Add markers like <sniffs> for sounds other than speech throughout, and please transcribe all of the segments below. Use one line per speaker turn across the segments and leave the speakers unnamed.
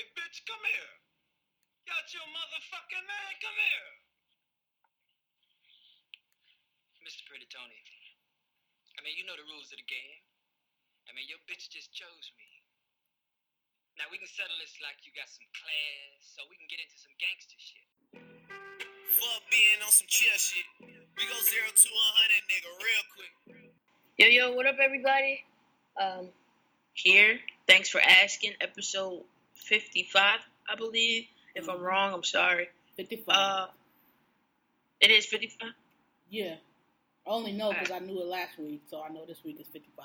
Hey, bitch, come here. Got your motherfucking man. Come here. Mr. Pretty Tony. I mean, you know the rules of the game. I mean, your bitch just chose me. Now we can settle this like you got some class, so we can get into some gangster shit. Fuck being on some chill shit. We go zero to one hundred, nigga, real quick.
Yo, yo, what up, everybody? Um, here. Thanks for asking. Episode 55, I believe. If I'm wrong, I'm sorry.
55.
Uh, it is 55.
yeah. I only know because I knew it last week, so I know this week is 55.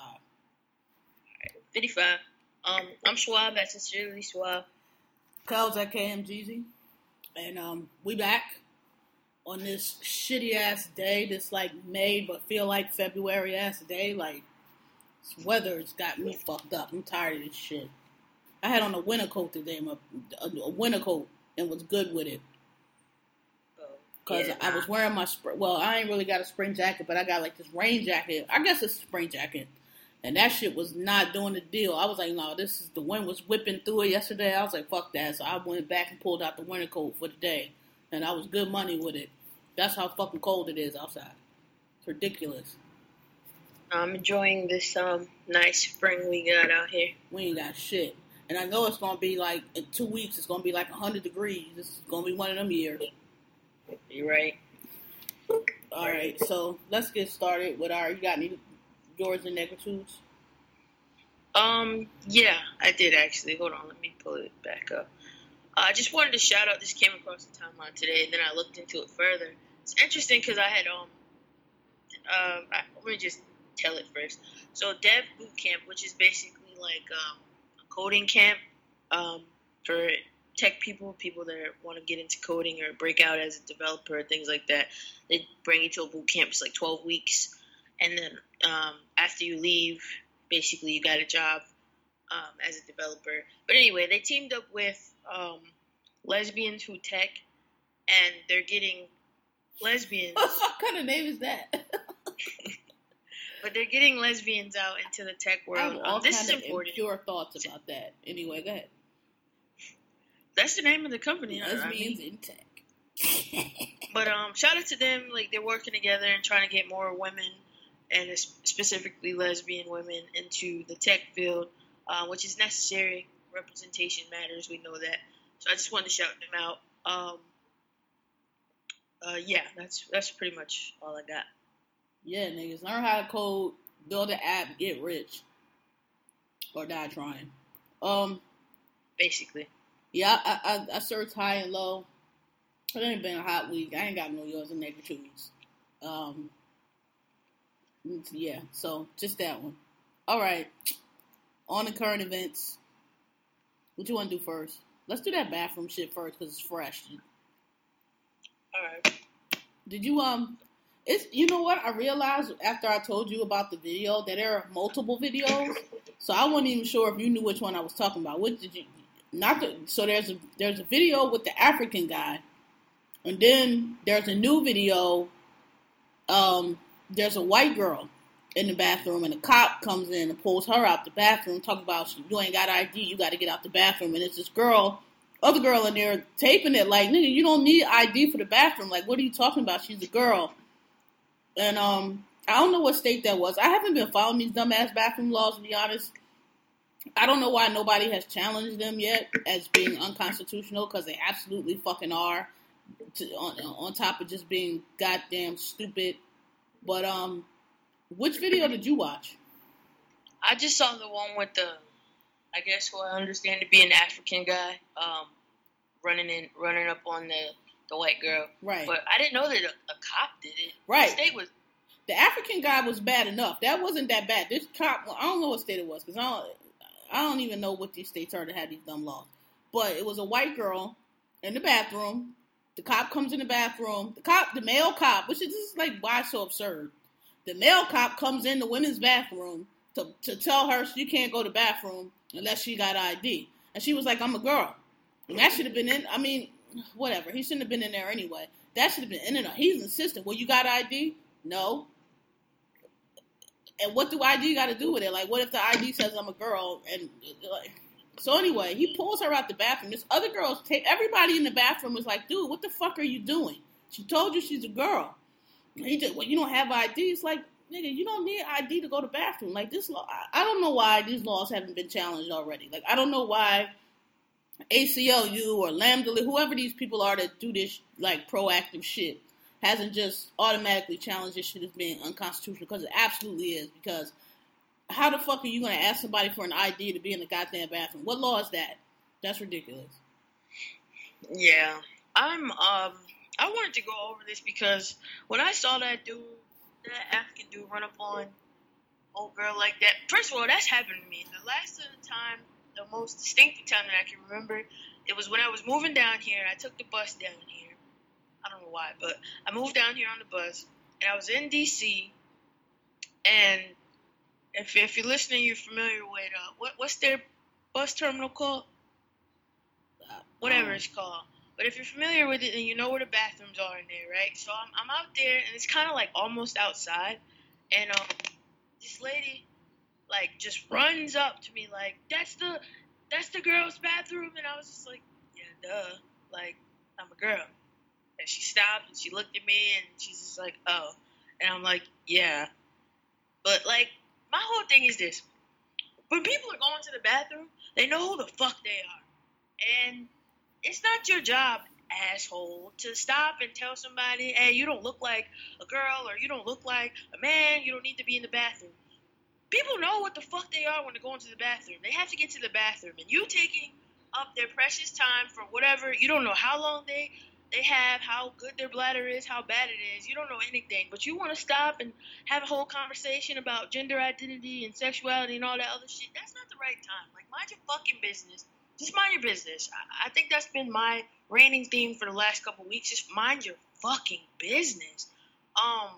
55. Um, I'm Schwab at Sincerely Schwab.
Kyle's at KMGZ. And um, we back on this shitty ass day, this like May but feel like February ass day. Like, this weather's got me fucked up. I'm tired of this shit. I had on a winter coat today, my, a, a winter coat, and was good with it. Cause
Yeah,
I was wearing my spring. Well, I ain't really got a spring jacket, but I got like this rain jacket. I guess it's a spring jacket, and that shit was not doing the deal. I was like, no, this is the wind was whipping through it yesterday. I was like, fuck that. So I went back and pulled out the winter coat for the day, and I was good money with it. That's how fucking cold it is outside. It's ridiculous.
I'm enjoying this um nice spring we got out here.
We ain't got shit, and I know it's gonna be like in two weeks. It's gonna be like hundred degrees. It's gonna be one of them years.
You right?
All right, so let's get started with our. You got any yours and negatives?
Um, yeah, I did actually. Hold on, let me pull it back up. Uh, I just wanted to shout out. This came across the timeline today. And then I looked into it further. It's interesting because I had um, uh, I, let me just tell it first. So Dev Boot Camp, which is basically like um, coding camp um, for tech people, people that want to get into coding or break out as a developer, things like that. They bring you to a boot camp. It's like twelve weeks, and then um, after you leave, basically you got a job um, as a developer. But anyway, they teamed up with um, lesbians who tech, and they're getting lesbians, <laughs>
what kind of name is that? <laughs>
but they're getting lesbians out into the tech world.
all
Um, this is important.
Your thoughts about that. Anyway, go ahead.
That's the name of the company. I- I
Lesbians
mean,
in tech. <laughs>
But um, shout out to them. Like they're working together and trying to get more women, and specifically lesbian women, into the tech field, uh, which is necessary. Representation matters. We know that. So I just wanted to shout them out. Um, uh, yeah, that's that's pretty much all I got.
Yeah, niggas, learn how to code, build an app, get rich, or die trying. Um,
Basically,
yeah, I I, I searched high and low. It ain't been a hot week. I ain't got no yours and negatives. Um, yeah, so just that one. All right, on the current events. What you want to do first? Let's do that bathroom shit first because it's fresh.
all right.
Did you um? It's you know what I realized after I told you about the video that there are multiple videos, so I wasn't even sure if you knew which one I was talking about. What did you? Not the so there's a there's a video with the African guy, and then there's a new video. Um, there's a white girl in the bathroom, and a cop comes in and pulls her out the bathroom, talking about you ain't got ID, you got to get out the bathroom, and it's this girl other girl in there taping it like, nigga, you don't need ID for the bathroom. Like, what are you talking about? She's a girl. And um, I don't know what state that was. I haven't been following these dumbass bathroom laws to be honest. I don't know why nobody has challenged them yet as being unconstitutional because they absolutely fucking are. To, on, on top of just being goddamn stupid. But um, which video did you watch?
I just saw the one with the, I guess who I understand to be an African guy, um, running in, running up on the the white girl.
Right.
But I didn't know that a, a cop did it.
Right.
The state was
the African guy was bad enough. That wasn't that bad. This cop, I don't know what state it was because I don't, I don't even know what these states are that have these dumb laws. But it was a white girl in the bathroom. The cop comes in the bathroom. The cop, the male cop, which is just like why so absurd. The male cop comes in the women's bathroom to to tell her she can't go to the bathroom unless she got ID, and she was like, "I'm a girl," and that should have been in. I mean, whatever. He shouldn't have been in there anyway. That should have been in and out. He's insistent. Well, you got ID? No. And what do ID got to do with it? Like, what if the ID says I'm a girl and like, So anyway, he pulls her out the bathroom. This other girl's take everybody in the bathroom was like, "Dude, what the fuck are you doing?" She told you she's a girl. He just, well, you don't have ID. It's like, nigga, you don't need ID to go to the bathroom. Like this law, I, I don't know why these laws haven't been challenged already. Like I don't know why ACLU or Lambda, whoever these people are that do this like proactive shit, hasn't just automatically challenged this shit as being unconstitutional because it absolutely is. Because how the fuck are you going to ask somebody for an ID to be in the goddamn bathroom? What law is that? That's ridiculous.
Yeah, I'm. Um, I wanted to go over this because when I saw that dude, that African dude, run up on old girl like that. First of all, that's happened to me. The last time, the most distinctive time that I can remember, it was when I was moving down here. I took the bus down here. I don't know why, but I moved down here on the bus, and I was in DC. And if if you're listening, you're familiar with uh, what what's their bus terminal called? Whatever it's called. But if you're familiar with it, then you know where the bathrooms are in there, right? So I'm, I'm out there, and it's kind of like almost outside, and um, this lady, like, just runs up to me like, "That's the, that's the girls' bathroom," and I was just like, "Yeah, duh, like, I'm a girl." And she stopped and she looked at me, and she's just like, "Oh," and I'm like, "Yeah," but like, my whole thing is this: when people are going to the bathroom, they know who the fuck they are, and it's not your job, asshole, to stop and tell somebody, hey, you don't look like a girl or you don't look like a man, you don't need to be in the bathroom. People know what the fuck they are when they're going to the bathroom. They have to get to the bathroom, and you taking up their precious time for whatever, you don't know how long they they have, how good their bladder is, how bad it is. You don't know anything, but you want to stop and have a whole conversation about gender identity and sexuality and all that other shit. That's not the right time. Like, mind your fucking business just mind your business. I, I think that's been my reigning theme for the last couple weeks. Just mind your fucking business. Um.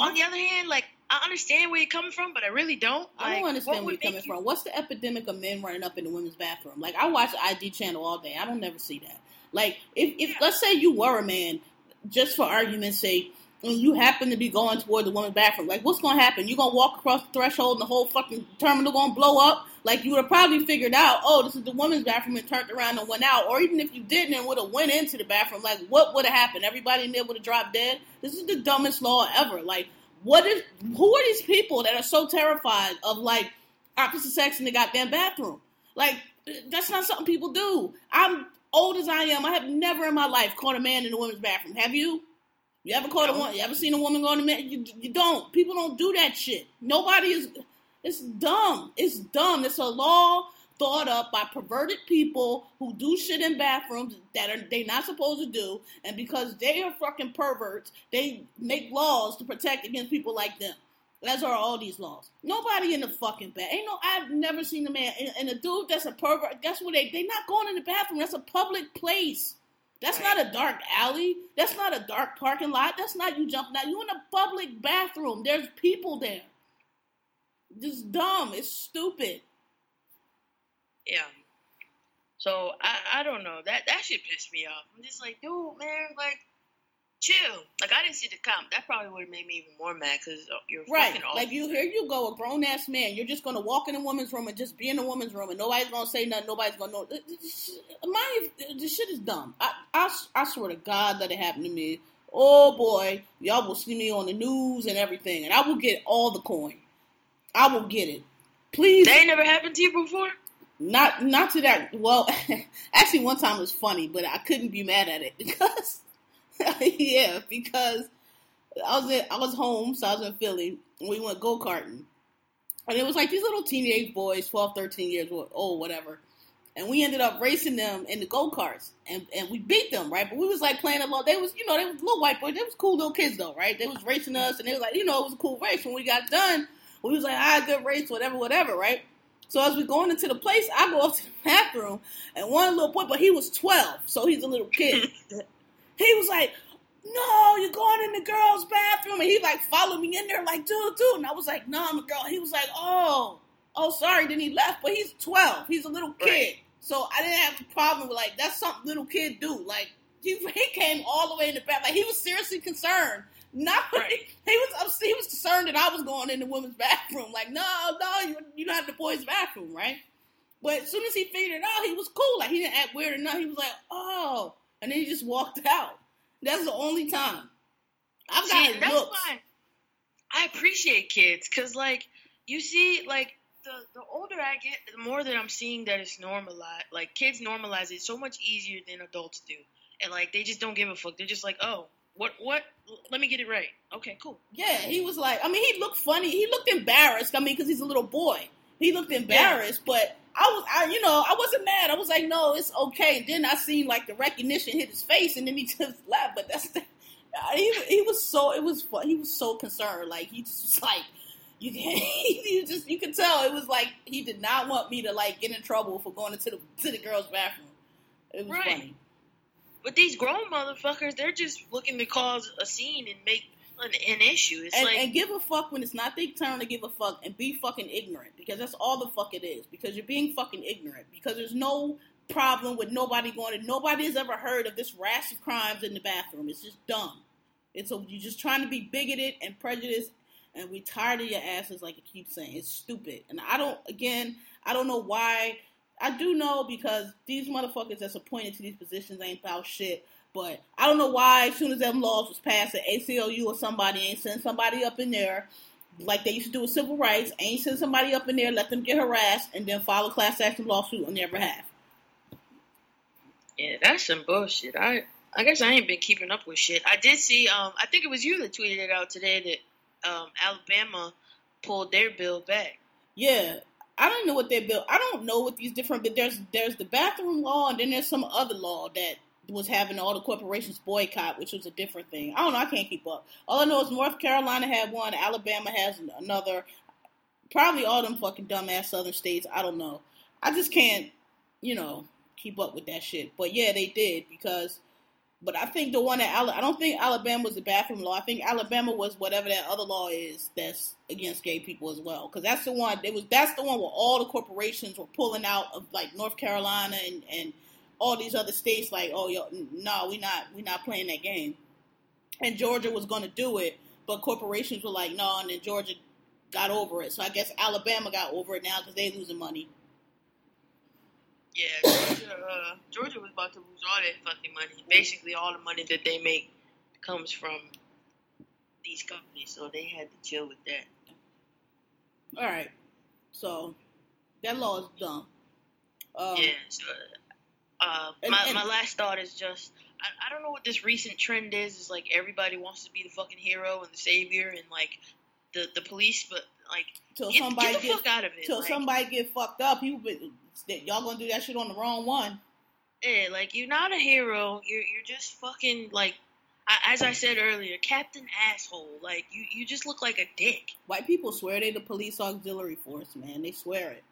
On the other hand, like I understand where you're coming from, but I really don't. Like,
I don't understand where you're coming you... from. What's the epidemic of men running up in the women's bathroom? Like I watch the ID channel all day. I don't never see that. Like if, if yeah. let's say you were a man, just for argument's sake, and you happen to be going toward the women's bathroom, like what's gonna happen? You're gonna walk across the threshold and the whole fucking terminal gonna blow up? Like you would have probably figured out, oh, this is the women's bathroom and turned around and went out. Or even if you didn't and would have went into the bathroom, like what would have happened? Everybody in there would have dropped dead. This is the dumbest law ever. Like, what is who are these people that are so terrified of like opposite sex in the goddamn bathroom? Like, that's not something people do. I'm old as I am. I have never in my life caught a man in the women's bathroom. Have you? You ever caught a woman? You ever seen a woman go in the man? You, you don't. People don't do that shit. Nobody is it's dumb. It's dumb. It's a law thought up by perverted people who do shit in bathrooms that are they not supposed to do, and because they are fucking perverts, they make laws to protect against people like them. That's are all these laws. Nobody in the fucking bed. Ain't no. I've never seen a man and, and a dude that's a pervert. That's what they. They not going in the bathroom. That's a public place. That's not a dark alley. That's not a dark parking lot. That's not you jumping out. You in a public bathroom. There's people there just dumb. It's stupid.
Yeah. So I, I don't know that that should piss me off. I'm just like, dude, man, like, chill. Like I didn't see the comp. That probably would have made me even more mad because uh, you're
right. Like you, here you go, a grown ass man. You're just gonna walk in a woman's room and just be in a woman's room, and nobody's gonna say nothing. Nobody's gonna know. My, this shit is dumb. I, I, I swear to God that it happened to me. Oh boy, y'all will see me on the news and everything, and I will get all the coin. I will get it. Please.
That ain't never happened to you before?
Not not to that. Well, <laughs> actually, one time was funny, but I couldn't be mad at it <laughs> because, yeah, because I was in, I was home, so I was in Philly, and we went go karting, and it was like these little teenage boys, 12, 13 years old, whatever, and we ended up racing them in the go karts, and and we beat them, right? But we was like playing along. They was, you know, they was little white boys. They was cool little kids though, right? They was racing us, and they was like, you know, it was a cool race. When we got done we was like, ah, good race, whatever, whatever, right? So as we going into the place, I go up to the bathroom, and one little boy, but he was 12, so he's a little kid. <laughs> he was like, no, you're going in the girls' bathroom. And he like followed me in there like, dude, dude. And I was like, no, I'm a girl. He was like, oh, oh, sorry. Then he left, but he's 12. He's a little kid. Right. So I didn't have a problem with like, that's something little kid do. Like, he, he came all the way in the back. Like, he was seriously concerned not right. <laughs> he was he was concerned that I was going in the women's bathroom. Like, no, no, you you don't have the boys' bathroom, right? But as soon as he figured it out, he was cool. Like he didn't act weird enough. He was like, oh, and then he just walked out. That's the only time. I've got
See, that's
looks.
why I appreciate kids because, like, you see, like, the, the older I get, the more that I'm seeing that it's normalized. Like, kids normalize it so much easier than adults do. And, like, they just don't give a fuck. They're just like, oh, what, what? Let me get it right. Okay, cool.
Yeah, he was like, I mean, he looked funny. He looked embarrassed. I mean, because he's a little boy. He looked embarrassed, but I was, I, you know, I wasn't mad. I was like, no, it's okay. And then I seen like the recognition hit his face, and then he <laughs> just laughed. But that's, the, <laughs> he, he was so, it was, he was so concerned. Like he just was like, you can, <laughs> you just, you could tell it was like he did not want me to like get in trouble for going into the to the girls' bathroom. It was
Right.
funny.
But these grown motherfuckers, they're just looking to cause a scene and make an, an issue. It's
and,
like,
and give a fuck when it's not their turn to give a fuck and be fucking ignorant because that's all the fuck it is because you're being fucking ignorant because there's no problem with nobody going to nobody has ever heard of this rash of crimes in the bathroom. It's just dumb. It's a, you're just trying to be bigoted and prejudiced and we tired of your asses like you keep saying. It's stupid. And I don't again I don't know why I do know because these motherfuckers that's appointed to these positions ain't about shit but I don't know why, as soon as them laws was passed, the ACLU or somebody ain't send somebody up in there, like they used to do with civil rights, ain't send somebody up in there, let them get harassed, and then file a class action lawsuit on their behalf.
yeah, that's some bullshit. I, I guess I ain't been keeping up with shit. I did see, um, I think it was you that tweeted it out today that um, Alabama pulled their bill back.
Yeah, I don't know what they built. I don't know what these different, but there's there's the bathroom law, and then there's some other law that was having all the corporations boycott, which was a different thing. I don't know. I can't keep up. All I know is North Carolina had one, Alabama has another. Probably all them fucking dumbass southern states. I don't know. I just can't, you know, keep up with that shit. But yeah, they did because. But I think the one that Ala- I don't think Alabama was the bathroom law. I think Alabama was whatever that other law is that's against gay people as well. Because that's the one. It was that's the one where all the corporations were pulling out of like North Carolina and and all these other states like, oh, yo, no, we not we not playing that game. And Georgia was going to do it, but corporations were like, no, and then Georgia got over it. So I guess Alabama got over it now because they losing money.
Yeah, Georgia, uh, Georgia was about to lose all that fucking money. Basically, all the money that they make comes from these companies, so they had to chill with that.
All right, so that law is dumb. Um,
yeah. So, uh,
and-
my
and-
my last thought is just I, I don't know what this recent trend is. Is like everybody wants to be the fucking hero and the savior and like the the police, but like
till
get,
somebody
get the
get
out of it.
till
like,
somebody get fucked up, you y'all gonna do that shit on the wrong one.
Yeah, like you're not a hero. You're you're just fucking like, I, as I said earlier, Captain Asshole. Like you you just look like a dick.
White people swear they the police auxiliary force, man. They swear it.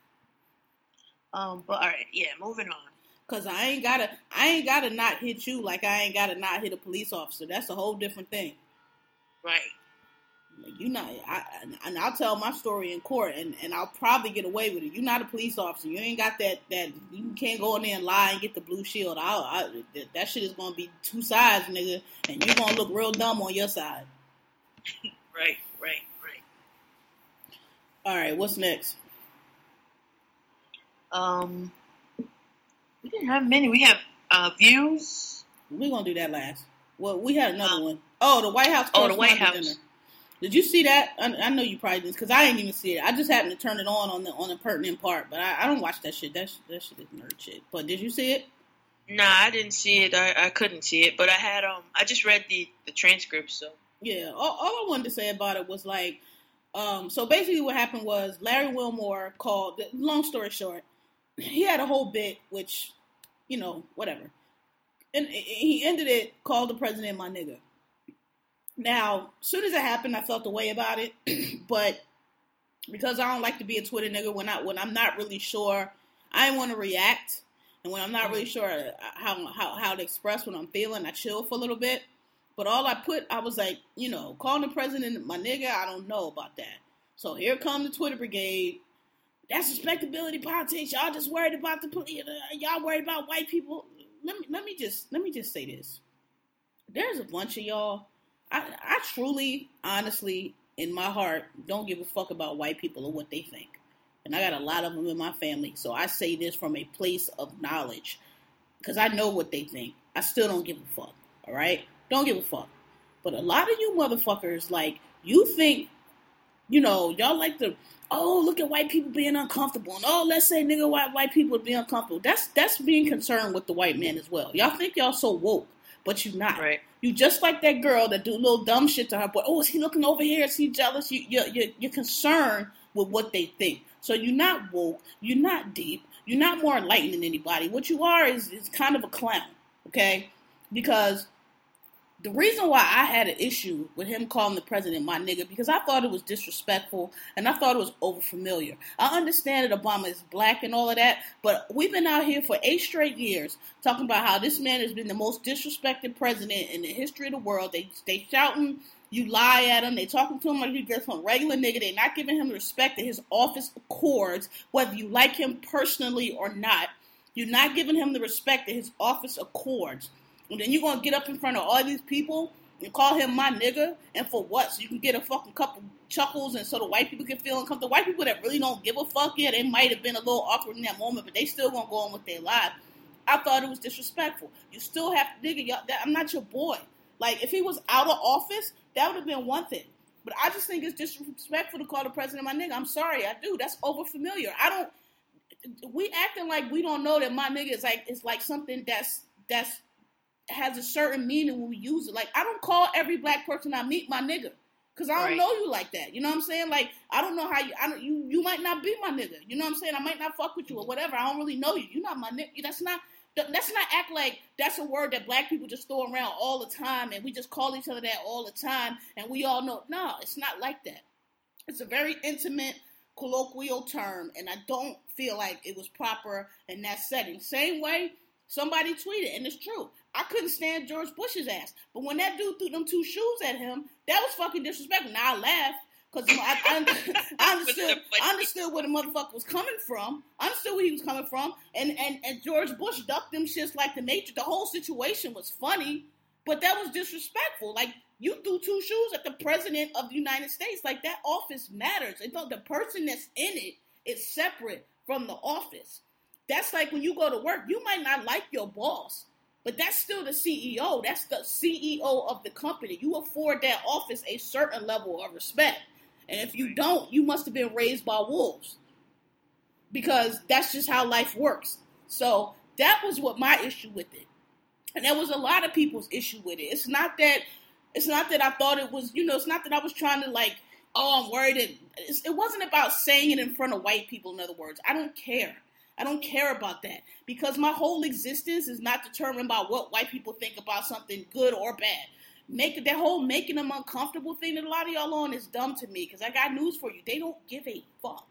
Um, but all right, yeah, moving on.
Cause I ain't gotta, I ain't gotta not hit you like I ain't gotta not hit a police officer. That's a whole different thing.
Right.
Like, you not, I, and I'll tell my story in court, and, and I'll probably get away with it. You're not a police officer. You ain't got that that you can't go in there and lie and get the blue shield. I'll, I, that- that shit is gonna be two sides, nigga, and you're gonna look real dumb on your side. <laughs>
Right. Right. Right.
All right, what's next?
Um, we didn't have many. We have uh views.
We're gonna do that last. Well, we had another
Um,
one. Oh, the White House.
oh, the White House.
Dinner. Did you see that? I, I know you probably didn't, because I didn't even see it. I just happened to turn it on on the on the pertinent part, but I, I don't watch that shit. That sh- that shit is nerd shit. But did you see it?
Nah, I didn't see it. I, I couldn't see it, but I had um. I just read the the transcript. So
Yeah. All, all I wanted to say about it was like, um, so basically what happened was Larry Wilmore called. Long story short, he had a whole bit, which, you know, whatever, and he ended it. Called the president my nigga. Now, as soon as it happened, I felt the way about it, <clears throat> but because I don't like to be a Twitter nigga when I when I'm not really sure, I want to react, and when I'm not really mm-hmm. sure uh, how how how to express what I'm feeling, I chill for a little bit. But all I put, I was like, you know, calling the president my nigga, I don't know about that. So here come the Twitter brigade. That's respectability politics. Y'all just worried about the police. Uh, y'all worried about white people. Let me let me just let me just say this. There's a bunch of y'all. I I truly, honestly, in my heart, don't give a fuck about white people or what they think. and I got a lot of them in my family. So I say this from a place of knowledge because I know what they think. I still don't give a fuck. All right, don't give a fuck. But a lot of you motherfuckers, like you think, you know, y'all like to. Oh, look at white people being uncomfortable, and oh, let's say nigga white white people be uncomfortable. That's that's being concerned with the white man as well. Y'all think y'all so woke, but you're not.
Right.
You just like that girl that do little dumb shit to her boy. Oh, is he looking over here? Is he jealous? You, you're, you're, you're concerned with what they think. So you're not woke. You're not deep. You're not more enlightened than anybody. What you are is, is kind of a clown, okay? Because the reason why I had an issue with him calling the president my nigga because I thought it was disrespectful and I thought it was overfamiliar. I understand that Obama is black and all of that, but we've been out here for eight straight years talking about how this man has been the most disrespected president in the history of the world. They they shouting, you lie at him, they talking to him like he's just some regular nigga. They're not giving him the respect that his office accords, whether you like him personally or not. You're not giving him the respect that his office accords. And then you're gonna get up in front of all these people and call him my nigga, and for what? So you can get a fucking couple chuckles, and so the white people can feel uncomfortable. White people that really don't give a fuck, yeah, they might have been a little awkward in that moment, but they still gonna go on with their life. I thought it was disrespectful. You still have to, nigga. Y'all, that, I'm not your boy. Like if he was out of office, that would have been one thing. But I just think it's disrespectful to call the president my nigga. I'm sorry, I do. That's over familiar. I don't. We acting like we don't know that my nigga is like is like something that's that's has a certain meaning when we use it. Like I don't call every black person I meet my nigga because I don't
Right.
know you like that. You know what I'm saying? Like I don't know how you. I don't. You you might not be my nigga. You know what I'm saying? I might not fuck with you or whatever. I don't really know you. You're not my nigga. That's not. Let's not act like that's a word that black people just throw around all the time and we just call each other that all the time and we all know. No, it's not like that. It's a very intimate, colloquial term, and I don't feel like it was proper in that setting. Same way, somebody tweeted, and it's true. I couldn't stand George Bush's ass, but when that dude threw them two shoes at him, that was fucking disrespectful. Now I laughed because I, I, I <laughs> understood, I understood where the motherfucker was coming from. I understood where he was coming from, and and and George Bush ducked them shits like the Matrix. The whole situation was funny, but that was disrespectful. Like you threw two shoes at the president of the United States. Like that office matters. It don't, the person that's in it is separate from the office. That's like when you go to work. You might not like your boss, but that's still the CEO. That's the CEO of the company. You afford that office a certain level of respect. And if you don't, you must have been raised by wolves. Because that's just how life works. So that was what my issue with it. And that was a lot of people's issue with it. It's not that it's not that I thought it was, you know, it's not that I was trying to like, oh, I'm worried. It's, it wasn't about saying it in front of white people. In other words, I don't care. I don't care about that because my whole existence is not determined by what white people think about something good or bad. Make that whole making them uncomfortable thing that a lot of y'all on is dumb to me because I got news for you. They don't give a fuck.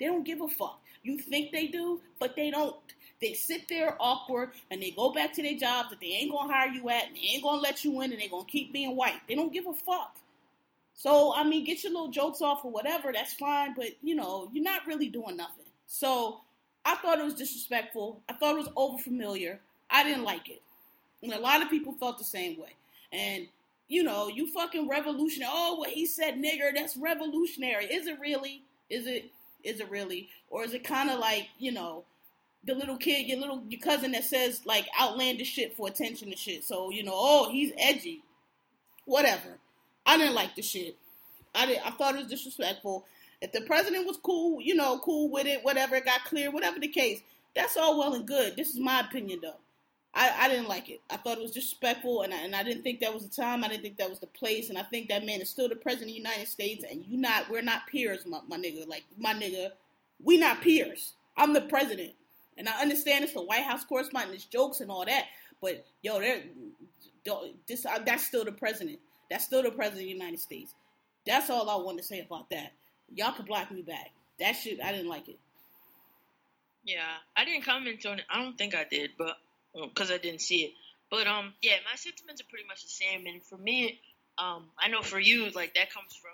They don't give a fuck. You think they do, but they don't. They sit there awkward and they go back to their jobs that they ain't gonna hire you at and they ain't gonna let you in and they gonna keep being white. They don't give a fuck. So I mean, get your little jokes off or whatever. That's fine, but you know, you're not really doing nothing. So I thought it was disrespectful. I thought it was overfamiliar. I didn't like it, and a lot of people felt the same way. And you know, you fucking revolutionary. Oh, what he said, nigger. That's revolutionary. Is it really? Is it? Is it really? Or is it kind of like you know? the little kid, your little your cousin that says like outlandish shit for attention and shit. So you know, oh, he's edgy. Whatever. I didn't like the shit. I did. I thought it was disrespectful. If the president was cool, you know, cool with it, whatever, it got clear, whatever the case, that's all well and good. This is my opinion, though. I, I didn't like it. I thought it was disrespectful, and I, and I didn't think that was the time. I didn't think that was the place, and I think that man is still the president of the United States, and you not, we're not peers, my, my nigga. Like my nigga, we not peers. I'm the president. And I understand it's the White House correspondent, it's jokes and all that, but yo, this, uh, that's still the president. That's still the president of the United States. That's all I want to say about that. Y'all could block me back. That shit, I didn't like it.
Yeah, I didn't comment on it. I don't think I did, but because I didn't see it. But um, yeah, my sentiments are pretty much the same. And for me, um, I know for you, like that comes from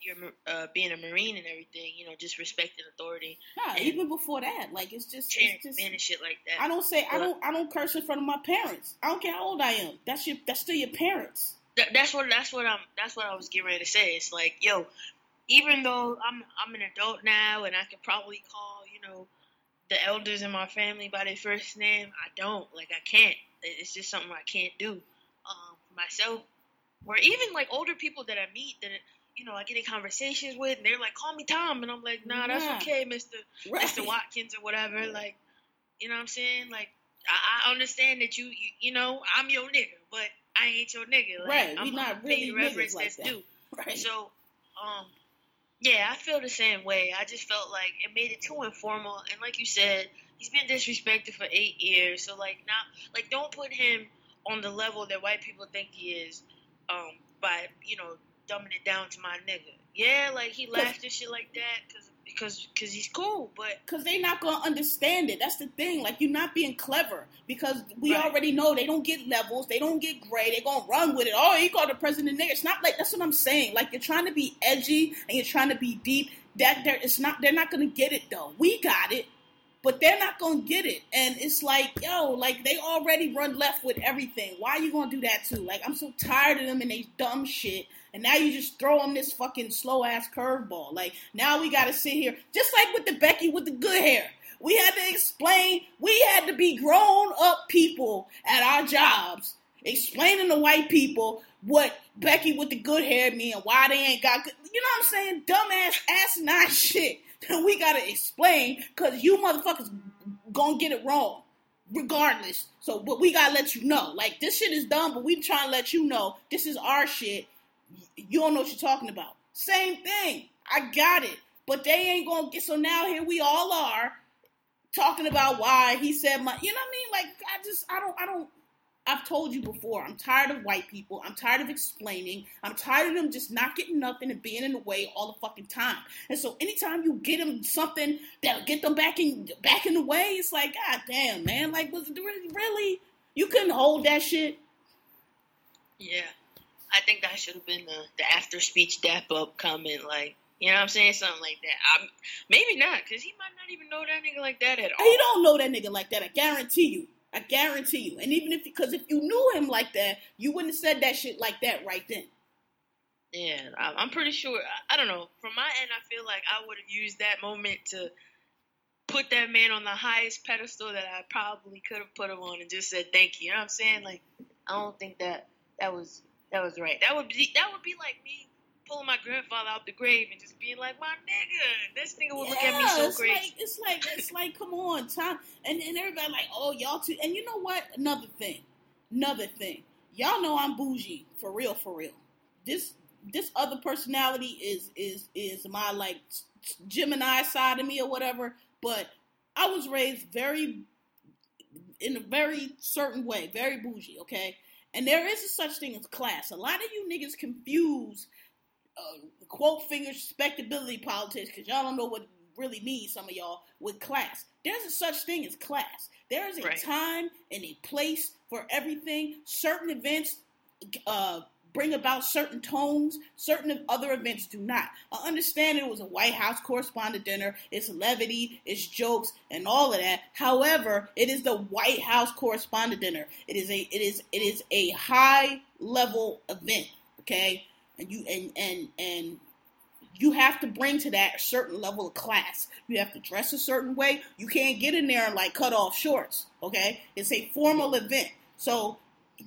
your uh, being a marine and everything. You know, just respecting authority,
Nah, even before that, like it's just, it's just
men and shit like that.
I don't say I don't I don't curse in front of my parents. I don't care how old I am. That's your that's still your parents.
That, that's what that's what I'm that's what I was getting ready to say. It's like, yo, even though I'm I'm an adult now and I can probably call you know the elders in my family by their first name, I don't like I can't. It's just something I can't do um, myself. Or even like older people that I meet that you know I get in conversations with, and they're like, "Call me Tom," and I'm like, "Nah, that's
Yeah.
okay, Mister
Right.
Mister Watkins or whatever." Like, you know what I'm saying? Like, I, I understand that you, you you know I'm your nigga, but I ain't your nigga. Like,
Right, we
I'm,
not really
reverence
like
that's
that.
due.
Right.
So, um, yeah, I feel the same way. I just felt like it made it too informal, and like you said, he's been disrespected for eight years. So, like, not like don't put him on the level that white people think he is, um, by you know dumbing it down to my nigga. Yeah, like he laughed and shit like that because because because he's cool, but
Because they're not gonna understand it. That's the thing. Like you're not being clever. Because we
Right.
already know they don't get levels. They don't get grade. they're gonna run with it. Oh, he called the president nigga. It's not like that's what I'm saying. Like you're trying to be edgy and you're trying to be deep. That there, it's not. They're not gonna get it though. We got it, but they're not gonna get it. And it's like, yo, like they already run left with everything. Why are you gonna do that too? Like I'm so tired of them and they dumb shit. And now you just throw them this fucking slow ass curveball. Like now we gotta sit here, just like with the Becky with the good hair. We had to explain. We had to be grown up people at our jobs, explaining to white people what Becky with the good hair mean why they ain't got good. You know what I'm saying? Dumbass, asinine <laughs> shit that we gotta explain because you motherfuckers gonna get it wrong regardless. So, but we gotta let you know. Like this shit is dumb, but we trying to let you know this is our shit. You don't know what you're talking about. Same thing. I got it. But they ain't gonna get so now here we all are talking about why he said my you know what I mean? Like I just I don't I don't I've told you before, I'm tired of white people. I'm tired of explaining. I'm tired of them just not getting nothing and being in the way all the fucking time. And so anytime you get them something that'll get them back in back in the way, it's like, God damn, man, like was it really really you couldn't hold that shit?
yeah, I think that should have been the the after speech dap up comment, like. You know what I'm saying? Something like that. I'm, maybe not, because he might not even know that nigga like that at all.
He don't know that nigga like that. I guarantee you. I guarantee you. And even if because if you knew him like that, you wouldn't have said that shit like that right then.
Yeah, I'm pretty sure. I- I don't know. From my end, I feel like I would have used that moment to put that man on the highest pedestal that I probably could have put him on, and just said thank you. You know what I'm saying? Like, I don't think that that was that was right. That would be that would be like me pulling my grandfather out the grave and just being like, my nigga, this nigga would look at me so
it's
crazy.
like it's like it's like come on, time and and everybody like, oh y'all too and you know what? Another thing. Another thing. Y'all know I'm bougie, for real, for real. This this other personality is is is my like Gemini side of me or whatever, but I was raised very in a very certain way, very bougie, okay? And there is a such thing as class. A lot of you niggas confuse uh, quote finger respectability politics because y'all don't know what really means, some of y'all, with class. There's a such thing as class. There is a
Right.
time and a place for everything. Certain events uh, bring about certain tones, certain other events do not. I understand it was a White House correspondent dinner, it's levity, it's jokes, and all of that. However, it is the White House correspondent dinner. It is a it is it is a high level event, okay? And you and and and you have to bring to that a certain level of class. You have to dress a certain way. You can't get in there and like cut off shorts. Okay, it's a formal event. So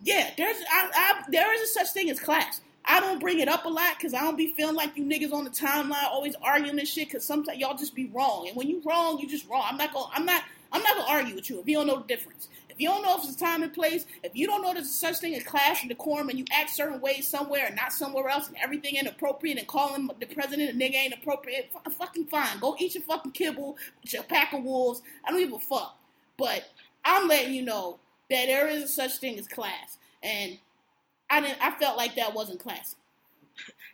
yeah, there's I, I, there is a such thing as class. I don't bring it up a lot because I don't be feeling like you niggas on the timeline always arguing this shit because sometimes y'all just be wrong. And when you wrong, you just wrong. I'm not gonna I'm not I'm not gonna argue with you if you don't know the difference. If you don't know if it's time and place, if you don't know there's a such thing as class and decorum, and you act certain ways somewhere and not somewhere else, and everything inappropriate, and calling the president a nigga ain't appropriate, f- uh, fucking fine. Go eat your fucking kibble with your pack of wolves. I don't give a fuck. But I'm letting you know that there is a such thing as class, and I didn't. I felt like that wasn't classy.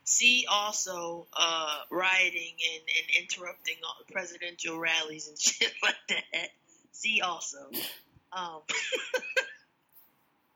See also uh, rioting and, and interrupting all presidential rallies and <laughs> shit like that. See also. Um, <laughs>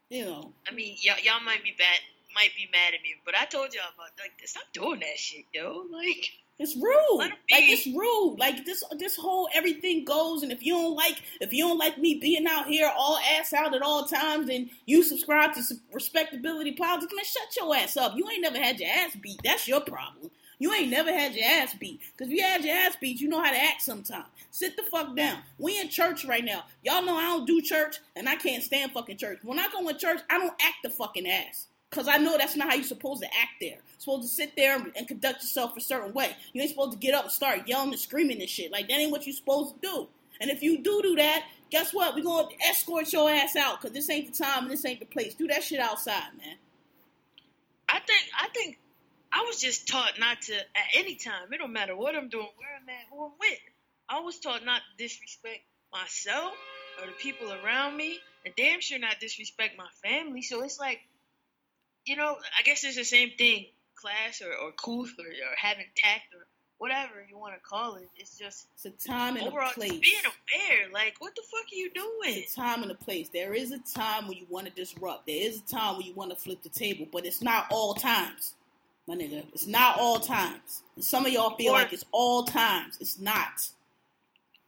You know,
I mean, y'all, y'all might be bad, might be mad at me, but I told y'all about like stop doing that shit, yo. Like,
It's rude. Like it's rude. Like this this whole everything goes and if you don't like if you don't like me being out here all ass out at all times then you subscribe to respectability politics, man, shut your ass up. You ain't never had your ass beat. That's your problem. You ain't never had your ass beat. Because if you had your ass beat, you know how to act sometimes. Sit the fuck down. We in church right now. Y'all know I don't do church, and I can't stand fucking church. When I go in church, I don't act the fucking ass. Because I know that's not how you're supposed to act there. You're supposed to sit there and, conduct yourself a certain way. You ain't supposed to get up and start yelling and screaming and shit. Like, that ain't what you're supposed to do. And if you do do that, guess what? We're going to escort your ass out because this ain't the time and this ain't the place. Do that shit outside, man.
I think I think I was just taught not to at any time. It don't matter what I'm doing, where I'm at, who I'm with. I was taught not to disrespect myself or the people around me, and damn sure not disrespect my family. So it's like, you know, I guess it's the same thing, class or or couth or, or having tact or whatever you want to call it. It's just
It's a time and
overall
a place.
just being aware. Like, what the fuck are you doing?
It's a time and a place. There is a time when you want to disrupt. There is a time when you want to flip the table, but it's not all times, my nigga. It's not all times. And some of y'all feel
Or-
like it's all times. It's not.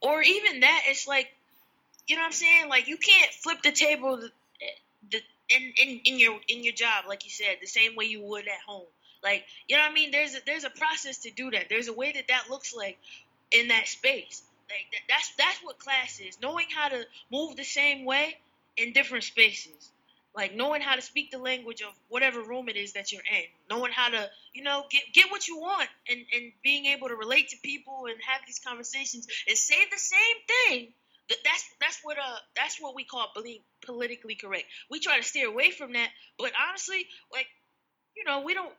or even that it's like you know what i'm saying like you can't flip the table the, the, in, in, in your in your job like you said the same way you would at home. Like you know what i mean? There's a, there's a process to do that. There's a way that that looks like in that space. Like that, that's that's what class is. Knowing how to move the same way in different spaces. Like knowing how to speak the language of whatever room it is that you're in. Knowing how to you know get get what you want and and being able to relate to people and have these conversations and say the same thing. Th- that's that's what uh that's what we call being politically correct. We try to steer away from that but honestly like you know we don't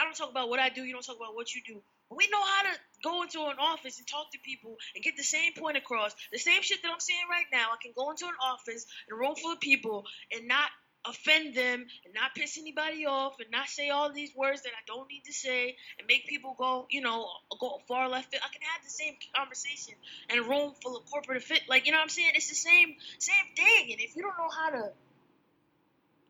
i don't talk about what i do you don't talk about what you do. We know how to go into an office and talk to people and get the same point across. The same shit that i'm saying right now i can go into an office in a room full of people and not offend them and not piss anybody off and not say all these words that I don't need to say and make people go, you know, go far left. I can have the same conversation in a room full of corporate fit. Like, you know what I'm saying? It's the same same thing. And if you don't know how to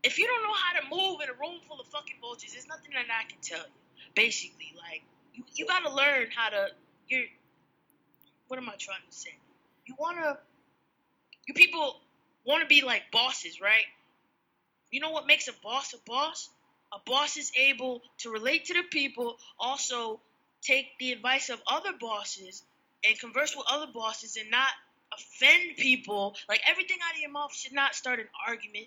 if you don't know how to move in a room full of fucking vultures, there's nothing that I can tell you. Basically, like you, you gotta learn how to you're what am I trying to say? You wanna you people wanna be like bosses, right? You know what makes a boss a boss? A boss is able to relate to the people, also take the advice of other bosses and converse with other bosses and not offend people. Like everything out of your mouth should not start an argument.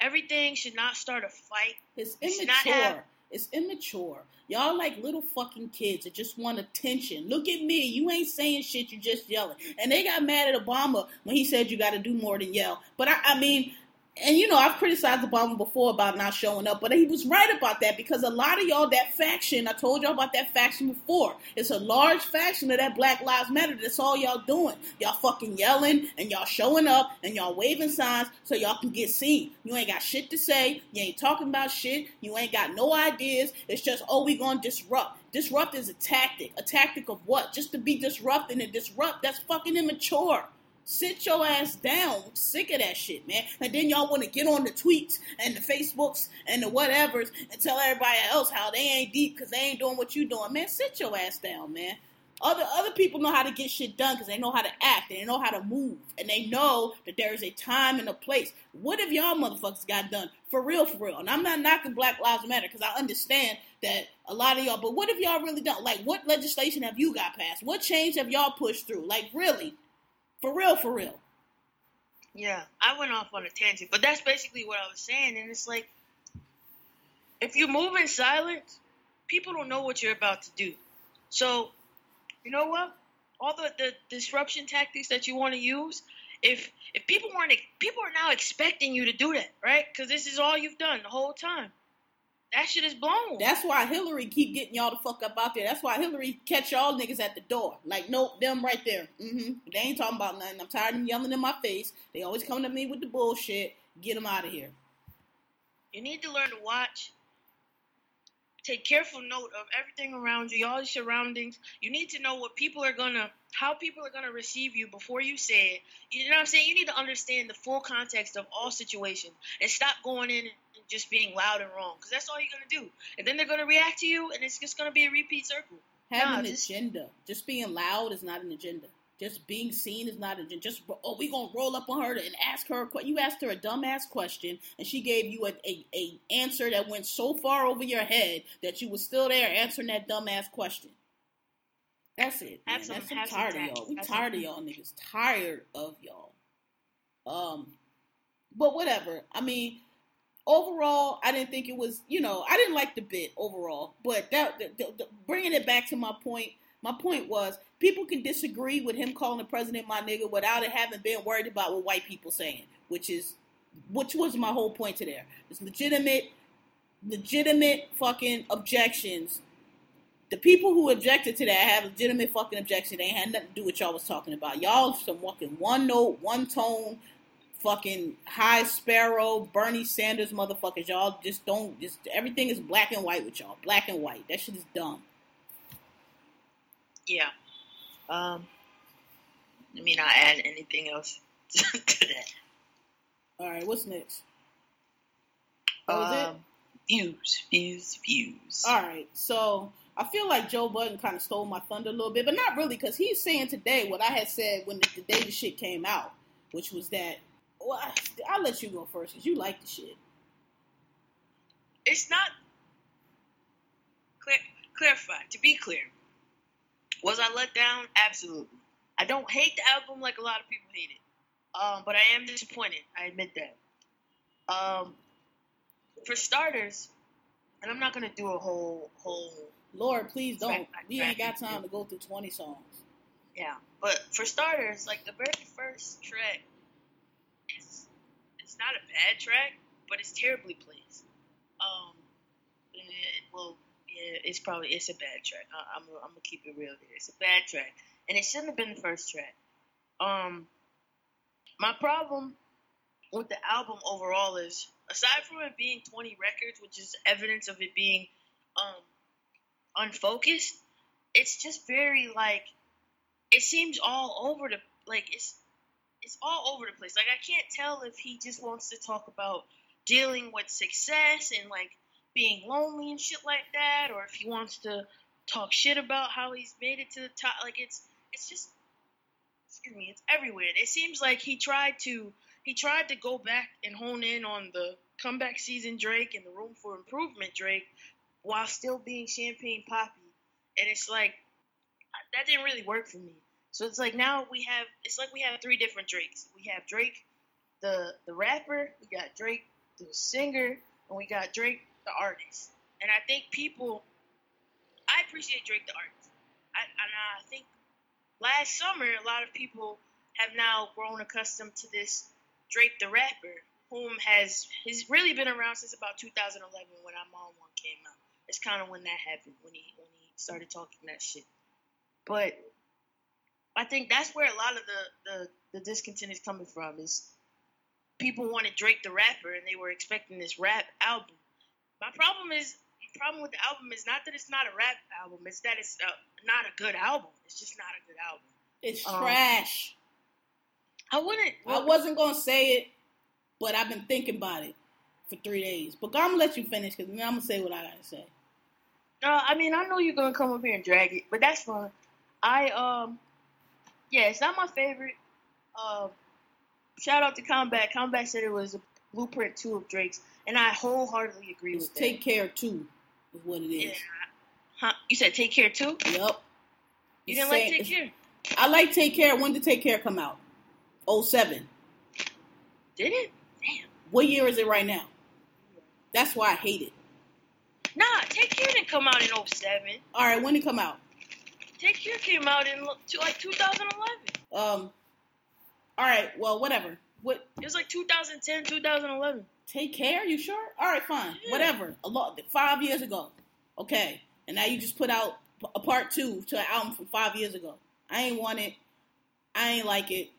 Everything should not start a fight.
It's
You should not
immature.
have-
It's immature. Y'all like little fucking kids that just want attention. Look at me. You ain't saying shit. You just yelling. And they got mad at Obama when he said you got to do more than yell. But I, I mean, and you know, I've criticized Obama before about not showing up, but he was right about that because a lot of y'all, that faction, I told y'all about that faction before. It's a large faction of that Black Lives Matter. That's all y'all doing. Y'all fucking yelling and y'all showing up and y'all waving signs so y'all can get seen. You ain't got shit to say. You ain't talking about shit. You ain't got no ideas. It's just, oh, we gonna disrupt. Disrupt is a tactic. A tactic of what? Just to be disrupting and disrupt. That's fucking immature. Sit your ass down. Sick of that shit, man. And then y'all want to get on the tweets and the Facebooks and the whatevers and tell everybody else how they ain't deep because they ain't doing what you doing, man. Sit your ass down, man. Other other people know how to get shit done because they know how to act they know how to move and they know that there is a time and a place. What if y'all motherfuckers got done for real, for real? And I'm not knocking Black Lives Matter because I understand that a lot of y'all. But what if y'all really done? Like, what legislation have you got passed? What change have y'all pushed through? Like, really, for real, for real.
Yeah, I went off on a tangent, but that's basically what I was saying. And it's like, if you move in silence, people don't know what you're about to do. So, you know what? All the, the disruption tactics that you want to use, if if people weren't, people are now expecting you to do that, right? Because this is all you've done the whole time. That shit is blown.
That's why Hillary keep getting y'all the fuck up out there. That's why Hillary catch y'all niggas at the door. Like, nope, them right there. hmm They ain't talking about nothing. I'm tired of them yelling in my face. They always coming at me with the bullshit. Get them out of here.
You need to learn to watch. Take careful note of everything around you, all your surroundings. You need to know what people are gonna, how people are gonna receive you before you say it. You know what I'm saying? You need to understand the full context of all situations and stop going in just being loud and wrong, because that's all you're gonna do. And then they're gonna react to you, and it's just gonna be a repeat circle.
Have
Nah,
an
just-
agenda. Just being loud is not an agenda. just being seen is not a just oh we gonna roll up on her and ask her you asked her a dumbass question and she gave you a, a, a answer that went so far over your head that you was still there answering that dumbass question. That's it. Man. Some, That's, tired of y'all. We tired of y'all niggas. Tired of y'all. Um, but whatever. I mean, overall, I didn't think it was. You know, I didn't like the bit overall. But that, the, the, the, bringing it back to my point, my point was people can disagree with him calling the president my nigga without it having been worried about what white people saying, which is which was my whole point to there. It's legitimate, legitimate fucking objections. The people who objected to that have legitimate fucking objections. They had nothing to do with y'all was talking about. Y'all some fucking one note, one tone, fucking high sparrow, Bernie Sanders motherfuckers. Y'all just don't just everything is black and white with y'all. Black and white. That shit is dumb.
Yeah. Um, let me not add anything else <laughs> to that.
All right, what's next?
um, views, views, views.
All right, so I feel like Joe Budden kind of stole my thunder a little bit, but not really, because he's saying today what I had said when the, the day the shit came out, which was that. Well, I, will let you go first, because you like the shit.
It's not clear. Clarify. To be clear, was I let down? Absolutely. I don't hate the album like a lot of people hate it. Um, but I am disappointed. I admit that. Um, for starters, and I'm not gonna do a whole whole.
Lord, please don't. we ain't got time to go through 20 songs.
Yeah, but for starters, like the very first track, not a bad track, but it's terribly placed. Um, it, well, yeah, it's probably it's a bad track. I, am gonna keep it real here. It's a bad track, and it shouldn't have been the first track. Um, my problem with the album overall is, aside from it being 20 records, which is evidence of it being um unfocused, it's just very like it seems all over the like it's it's all over the place. Like I can't tell if he just wants to talk about dealing with success and like being lonely and shit like that, or if he wants to talk shit about how he's made it to the top. Like it's it's just excuse me, it's everywhere. It seems like he tried to he tried to go back and hone in on the comeback season Drake and the room for improvement Drake while still being champagne poppy. And it's like that didn't really work for me. So it's like now we have it's like we have three different Drakes. We have Drake the the rapper, we got Drake the singer, and we got Drake the artist. And I think people, I appreciate Drake the artist. I, and I think last summer, a lot of people have now grown accustomed to this Drake the rapper, whom has has really been around since about 2011 when I'm on one came out. It's kind of when that happened when he when he started talking that shit. But I think that's where a lot of the the, the discontent is coming from is people wanted Drake the rapper and they were expecting this rap album my problem is the problem with the album is not that it's not a rap album. It's that it's uh, not a good album. It's just not a good album.
It's um, trash.
I wouldn't.
Well, I wasn't gonna say it, but I've been thinking about it for three days. But I'm gonna let you finish because I'm gonna say what I gotta say.
Uh, I mean, I know you're gonna come up here and drag it, but that's fine. I um, yeah, it's not my favorite. Uh, shout out to Combat. Combat said it was a blueprint two of Drake's and I wholeheartedly agree
it's
with
take that. care too, is what it is.
Yeah. Huh? You said take care too?
Yep. You
it's didn't like take care.
I like take care. When did take care come out? 07.
Did it? Damn.
What year is it right now? That's why I hate it.
Nah, Take Care didn't come out in 07.
All right, when did it come out?
Take Care came out in like 2011.
Um. All right. Well, whatever. What?
It was like 2010, 2011.
Take care. You sure? All right, fine. Yeah. Whatever. A lot. Five years ago. Okay. And now you just put out a part two to an album from five years ago. I ain't want it. I ain't like it.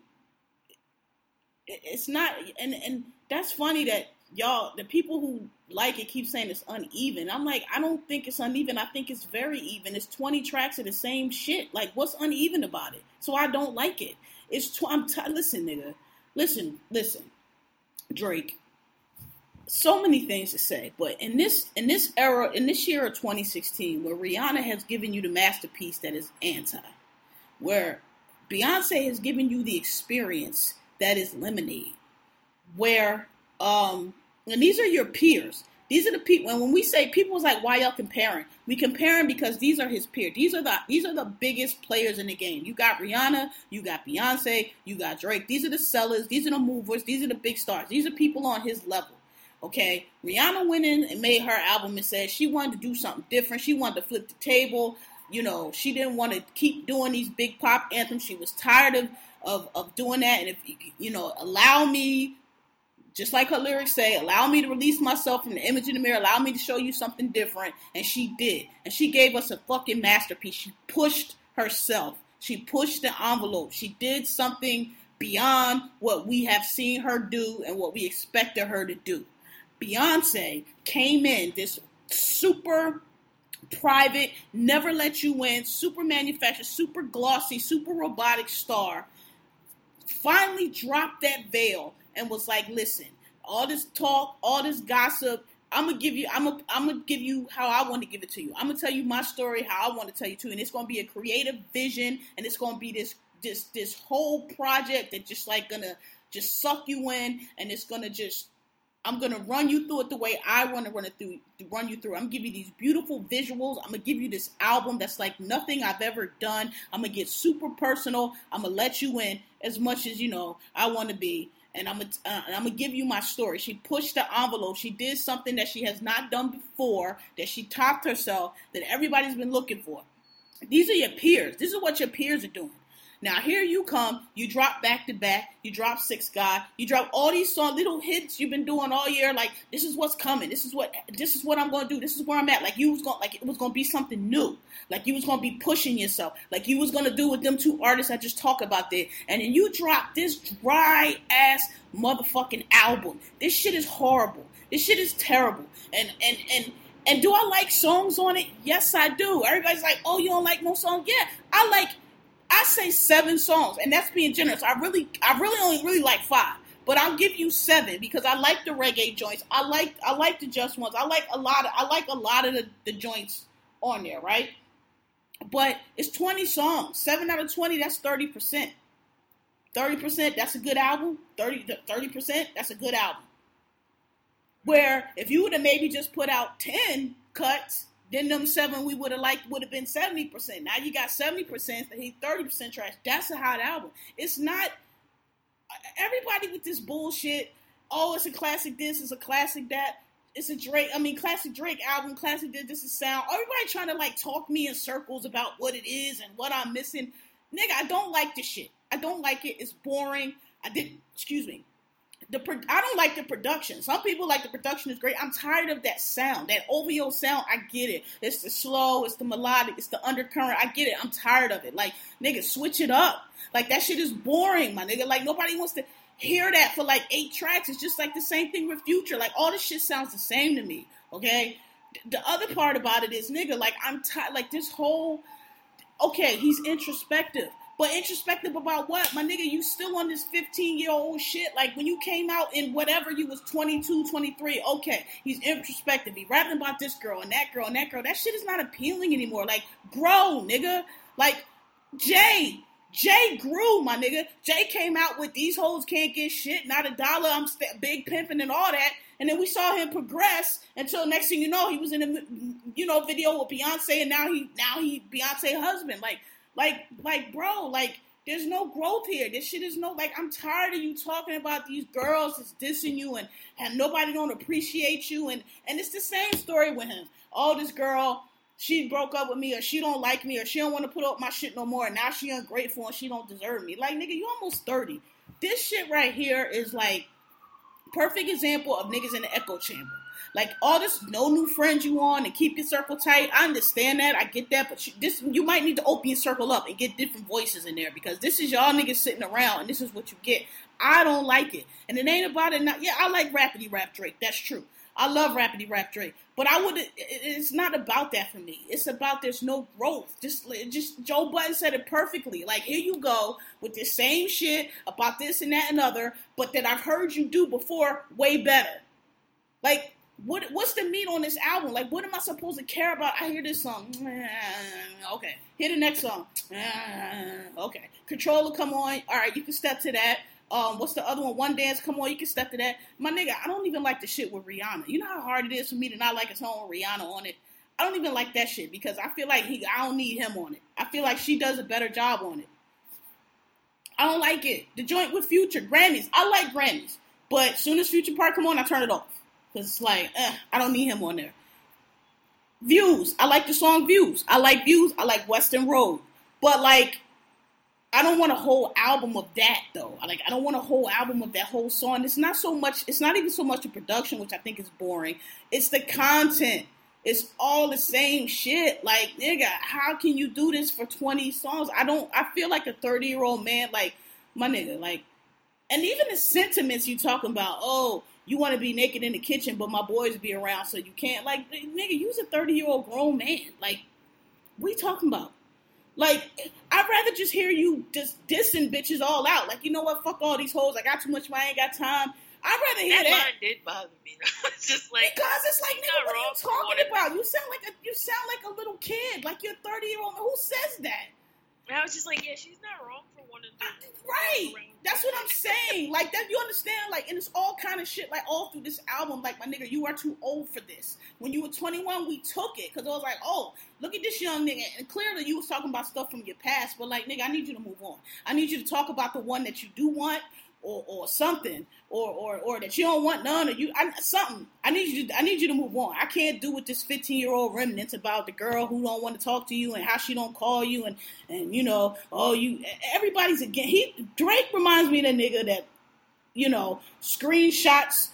It's not, and and that's funny that y'all, the people who like it, keep saying it's uneven. I'm like, I don't think it's uneven. I think it's very even. It's 20 tracks of the same shit. Like, what's uneven about it? So I don't like it. It's tw- I'm t- listen, nigga. Listen, listen. Drake, so many things to say, but in this in this era, in this year of 2016, where Rihanna has given you the masterpiece that is anti, where Beyonce has given you the experience that is lemonade, where um, and these are your peers. These are the people. And when we say people was like, why y'all comparing? We comparing because these are his peers. These are the these are the biggest players in the game. You got Rihanna, you got Beyonce, you got Drake. These are the sellers. These are the movers. These are the big stars. These are people on his level. Okay, Rihanna went in and made her album and said she wanted to do something different. She wanted to flip the table. You know, she didn't want to keep doing these big pop anthems. She was tired of of, of doing that. And if you know, allow me just like her lyrics say, allow me to release myself from the image in the mirror, allow me to show you something different. And she did. And she gave us a fucking masterpiece. She pushed herself. She pushed the envelope. She did something beyond what we have seen her do and what we expected her to do. Beyonce came in this super private, never let you win, super manufactured, super glossy, super robotic star. Finally dropped that veil and was like, listen, all this talk, all this gossip, I'm gonna give you, I'm gonna, I'm gonna give you how I want to give it to you. I'm gonna tell you my story, how I want to tell you too, and it's gonna be a creative vision, and it's gonna be this, this, this whole project that just like gonna just suck you in, and it's gonna just, I'm gonna run you through it the way I want to run it through, run you through. I'm gonna give you these beautiful visuals. I'm gonna give you this album that's like nothing I've ever done. I'm gonna get super personal. I'm gonna let you in as much as you know I want to be and I'm gonna uh, give you my story. She pushed the envelope. She did something that she has not done before. That she topped herself. That everybody's been looking for. These are your peers. This is what your peers are doing. Now here you come, you drop back to back, you drop Six God, you drop all these song little hits you've been doing all year. Like this is what's coming. This is what this is what I'm to do. This is where I'm at. Like you was gonna like it was to be something new. Like you was to be pushing yourself. Like you was to do with them two artists I just talked about there. And then you drop this dry ass motherfucking album. This shit is horrible. This shit is terrible. And and and and do I like songs on it? Yes, I do. Everybody's like, "Oh, you don't like no song?" Yeah, I like I say seven songs, and that's being generous. I really, I really only really like five, but I'll give you seven because I like the reggae joints. I like, I like the just ones. I like a lot of, I like a lot of the, the joints on there, right? But it's twenty songs. Seven out of twenty, that's thirty percent. Thirty percent, that's a good album. 30 percent, that's a good album. Where if you would have maybe just put out ten cuts then them seven we would have liked would have been seventy percent. Now you got seventy percent, and he thirty percent trash. That's a hot album. It's not everybody with this bullshit. Oh, it's a classic. This is a classic. That it's a Drake. I mean, classic Drake album. Classic. This, this is sound. Everybody trying to like talk me in circles about what it is and what I'm missing. Nigga, I don't like this shit. I don't like it. It's boring. I didn't, Excuse me the I don't like the production. Some people like the production is great. I'm tired of that sound, that OVO sound. I get it. It's the slow, it's the melodic, it's the undercurrent. I get it. I'm tired of it. Like nigga, switch it up. Like that shit is boring, my nigga. Like nobody wants to hear that for like eight tracks. It's just like the same thing with Future. Like all this shit sounds the same to me. Okay. The other part about it is, nigga, like I'm tired. Like this whole. Okay, he's introspective but introspective about what? My nigga, you still on this 15 year old shit. Like when you came out in whatever you was 22, 23, okay, he's introspective. He rapping about this girl and that girl and that girl. That shit is not appealing anymore. Like, grow, nigga. Like, Jay. Jay grew, my nigga. Jay came out with these hoes can't get shit, not a dollar. I'm st- big pimping and all that. And then we saw him progress until next thing you know, he was in a you know video with Beyonce, and now he now he Beyonce husband. Like like, like, bro, like, there's no growth here. This shit is no like. I'm tired of you talking about these girls that's dissing you and and nobody don't appreciate you and and it's the same story with him. Oh, this girl, she broke up with me or she don't like me or she don't want to put up my shit no more. And now she ungrateful and she don't deserve me. Like, nigga, you almost thirty. This shit right here is like perfect example of niggas in the echo chamber. Like all this, no new friends you on and keep your circle tight. I understand that, I get that, but you, this you might need to open your circle up and get different voices in there because this is y'all niggas sitting around and this is what you get. I don't like it, and it ain't about it. Not yeah, I like Rapidy Rap Drake. That's true. I love Rapidy Rap Drake, but I would. It's not about that for me. It's about there's no growth. Just, just Joe Budden said it perfectly. Like here you go with the same shit about this and that and other, but that I've heard you do before way better. Like what what's the meat on this album? Like, what am I supposed to care about? I hear this song, <sniffs> okay. Hear the next song, <sniffs> okay. Controlla, come on. All right, you can step to that. Um, what's the other one? One Dance, come on, you can step to that. My nigga, I don't even like the shit with Rihanna. You know how hard it is for me to not like a song with Rihanna on it. I don't even like that shit because I feel like he, I don't need him on it. I feel like she does a better job on it. I don't like it. The joint with Future, Grammys. I like Grammys, but soon as Future Part come on, I turn it off because it's like, eh, I don't need him on there. Views. I like the song Views. I like Views. I like Weston Road. But like, I don't want a whole album of that though. Like, I don't want a whole album of that whole song. It's not so much. It's not even so much the production, which I think is boring. It's the content. It's all the same shit. Like, nigga, how can you do this for 20 songs? I don't, I feel like a 30 year old man, like, my nigga, like, and even the sentiments you talking about, oh, you want to be naked in the kitchen, but my boys be around, so you can't. Like, nigga, you's a 30 year old grown man. Like, what you talking about? Like, I'd rather just hear you just dissing bitches all out. Like, you know what? Fuck all these hoes. I got too much money. I ain't got time. I'd rather hear
that.
that.
line did bother me. it's <laughs> just like
because it's like, nigga, what are you talking about? You sound like a you sound like a little kid, like you're 30 year old. Who says that?
And I was just like, yeah, she's not wrong for wanting to.
Right. That's what I'm saying. Like that, you understand? Like, and it's all kind of shit. Like all through this album, like my nigga, you are too old for this. When you were 21, we took it because I was like, oh, look at this young nigga. And clearly, you was talking about stuff from your past. But like, nigga, I need you to move on. I need you to talk about the one that you do want, or or something, or or or that you don't want none, or you I, something. I need you. To, I need you to move on. I can't do with this 15 year old remnants about the girl who don't want to talk to you and how she don't call you and and you know, oh you. Everybody's again. He Drake reminds me of the nigga that you know screenshots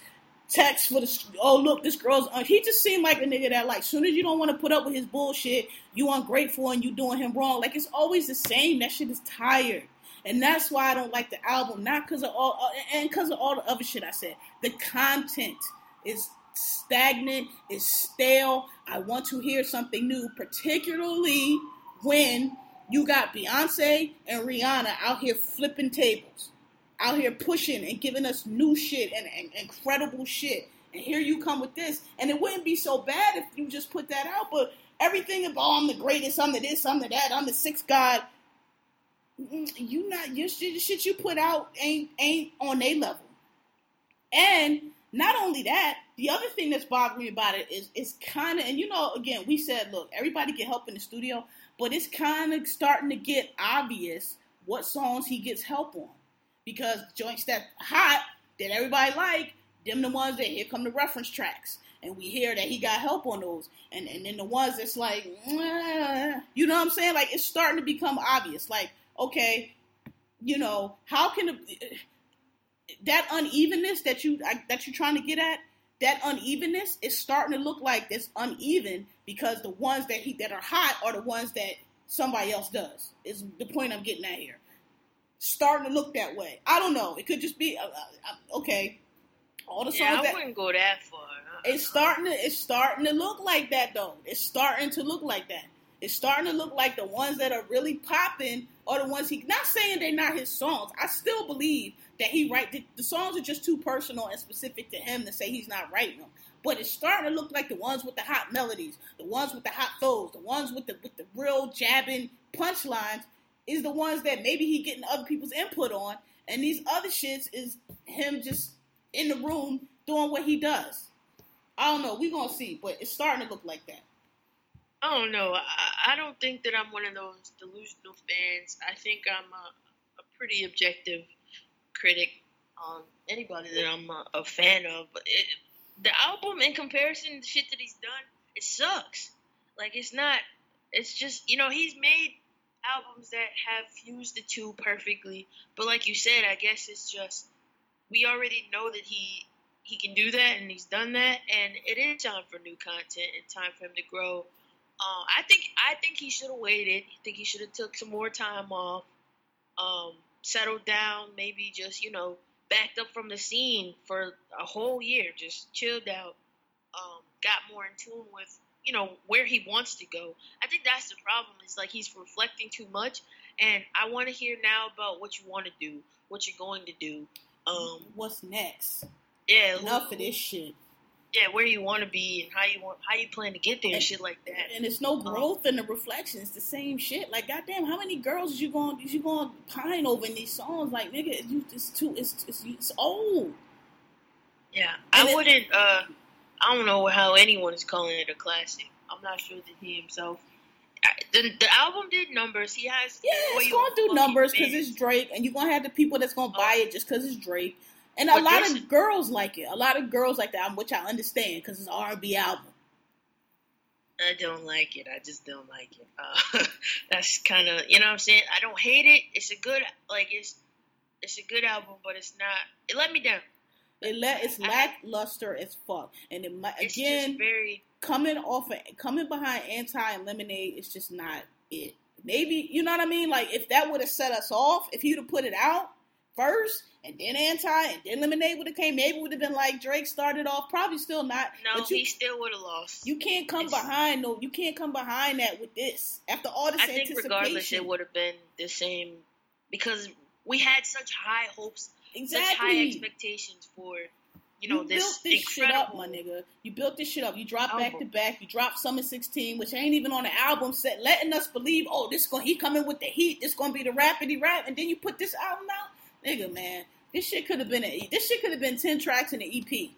text for the oh look this girl's un-. he just seemed like a nigga that like soon as you don't want to put up with his bullshit you ungrateful and you doing him wrong like it's always the same that shit is tired and that's why I don't like the album not because of all uh, and because of all the other shit I said the content is stagnant is stale I want to hear something new particularly when you got Beyonce and Rihanna out here flipping tables out here pushing and giving us new shit and, and incredible shit. And here you come with this. And it wouldn't be so bad if you just put that out, but everything about oh, I'm the greatest, I'm the this, I'm the that, I'm the sixth god. You not your shit, shit you put out ain't ain't on a level. And not only that, the other thing that's bothering me about it is it's kind of and you know again we said look everybody get help in the studio, but it's kind of starting to get obvious what songs he gets help on because joints that hot that everybody like, them the ones that here come the reference tracks. And we hear that he got help on those. And and then the ones that's like, you know what I'm saying? Like it's starting to become obvious. Like, okay, you know, how can that unevenness that you that you're trying to get at, that unevenness is starting to look like it's uneven because the ones that he that are hot are the ones that somebody else does. Is the point I'm getting at here starting to look that way. I don't know. It could just be uh, uh, okay. All the songs
Yeah, I
that
wouldn't go that far.
it's starting to it's starting to look like that though. It's starting to look like that. It's starting to look like the ones that are really popping are the ones he. Not saying they're not his songs. I still believe that he write the, the songs are just too personal and specific to him to say he's not writing them. But it's starting to look like the ones with the hot melodies, the ones with the hot flows, the ones with the with the real jabbing punchlines is the ones that maybe he getting other people's input on, and these other shits is him just in the room doing what he does. I don't know. We gonna see, but it's starting to look like that.
I don't know. I, I don't think that I'm one of those delusional fans. I think I'm a, a pretty objective critic on anybody that I'm a, a fan of. But it, the album, in comparison to the shit that he's done, it sucks. Like it's not. It's just you know he's made albums that have fused the two perfectly. But like you said, I guess it's just we already know that he he can do that and he's done that, and it is time for new content and time for him to grow. Um, I think I think he should have waited. I think he should have took some more time off, um, settled down, maybe just you know backed up from the scene for a whole year, just chilled out, um, got more in tune with you know where he wants to go. I think that's the problem. Is like he's reflecting too much, and I want to hear now about what you want to do, what you're going to do. Um,
What's next?
yeah,
Enough of this shit.
Yeah, where you want to be and how you want how you plan to get there and, and shit like that.
And it's no um, growth in the reflection. It's the same shit. Like goddamn, how many girls is you going is you going to pine over in these songs? Like nigga, you it's too it's it's, it's old.
Yeah, and I wouldn't. uh I don't know how anyone is calling it a classic. I'm not sure that he himself. The, the album did numbers. He has
yeah, it's going to do numbers because it's Drake, and you're gonna have the people that's gonna buy oh. it just because it's Drake. And a lot of girls like it. A lot of girls like that, which I understand because it's an R&B album.
I don't like it. I just don't like it. Uh, <laughs> that's kind of you know what I'm saying. I don't hate it. It's a good like it's it's a good album, but it's not. It let me down.
It let it's lackluster as fuck, and it might again very coming off of coming behind anti and lemonade is just not it. Maybe you know what I mean. Like if that would have set us off, if he'd have put it out, first, and then Anti, and then Lemonade would have came. Maybe would have been like Drake started off. Probably still not.
No, you, he still would have lost.
You can't come it's, behind. No, you can't come behind that with this. After all this I think regardless,
it would have been the same because we had such high hopes, exactly. such high expectations for you know, you this built this shit
up, my nigga. You built this shit up. You dropped back to back. You dropped Summer 16, which ain't even on the album set, letting us believe, oh, this going he coming with the heat. This gonna be the rapidy rap, and then you put this album out nigga, man, this shit could have been a this shit could have been ten tracks in an EP.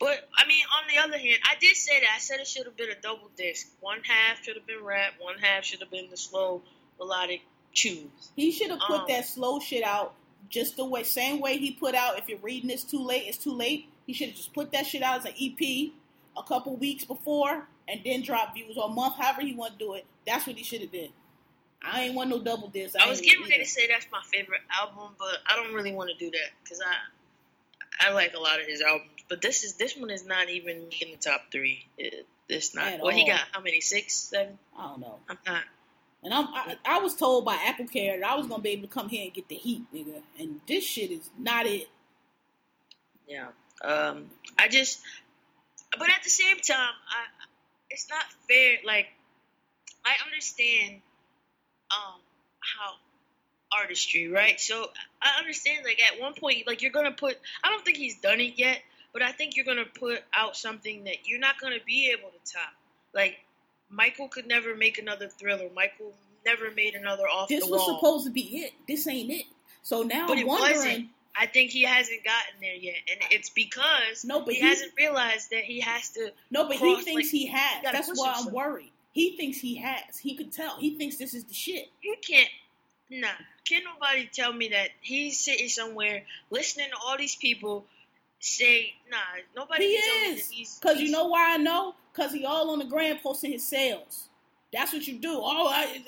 But I mean, on the other hand, I did say that. I said it should have been a double disc. One half should have been rap. One half should have been the slow melodic tunes.
He should have put um, that slow shit out just the way, same way he put out. If you're reading this too late, it's too late. He should have just put that shit out as an EP a couple weeks before, and then drop views or a month, however he want to do it. That's what he should have did. I ain't want no double disc.
I, I was getting ready to say that's my favorite album, but I don't really want to do that because I I like a lot of his albums. But this is this one is not even in the top three. It, it's not. At what all. he got? How many? Six, seven?
I don't know.
I'm not.
And I'm, I, I was told by Apple Care that I was gonna be able to come here and get the heat, nigga. And this shit is not it.
Yeah. Um. I just. But at the same time, I. It's not fair. Like, I understand um how artistry, right? So I understand like at one point like you're gonna put I don't think he's done it yet, but I think you're gonna put out something that you're not gonna be able to top. Like Michael could never make another thriller. Michael never made another off
this
the wall.
This was supposed to be it. This ain't it. So now but I'm wondering. Wasn't.
I think he hasn't gotten there yet, and it's because no, but he, he hasn't realized that he has to.
No, but cross, he thinks like, he has. That's why I'm worried. He thinks he has. He could tell. He thinks this is the shit.
You can't. Nah. Can't nobody tell me that he's sitting somewhere listening to all these people say, nah, nobody
he is. Because you know why I know? Because he all on the gram posting his sales. That's what you do. Oh, I.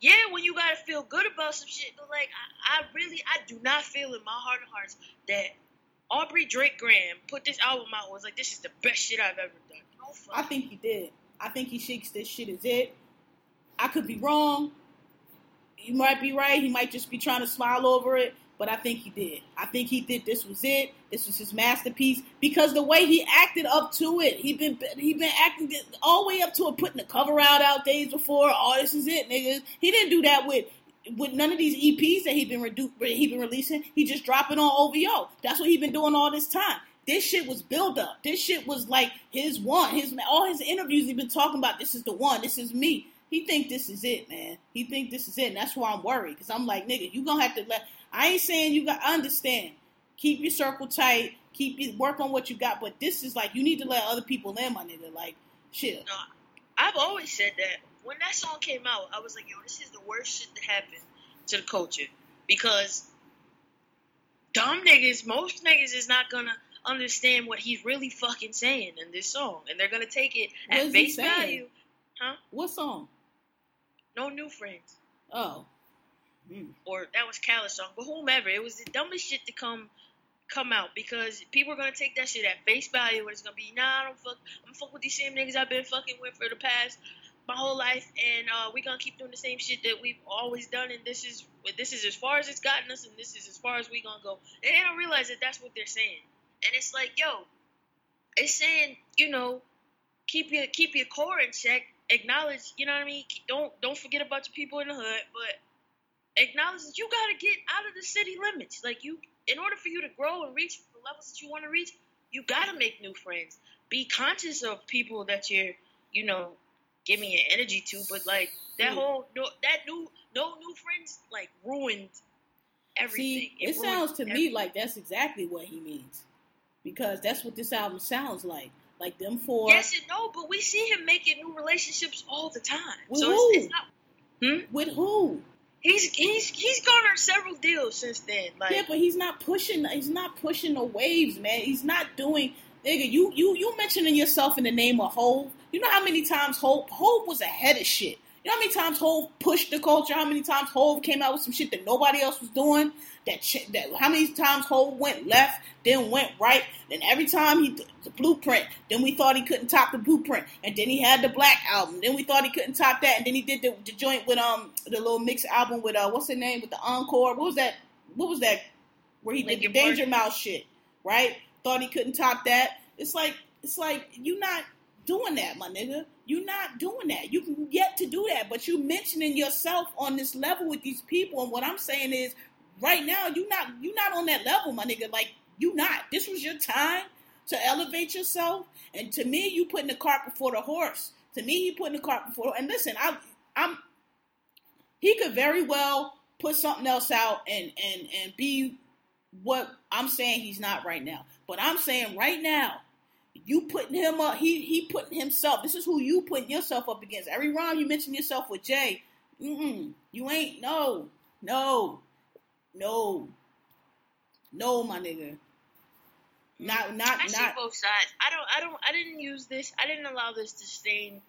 Yeah, when you gotta feel good about some shit, but like I, I really, I do not feel in my heart of hearts that Aubrey Drake Graham put this album out was like this is the best shit I've ever done. No
I think he did. I think he shakes this shit is it. I could be wrong. You might be right. He might just be trying to smile over it. But I think he did. I think he did. This was it. This was his masterpiece because the way he acted up to it, he been he been acting all the way up to it, putting the cover out out days before. Oh, this is it, niggas. He didn't do that with with none of these EPs that he been redu- he been releasing. He just dropping on OVO. That's what he been doing all this time. This shit was build up. This shit was like his one. His all his interviews he been talking about. This is the one. This is me. He think this is it, man. He think this is it, and that's why I'm worried. Cause I'm like, nigga, you gonna have to let. I ain't saying you got understand. Keep your circle tight. Keep you work on what you got. But this is like you need to let other people in, my nigga. Like shit.
No, I've always said that. When that song came out, I was like, yo, this is the worst shit that happened to the culture because dumb niggas, most niggas is not gonna understand what he's really fucking saying in this song, and they're gonna take it at face value. Huh?
What song?
No new friends.
Oh.
Mm. Or that was Khaled's song, but whomever. It was the dumbest shit to come come out because people are gonna take that shit at face value and it's gonna be nah I don't fuck I'm fuck with these same niggas I've been fucking with for the past my whole life and uh, we're gonna keep doing the same shit that we've always done and this is this is as far as it's gotten us and this is as far as we gonna go. And they don't realize that that's what they're saying. And it's like, yo, it's saying, you know, keep your keep your core in check. Acknowledge, you know what I mean. Don't don't forget about your people in the hood, but acknowledge that you gotta get out of the city limits. Like you, in order for you to grow and reach the levels that you want to reach, you gotta make new friends. Be conscious of people that you're, you know, giving your energy to. But like that
See.
whole no, that new no new friends like ruined everything.
See, it,
ruined
sounds to
everything.
me like that's exactly what he means, because that's what this album sounds like. Like them four.
yes and no, but we see him making new relationships all the time.
With
so
who?
It's, it's not. Hmm?
With who?
He's he's he's garnered several deals since then. Like
yeah, but he's not pushing. He's not pushing the waves, man. He's not doing. Nigga, you you you mentioning yourself in the name of Hove. You know how many times Hove Hove was ahead of shit. You know how many times Hove pushed the culture. How many times Hove came out with some shit that nobody else was doing. That shit. That how many times Hove went left, then went right. Then every time he the blueprint, then we thought he couldn't top the blueprint, and then he had the Black album. Then we thought he couldn't top that, and then he did the, the joint with um the little mix album with uh what's the name with the encore. What was that? What was that? Where he did the
Park.
Danger Mouse shit, right? Thought he couldn't top that. It's like it's like you not doing that, my nigga. You're not doing that. You can yet to do that, but you mentioning yourself on this level with these people. And what I'm saying is, right now you not you not on that level, my nigga. Like you not. This was your time to elevate yourself. And to me, you putting the cart before the horse. To me, you putting the cart before. And listen, I I'm he could very well put something else out and and and be what I'm saying he's not right now. But I'm saying right now, you putting him up, he he putting himself. This is who you putting yourself up against. Every round you mention yourself with Jay, mm you ain't no, no, no, no, my nigga. Not not
I see
not
both sides. I don't. I don't. I didn't use this. I didn't allow this to stain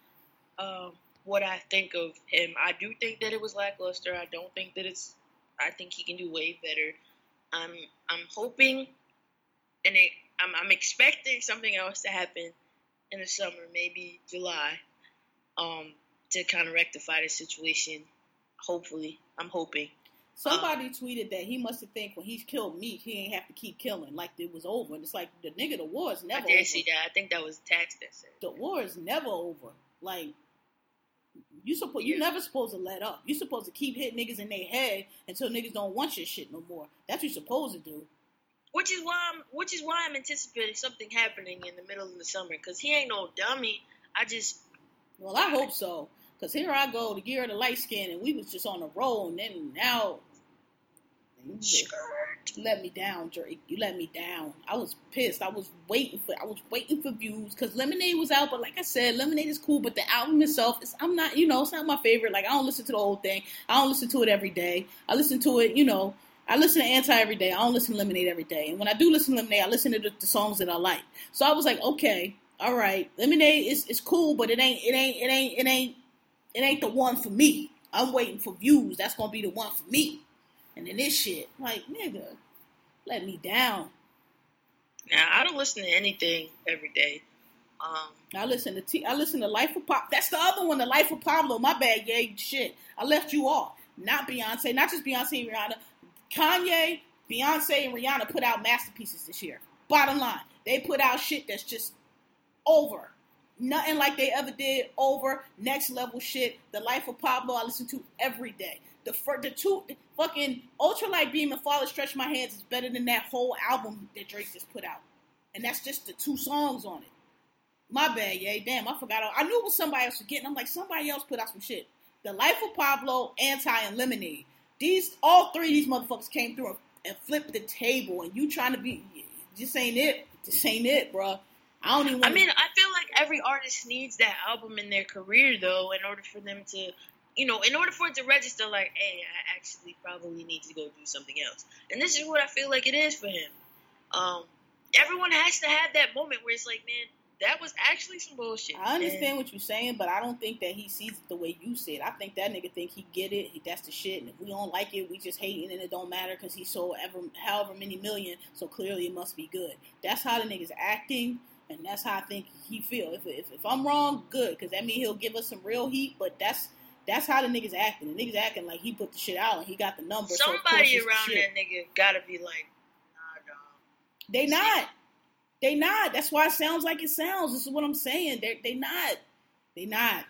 um, what I think of him. I do think that it was lackluster. I don't think that it's. I think he can do way better. I'm. I'm hoping, and it, I'm. I'm expecting something else to happen in the summer, maybe July, um, to kind of rectify the situation. Hopefully, I'm hoping.
Somebody tweeted that he must have think when he's killed Meek, he ain't have to keep killing like it was over. And it's like the nigga, the war is
I
never
did
over.
see that. I think that was tax that said.
The war is never over. Like you supposed, you
Yeah.
never supposed to let up. You supposed to keep hitting niggas in their head until niggas don't want your shit no more. That's what you're supposed to do.
Which is why I'm, which is why I'm anticipating something happening in the middle of the summer. Cause he ain't no dummy. I just
Well, I hope so. Cause here I go, the year of the light skin, and we was just on a roll, and then now you let me down, Drake. You let me down. I was pissed. I was waiting for. I was waiting for views because Lemonade was out, but like I said, Lemonade is cool, but the album itself is. I'm not. You know, it's not my favorite. Like I don't listen to the whole thing. I don't listen to it every day. I listen to it. You know. I listen to Anti every day. I don't listen to Lemonade every day. And when I do listen to Lemonade, I listen to the, the songs that I like. So I was like, okay, all right, Lemonade is, is cool, but it ain't it ain't it ain't it ain't it ain't the one for me. I'm waiting for views. That's gonna be the one for me. And then this shit, like nigga, let me down.
now I don't listen to anything every day. Um,
I listen to T. I listen to Life of Pop. That's the other one, the Life of Pablo. My bad, yeah, shit. I left you off. Not Beyonce, not just Beyonce and Rihanna. Kanye, Beyonce, and Rihanna put out masterpieces this year. Bottom line, they put out shit that's just over. Nothing like they ever did. Over next level shit. The Life of Pablo, I listen to every day. The fir- the two fucking Ultralight Beam and Father Stretch My Hands is better than that whole album that Drake just put out, and that's just the two songs on it. My bad, yeah. Damn, I forgot. I knew it was somebody else forgetting. I'm like, somebody else put out some shit. The Life of Pablo, Anti, and Lemonade. These, all three of these motherfuckers came through and, and flipped the table. And you trying to be, this ain't it. This ain't it, bruh. I don't even.
I mean, I feel every artist needs that album in their career, though, in order for them to, you know, in order for it to register, like, hey, I actually probably need to go do something else. And this is what I feel like it is for him. Um, everyone has to have that moment where it's like, man, that was actually some bullshit.
I understand
And
what you're saying, but I don't think that he sees it the way you see it. I think that nigga think he get it. He, that's the shit. And if we don't like it, we just hating and it don't matter because he sold ever however many million. So clearly it must be good. That's how the nigga's acting, and that's how I think he feel. If if, if I'm wrong, good, because that means he'll give us some real heat. But that's that's how the nigga's acting. The nigga's acting like he put the shit out and he got the so course
somebody
the
around that nigga gotta be like, nah, dog.
They not. They not. That's why it sounds like it sounds. This is what I'm saying. They they not. They not.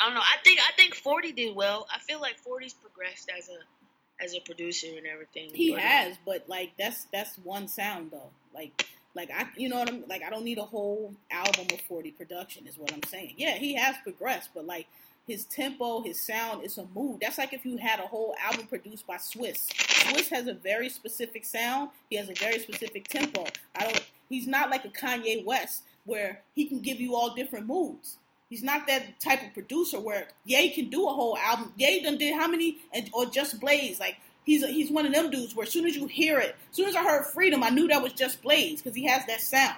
I don't know. I think I think Forty did well. I feel like 40's progressed as a as a producer and everything.
He
But, uh,
has, but like that's that's one sound though. Like Like I, you know what I'm like. I don't need a whole album of 40 production. Is what I'm saying. Yeah, he has progressed, but like his tempo, his sound, is a mood. That's like if you had a whole album produced by Swizz. Swizz has a very specific sound. He has a very specific tempo. I don't. He's not like a Kanye West where he can give you all different moods. He's not that type of producer where Ye can do a whole album. Ye done did how many and or Just Blaze like he's a, he's one of them dudes where as soon as you hear it, as soon as I heard Freedom, I knew that was Just Blaze because he has that sound.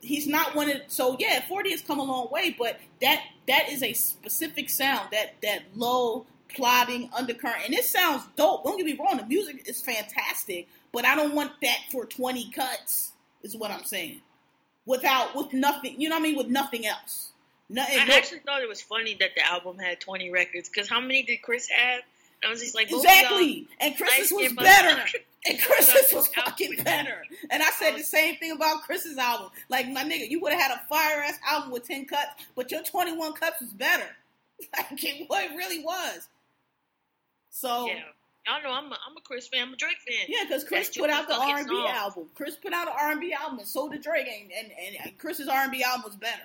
He's not one of so yeah, forty has come a long way, but that that is a specific sound that that low plotting undercurrent, and it sounds dope. Don't get me wrong, the music is fantastic, but I don't want that for twenty cuts. Is what I'm saying. Without with nothing, you know what I mean, with nothing else. Nothing,
I
no-
actually thought it was funny that the album had 20 records because how many did Chris have? I was just like, both of y'all-
Exactly. And Chris's was better. And <laughs> Chris's was fucking better. <laughs> And I said oh. the same thing about Chris's album. Like my nigga, you would have had a fire ass album with ten cuts, but your twenty one cuts was better. <laughs> Like it, what it really was. So
Yeah. Y'all know I'm a, I'm a Chris fan. I'm a Drake fan.
yeah, because Chris
That's
put out the
fucking
R and B
song.
album. Chris put out an R and B album, and so did Drake. And and, and Chris's R and B album was better.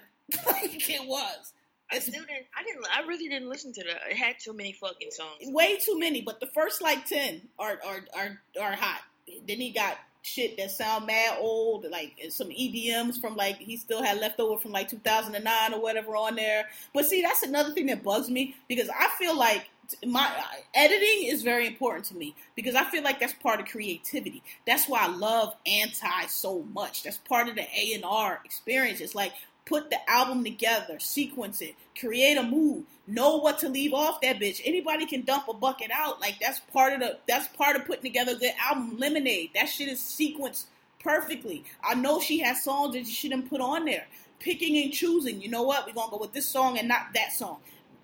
like it was.
I still didn't. I didn't. I really didn't listen to that. It had too many fucking songs.
way too many, but the first like ten are are are, are hot. Then he got shit that sound mad old, like some EDMs from like he still had leftover from like 2009 or whatever on there. But see, that's another thing that bugs me because I feel like my uh, editing is very important to me because I feel like that's part of creativity. That's why I love anti so much. That's part of the A and R experience. It's like put the album together, sequence it, create a mood, know what to leave off that bitch. Anybody can dump a bucket out. Like that's part of the that's part of putting together a good album. Lemonade. That shit is sequenced perfectly. I know she has songs that you shouldn't put on there. Picking and choosing. You know what? We're gonna go with this song and not that song.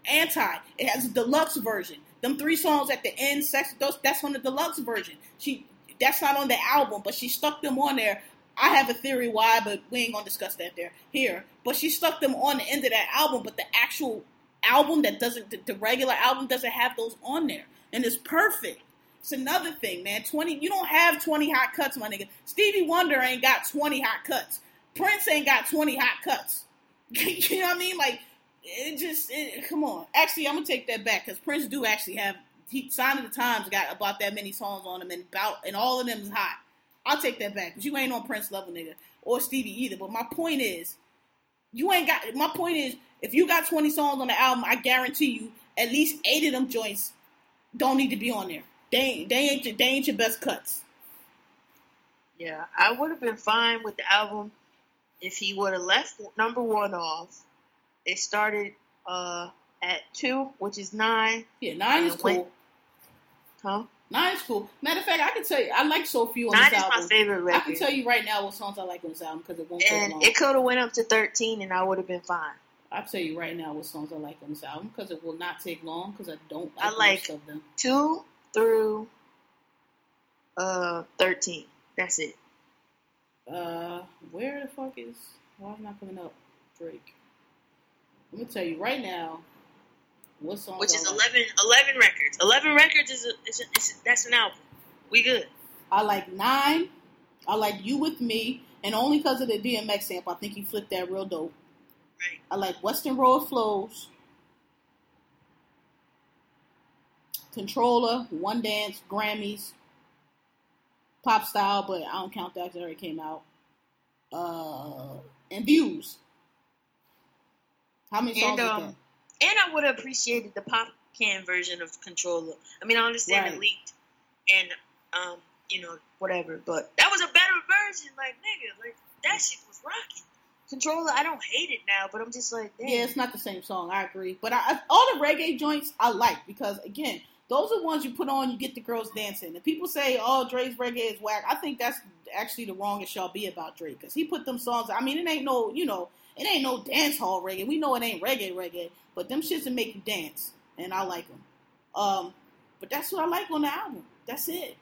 Anti. It has a deluxe version. Them three songs at the end, sex those that's on the deluxe version. She that's not on the album, but she stuck them on there. I have a theory why, but we ain't gonna discuss that there here. But she stuck them on the end of that album, but the actual album that doesn't the, the regular album doesn't have those on there. And it's perfect. It's another thing, man. Twenty you don't have twenty hot cuts, my nigga. Stevie Wonder ain't got twenty hot cuts. Prince ain't got twenty hot cuts. <laughs> you know what I mean? Like it just it, come on. Actually, I'm gonna take that back because Prince do actually have he Sign of the Times got about that many songs on him and about and all of them is hot. I'll take that back because you ain't on Prince level, nigga, or Stevie either. But my point is, you ain't got. My point is, if you got 20 songs on the album, I guarantee you at least eight of them joints don't need to be on there. They ain't, they ain't, your- they ain't your best cuts.
Yeah, I would have been fine with the album if he would have left number one off. It started uh, at two, which is nine.
Yeah, nine is
wait.
cool.
Huh?
Nine is cool. Matter of fact, I can tell you, I like so few on
Nine
this
is my
album.
favorite
I can tell you right now what songs I like on this album because it won't take
and
long.
it could have went up to thirteen, and I would have been fine.
I'll tell you right now what songs I like on this album because it will not take long because I don't
I
like,
like-
most of them.
Two through uh thirteen. That's it.
Uh, where the fuck is? Why is not coming up? Drake. Let me tell you right now. What songs?
Which
I
is
like.
11, 11 records. Eleven records is a, is, a, is a, that's an album. We good.
I like nine. I like you with me, and only because of the DMX sample, I think he flipped that real dope.
Right.
I like Weston Road Flows, Controlla, One Dance, Grammys, Pop Style, but I don't count that because it already came out. Uh, and Views. How many songs
And
is
um,
that?
And I would have appreciated the pop can version of Controlla. I mean, I understand
Right.
it leaked, and um, you know, whatever. But that was a better version. Like nigga, like that shit was rocking. Controlla, I don't hate it now, but I'm just like, damn.
Yeah, it's not the same song. I agree, but I, all the reggae joints I like because again, those are ones you put on, you get the girls dancing. And people say, "Oh, Dre's reggae is whack." I think that's actually the wrongest y'all be about Dre because he put them songs. I mean, it ain't no, you know, it ain't no dance hall reggae. We know it ain't reggae reggae, but them shits that make you dance, and I like them. Um, but that's what I like on the album. That's it.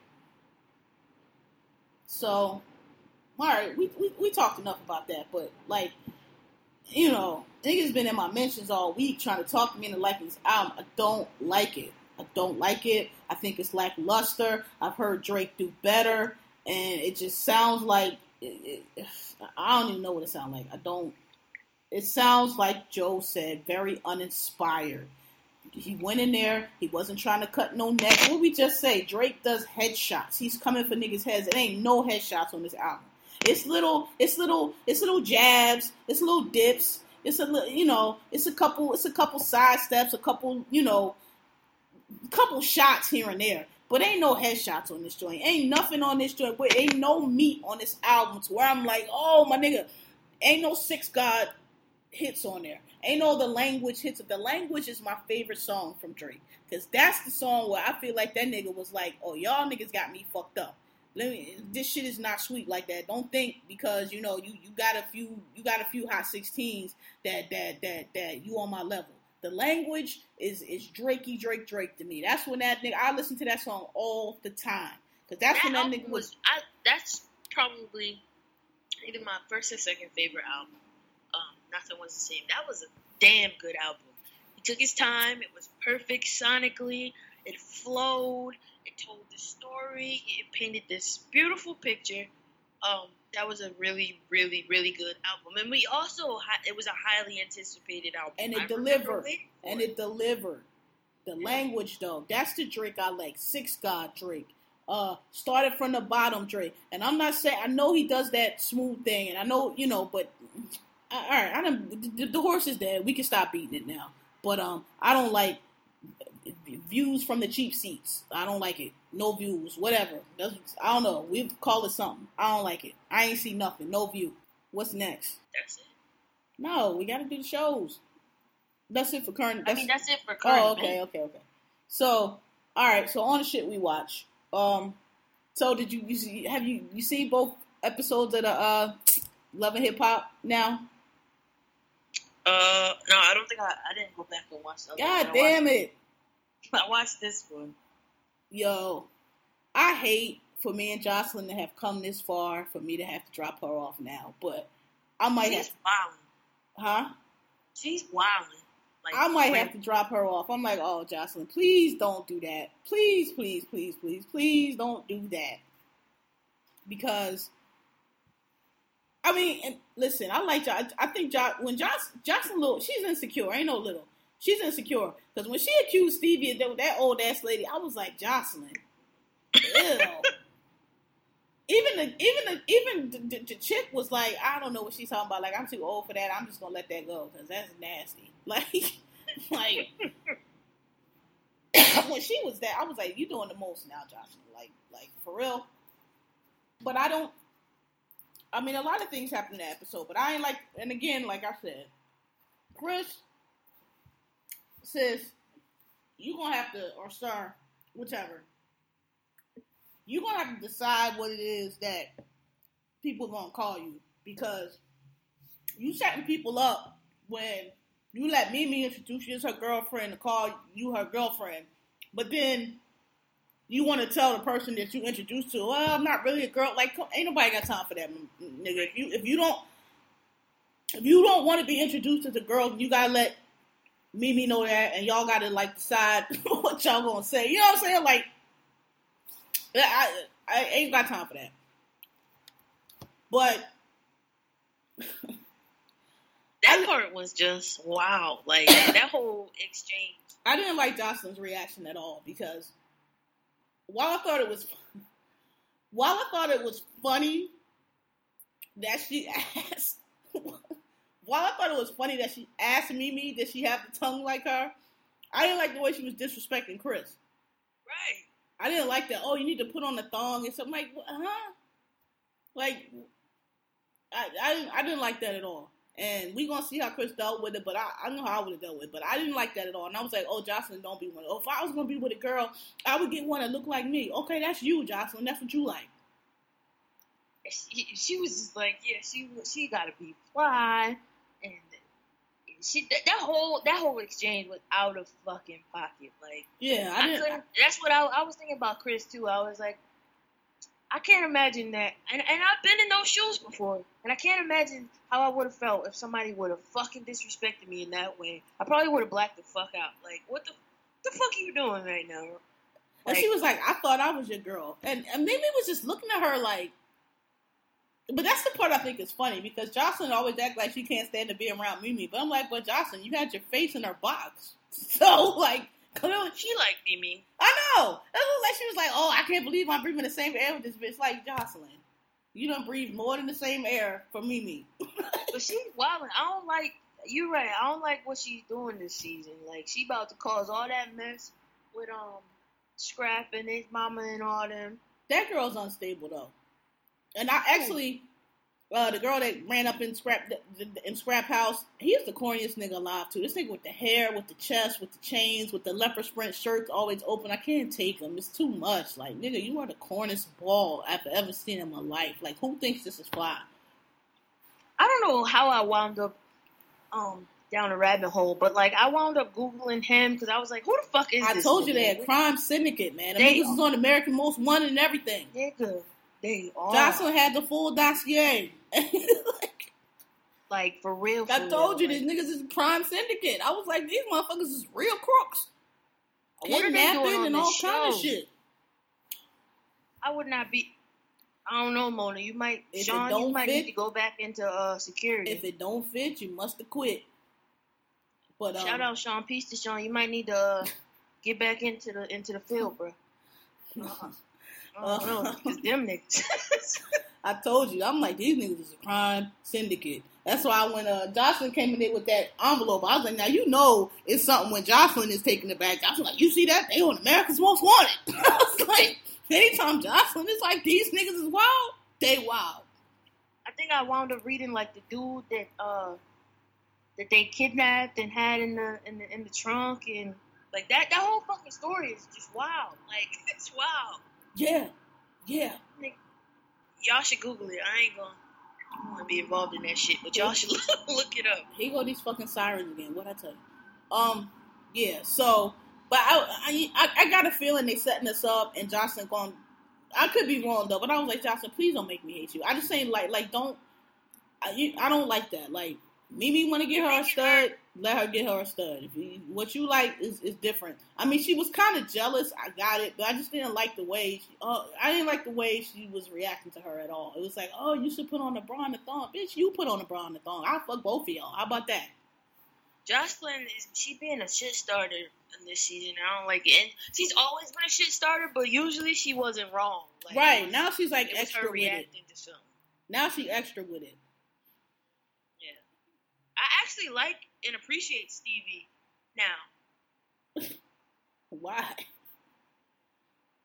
So, all right, we, we we talked enough about that, but like you know, niggas been in my mentions all week trying to talk me into liking this album. I don't like it. I don't like it. I think it's lackluster. I've heard Drake do better, and it just sounds like it, it, <sighs> I don't even know what it sounds like. I don't. It sounds like Joe said, very uninspired. He went in there. He wasn't trying to cut no neck. What we just say? Drake does headshots. He's coming for niggas' heads. It ain't no headshots on this album. It's little. It's little. It's little jabs. It's little dips. It's a little. You know. It's a couple. It's a couple side steps. A couple. You know. Couple shots here and there. But ain't no headshots on this joint. Ain't nothing on this joint. But ain't no meat on this album to where I'm like, oh my nigga, ain't no six God hits on there. Ain't all the language hits. The language is my favorite song from Drake because that's the song where I feel like that nigga was like, oh y'all niggas got me fucked up. Let me. This shit is not sweet like that. Don't think because you know you you got a few you got a few hot sixteens that that that that you on my level. The language is is Drakey Drake Drake to me. That's when that nigga. I listen to that song all the time because that's
that
when that nigga
was. I, that's probably either my first or second favorite album. Nothing was the same. That was a damn good album. He took his time. It was perfect sonically. It flowed. It told the story. It painted this beautiful picture. Um, that was a really, really, really good album. And we also it was a highly anticipated album,
and it
I
delivered. And it. it delivered. The language though, that's the Drake I like. Six God Drake. Uh, started from the bottom Drake, and I'm not saying I know he does that smooth thing, and I know you know, but all right, I don't. The, the horse is dead. We can stop beating it now. But um, I don't like views from the cheap seats. I don't like it. No views, whatever. That's, I don't know. We call it something. I don't like it. I ain't see nothing. No view. What's next?
That's it.
No, we got to do the shows. That's it for current.
I mean, that's it for current.
Oh, okay, okay, okay. So, all right. So on the shit we watch. Um, so did you you see, have you you see both episodes of the uh Love and Hip Hop now?
Uh, no, I don't think I. I didn't go back and watch.
God damn
it! I watched this one.
Yo, I hate for me and Joseline to have come this far for me to have to drop her off now, but I might
She's
have.
Wilding.
Huh?
She's wilding.
Like, I might have to drop her off. I'm like, oh, Joseline, please don't do that. Please, please, please, please, please don't do that. Because, I mean, and listen, I like jo- I think jo- when Joc- Joseline little, she's insecure. Ain't no little. She's insecure because when she accused Stevie of that, that old ass lady, I was like, Joseline, ew. <laughs> even the even the even the, the, the, chick was like, I don't know what she's talking about. Like, I'm too old for that. I'm just gonna let that go because that's nasty. <laughs> Like, like <coughs> when she was that, I was like, you doing the most now, Joseline. Like, like for real. But I don't. I mean, a lot of things happened in that episode, but I ain't like. And again, like I said, Chris says you gonna have to, or sir, whichever, you gonna have to decide what it is that people gonna call you because you setting people up when you let Mimi introduce you as her girlfriend and call you her girlfriend, but then you want to tell the person that you introduced to, well, I'm not really a girl. Like, ain't nobody got time for that, nigga. If you if you don't if you don't want to be introduced as a girl, you gotta let Mimi know that, and y'all gotta like decide <laughs> what y'all gonna say. You know what I'm saying? Like, I I ain't got time for that. But <laughs>
that part was just wow. Like that whole exchange.
I didn't like Joseline's reaction at all because while I thought it was while I thought it was funny that she <laughs> asked while I thought it was funny that she asked Mimi did she have the tongue like her, I didn't like the way she was disrespecting Chris.
Right.
I didn't like that. Oh, you need to put on the thong and something like, huh? Like, I, I, I didn't like that at all. And we gonna see how Chris dealt with it, but I, I know how I would have dealt with it. But I didn't like that at all. And I was like, oh, Joseline, don't be one. Oh, if I was gonna be with a girl, I would get one that looked like me. Okay, that's you, Joseline. That's what you like.
She, she was just like, yeah, she she gotta be fly and she that, that, whole that whole exchange was out of fucking pocket. Like
yeah, I, I couldn't.
That's what I, I was thinking about Chris too. I was like, I can't imagine that, and and I've been in those shoes before, and I can't imagine how I would have felt if somebody would have fucking disrespected me in that way. I probably would have blacked the fuck out. Like what the the fuck are you doing right now?
Like, and she was like, I thought I was your girl, and and Mimi was just looking at her like But that's the part I think is funny because Joseline always acts like she can't stand to be around Mimi. But I'm like, well, Joseline, you had your face in her box, <laughs> so like
She like Mimi.
I know. It looked like she was like, "Oh, I can't believe I'm breathing the same air with this bitch." Like Joseline, you don't breathe more than the same air for Mimi. <laughs>
But she's wild. I don't like. You're right. I don't like what she's doing this season. Like she about to cause all that mess with um Scrapp and his mama and all them.
that girl's unstable though, and I actually, uh, the girl that ran up in Scrapp in Scrapp house, he's the corniest nigga alive too. This nigga with the hair, with the chest, with the chains, with the leopard print shirts always open. I can't take him. It's too much. Like nigga, you are the corniest ball I've ever seen in my life. Like who thinks this is fly?
I don't know how I wound up um down a rabbit hole, but like I wound up googling him because I was like, who the fuck is this?
I
this?
told you
nigga?
had crime syndicate, man. The
They
niggas is on American Most Wanted and everything.
Nigga, they are
Joseline had the full dossier. <laughs>
like like, for real.
I
for
told you
real.
these niggas is a crime syndicate. I was like, these motherfuckers is real crooks.
What are they doing
Kidnapping and all kind of
show?
shit.
I would not be. I don't know, Mona. You might,
If
Sean. You might
fit-
need to go back into uh security.
If it don't fit, you must have quit. But um,
Shout out Sean. Peace to Sean. You might need to uh, <laughs> get back into the into the field, bro. <laughs> I don't know, 'cause them niggas.
I told you, I'm like, these niggas is a crime syndicate. That's why when uh, Joseline came in there with that envelope, I was like, now you know it's something when Joseline is taking it back. Joseline was like, you see that? They on America's Most Wanted. <laughs> I was like, anytime Joseline is like, these niggas is wild, they wild.
I think I wound up reading like the dude that uh that they kidnapped and had in the in the in the trunk and like that that whole fucking story is just wild. <laughs> Like it's wild.
Yeah, yeah.
Y'all should Google it. I ain't gonna. I want to be involved in that shit, but y'all should <laughs> look, it up.
Here go these fucking sirens again. What I tell you? Um, yeah. So, but I, I, I, I got a feeling they setting us up, and Johnson going. I could be wrong though, but I was like, Johnson, please don't make me hate you. I just saying, like, like don't. I, you, I don't like that. Like, Mimi want to get her a stud, let her get her a stud. You, what you like is, is different. I mean, she was kind of jealous. I got it, but I just didn't like the way. She, uh, I didn't like the way she was reacting to her at all. It was like, oh, you should put on the bra and the thong, bitch. You put on the bra and the thong. I'll fuck both of y'all. How about that?
Joseline is she being a shit starter in this season. I don't like it. And she's always been a shit starter, but usually she wasn't wrong. Like,
right now, she's like extra with it.
reacting to something.
Now she extra with it.
I actually like and appreciate Stevie now.
Why?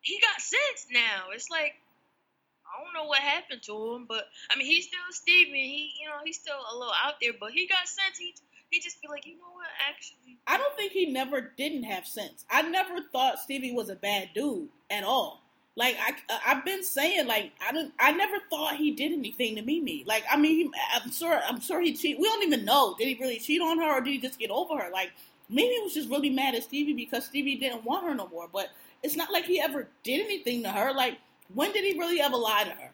He got sense now. It's like I don't know what happened to him, but I mean he's still Stevie. He you know, he's still a little out there, but he got sense. He he just be like, you know what, actually
I don't think he never didn't have sense. I never thought Stevie was a bad dude at all. Like I, I've been saying, like I don't, I never thought he did anything to Mimi. Like I mean, he, I'm sure, I'm sure he cheat. We don't even know. Did he really cheat on her, or did he just get over her? Like Mimi was just really mad at Stevie because Stevie didn't want her no more. But it's not like he ever did anything to her. Like when did he really ever lie to her?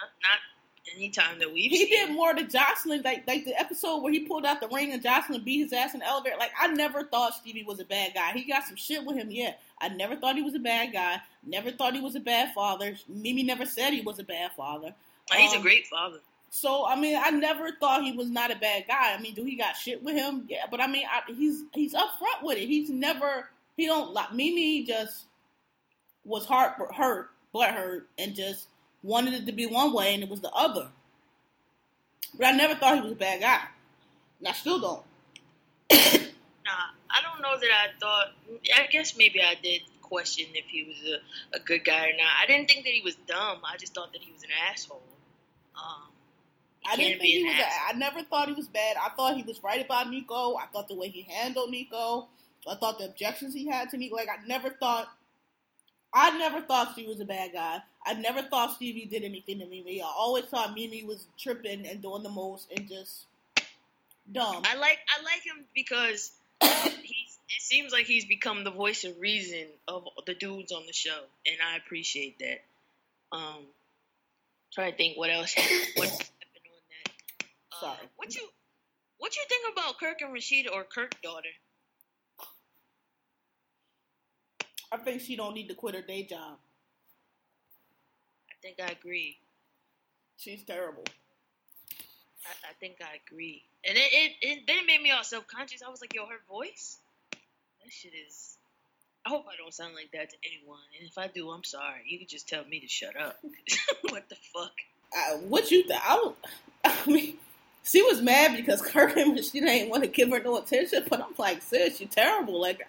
not not any time that we've
He
seen.
did more to Joseline, like like the episode where he pulled out the ring and Joseline beat his ass in the elevator. Like I never thought Stevie was a bad guy. He got some shit with him, yeah. I never thought he was a bad guy. Never thought he was a bad father. Mimi never said he was a bad father.
Like, he's a
Um,
great father.
So I mean, I never thought he was not a bad guy. I mean, do he got shit with him? Yeah, but I mean, I, he's he's upfront with it. He's never he don't like Mimi. Just was heart hurt, butt hurt, and just wanted it to be one way, and it was the other. But I never thought he was a bad guy. And I still don't. <coughs>
Nah, I don't know that I thought. I guess maybe I did question if he was a, a good guy or not. I didn't think that he was dumb. I just thought that he was an asshole. Um,
I didn't think he was. A, I never thought he was bad. I thought he was right about Nico. I thought the way he handled Nico. I thought the objections he had to Nico. Like I never thought. I never thought Stevie was a bad guy. I never thought Stevie did anything to Mimi. I always thought Mimi was tripping and doing the most and just dumb.
I like I like him because <coughs> he's. It seems like he's become the voice of reason of the dudes on the show, and I appreciate that. Um, trying to think what else happened, what happened on that. Uh,
Sorry.
What you what you think about Kirk and Rasheeda or Kirk's daughter?
I think she don't need to quit her day job.
I think I agree.
She's terrible.
I, I think I agree. And it, it, it then it made me all self conscious. I was like, yo, her voice? That shit is I hope I don't sound like that to anyone. And if I do, I'm sorry. You can just tell me to shut up. <laughs> what the fuck?
Uh, what you th- I, was, <laughs> I mean, she was mad because <laughs> Kirk and she didn't want to give her no attention. But I'm like, sis, you're terrible. Like,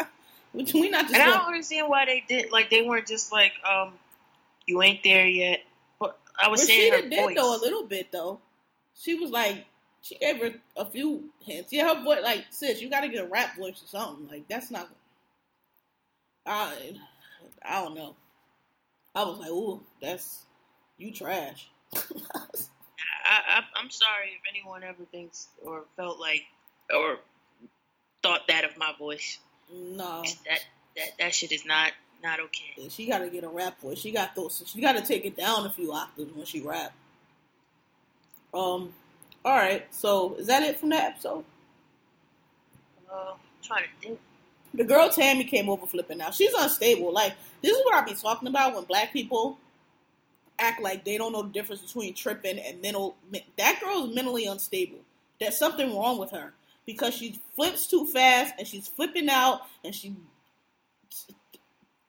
we not just.
And I don't understand why they did. Like, they weren't just like, um, you ain't there yet. But I was
But
saying
she
her
did, did
voice.
though a little bit though. She was like, she gave her a few hints. Yeah, her voice, like, sis, you got to get a rap voice or something. Like, that's not. I, I don't know. I was like, ooh, that's you trash. <laughs>
I, I, I'm sorry if anyone ever thinks or felt like or thought that of my voice.
No,
That that that shit is not not okay.
she got to get a rap voice. She got those. She got to take it down a few octaves when she rap. Um. All right. So is that it from that episode?
Uh, I'm trying to think.
The girl Tammy came over flipping out. She's unstable. Like this is what I be talking about when black people act like they don't know the difference between tripping and mental. That girl is mentally unstable. There's something wrong with her because she flips too fast and she's flipping out and she.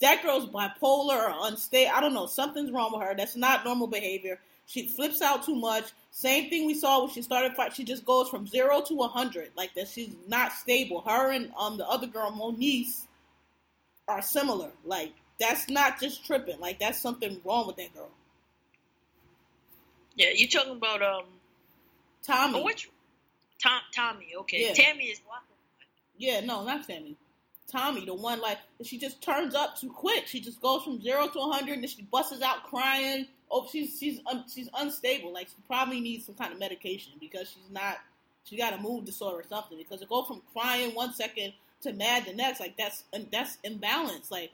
That girl's bipolar or unstable. I don't know. Something's wrong with her. That's not normal behavior. She flips out too much. Same thing we saw when she started fight. She just goes from zero to a hundred, like that. She's not stable. Her and um the other girl Moniece are similar. Like that's not just tripping. Like that's something wrong with that girl.
Yeah, you talking about um?
Tommie.
Oh, which Tom Tommie? Okay,
Yeah.
Tammy is walking.
Yeah, no, not Tammy. Tommie, the one like she just turns up too quick. She just goes from zero to a hundred, and then she busts out crying. Oh, she's she's un, she's unstable. Like she probably needs some kind of medication because she's not. She got a mood disorder or something. Because to go from crying one second to mad the next, like that's and that's imbalance. Like,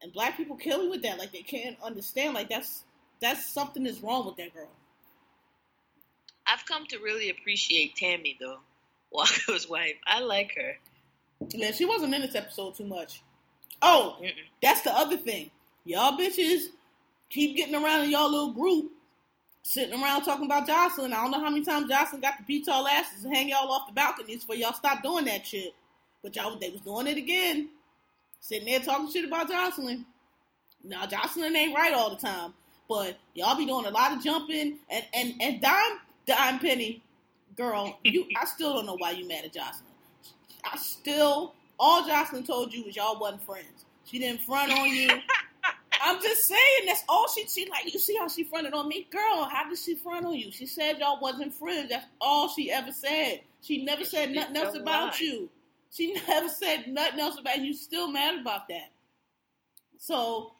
and black people kill me with that. Like they can't understand. Like that's that's something is wrong with that girl.
I've come to really appreciate Tammy though, Waka's <laughs> wife. I like her.
Yeah, she wasn't in this episode too much. Oh,
Mm-mm.
That's the other thing. Y'all bitches keep getting around in y'all little group, sitting around talking about Joseline. I don't know how many times Joseline got to beat y'all asses and hang y'all off the balconies for y'all stop doing that shit. But y'all, they was doing it again. Sitting there talking shit about Joseline. Now, Joseline ain't right all the time. But y'all be doing a lot of jumping. And, and, and Dime, Dime Penny, girl, you, I still don't know why you mad at Joseline. I still, all Joseline told you was y'all wasn't friends. She didn't front on you. <laughs> I'm just saying that's all she she like. You see how she fronted on me, girl? How did she front on you? She said y'all wasn't friends. That's all she ever said. She never said nothing else about you. She <laughs> never said nothing else about you. You Still mad about that? So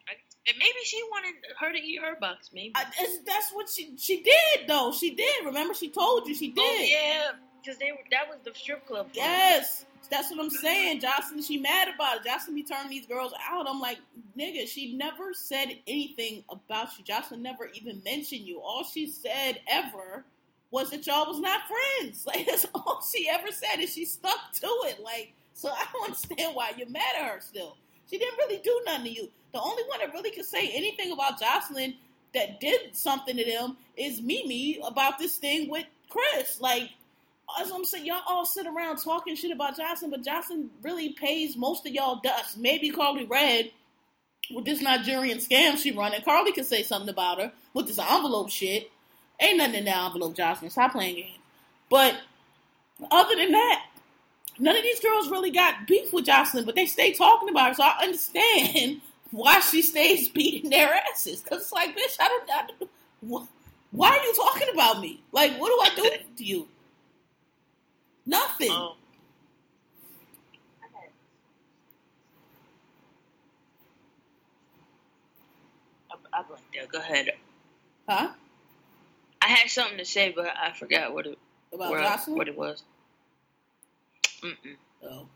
And maybe she wanted her to eat her box. Maybe.
I, that's what she she did though. She did. Remember, she told you she oh, did.
Oh yeah, because they were, that was the strip club.
Yes, that's what I'm saying. Joseline, she mad about it. Joseline be turning these girls out. I'm like, nigga, she never said anything about you. Joseline never even mentioned you. All she said ever was that y'all was not friends. <laughs> Like that's all she ever said, and she stuck to it. Like, so I don't <laughs> understand why you're mad at her still. She didn't really do nothing to you. The only one that really could say anything about Joseline that did something to them is Mimi about this thing with Chris. Like, as I'm saying, y'all all sit around talking shit about Joseline, but Joseline really pays most of y'all dust. Maybe Karlie Redd with this Nigerian scam she running. Carly can say something about her with this envelope shit. Ain't nothing in that envelope, Joseline. Stop playing games. But other than that, none of these girls really got beef with Joseline, but they stay talking about her. So I understand why she stays <laughs> beating their asses. Cause it's like, bitch, I don't. I don't wh- why are you talking about me? Like, what do I do to you? Nothing.
Um, I, I blanked out. Go ahead.
huh?
I had something to say, but I forgot what it
About
where- what it was. Mm-mm.
Oh,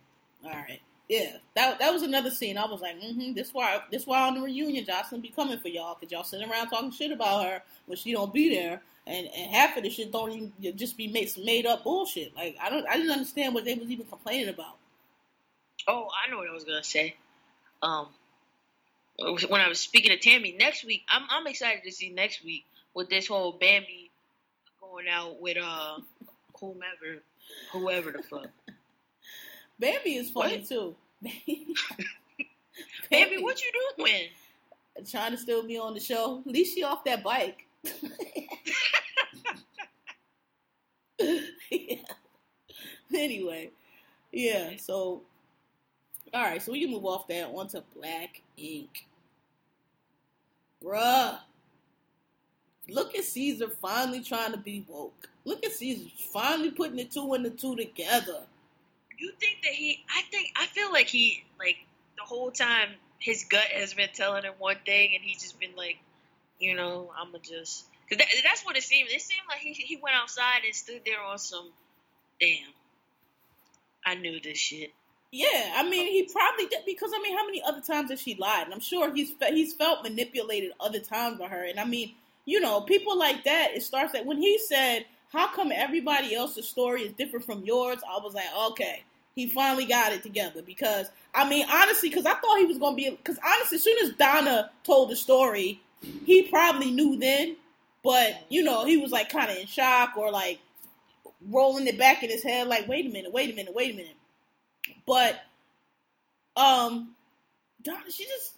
all right. Yeah, that that was another scene. I was like, mm-hmm. This why this why on the reunion, Joseline be coming for y'all because y'all sitting around talking shit about her when she don't be there, and, and half of the shit don't even just be made made up bullshit. Like I don't I didn't understand what they was even complaining about.
Oh, I know what I was gonna say. Um, when I was speaking to Tammy next week, I'm I'm excited to see next week with this whole Bambi going out with uh whomever, whoever the fuck.
Bambi is funny
What?
too. <laughs>
Baby, what you doing?
trying to still be on the show? At least she off that bike. <laughs> yeah. Anyway, yeah. So, all right. So we can move off that onto Black Ink, bruh. Look at Ceaser finally trying to be woke. Look at Ceaser finally putting the two and the two together.
You think that he? I think I feel like he like the whole time his gut has been telling him one thing, and he's just been like, you know, I'ma just. Cause that, that's what it seemed. It seemed like he he went outside and stood there on some. Damn. I knew this shit.
Yeah, I mean, he probably did because I mean, how many other times has she lied? And I'm sure he's he's felt manipulated other times by her. And I mean, you know, people like that. It starts that when he said, "How come everybody else's story is different from yours?" I was like, okay, he finally got it together. Because I mean, honestly, because I thought he was gonna be. Because honestly, as soon as Donna told the story, he probably knew then. But you know, he was like kind of in shock or like rolling it back in his head, like, wait a minute, wait a minute, wait a minute. But um Donna, she just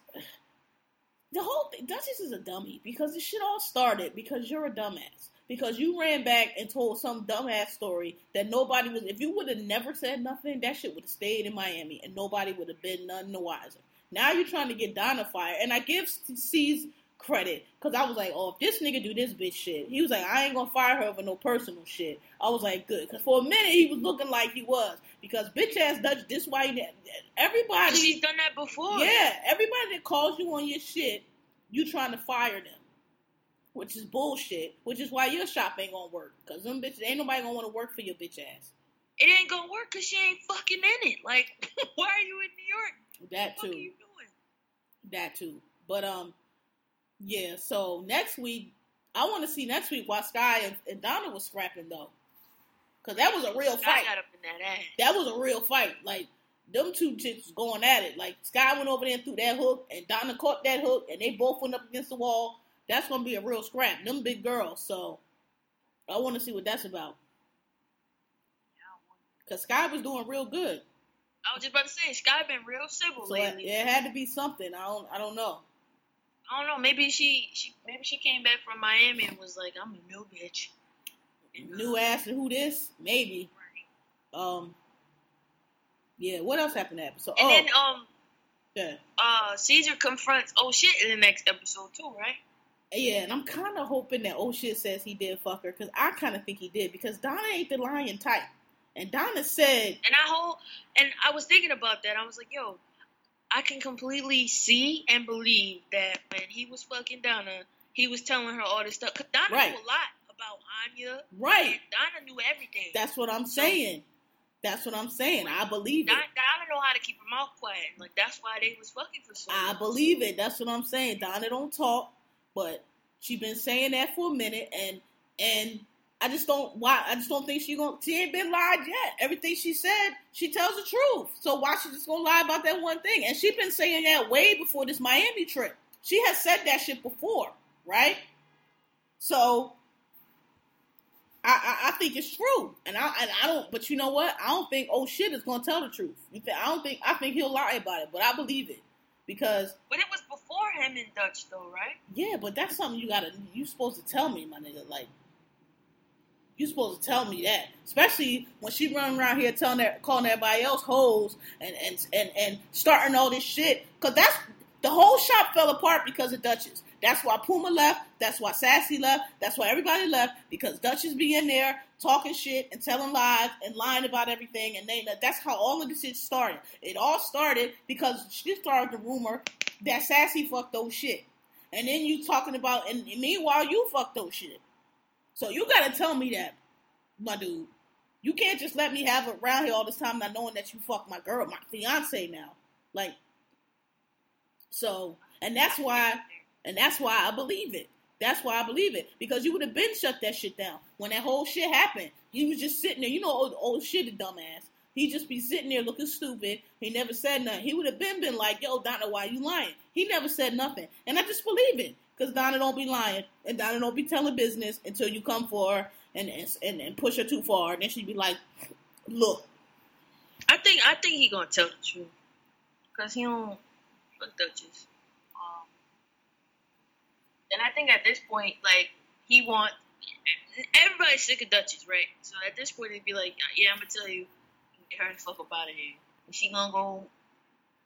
the whole thing Duchess is a dummy because this shit all started because you're a dumbass. Because you ran back and told some dumbass story that nobody was if you would have never said nothing, that shit would have stayed in Miami and nobody would have been none the wiser. Now you're trying to get Donna fired, and I give C's credit because I was like, oh, if this nigga do this bitch shit, he was like, I ain't gonna fire her for no personal shit. I was like, good, because for a minute he was looking like he was because bitch ass Dutch this why he- everybody
She's done that before.
yeah, everybody that calls you on your shit, you trying to fire them, which is bullshit. Which is why your shop ain't gonna work because them bitches ain't nobody gonna want to work for your bitch ass.
It ain't gonna work because she ain't fucking in it. Like, <laughs> why are you in New York?
That
What are
too,
you doing?
that too. But um, yeah. So next week, I want to see next week why Sky and, and Donna was scrapping though, because that was a real
I
fight.
got up in that ass.
That was a real fight. Like them two chicks going at it. Like Sky went over there and threw that hook, and Donna caught that hook, and they both went up against the wall. That's gonna be a real scrap. Them big girls. So I want to see what that's about. Cause Sky was doing real good.
I was just about to say, Sky been real civil
So it,
lately.
it had to be something. I don't. I don't know.
I don't know. Maybe she, she, maybe she came back from Miami and was like, "I'm a new bitch."
New ass and who this? Maybe.
Right.
Um. Yeah. What else happened that episode?
And
oh,
then um,
yeah.
uh, Ceaser confronts oh shit in the next episode too, right?
Yeah, and I'm kind of hoping that oh shit says he did fuck her because I kind of think he did because Donna ain't the lion type, and Donna said
And I whole and I was thinking about that. I was like, yo, I can completely see and believe that when he was fucking Donna, he was telling her all this stuff. Cause Donna
Right.
knew a lot about Anya.
right.
Donna knew everything.
That's what I'm saying. That's what I'm saying. I believe it.
Donna, Donna know how to keep her mouth quiet. Like that's why they was fucking for so
I
long.
believe it. That's what I'm saying. Donna don't talk, but she been saying that for a minute, and and I just don't why I just don't think she gonna she ain't been lied yet. Everything she said, she tells the truth. So why she just gonna lie about that one thing? And she been saying that way before this Miami trip. She has said that shit before, right? So I, I, I think it's true, and I and I don't. But you know what? I don't think oh shit is gonna tell the truth. I don't think I think he'll lie about it, but I believe it because
But it was before him and Dutch though, right?
yeah, but that's something you gotta you supposed to tell me, my nigga. Like you supposed to tell me that, especially when she running around here telling that calling everybody else hoes and and and and starting all this shit. Cause that's the whole shop fell apart because of Duchess. That's why Puma left. That's why Sassy left. That's why everybody left because Duchess be in there talking shit and telling lies and lying about everything. And they that's how all of this shit started. It all started because she started the rumor that Sassy fucked those shit. And then you talking about, and meanwhile you fucked those shit. So you gotta tell me that, my dude. You can't just let me have it around here all this time not knowing that you fucked my girl, my fiance now. Like, so, and that's why, and that's why I believe it. That's why I believe it because you would have been shut that shit down when that whole shit happened. He was just sitting there, you know, old, old shit, a dumbass. He just be sitting there looking stupid. He never said nothing. He would have been been like, "Yo, Donna, why you lying?" He never said nothing, and I just believe it because Donna don't be lying and Donna don't be telling business until you come for her and and, and push her too far. And then she'd be like, "Look,
I think I think he gonna tell the truth because he don't fuck Duchess. Um, and I think at this point, like he wants everybody's sick of Duchess, right? So at this point, it'd be like, yeah, I'm gonna tell you, get her the fuck up out of here. And she gonna go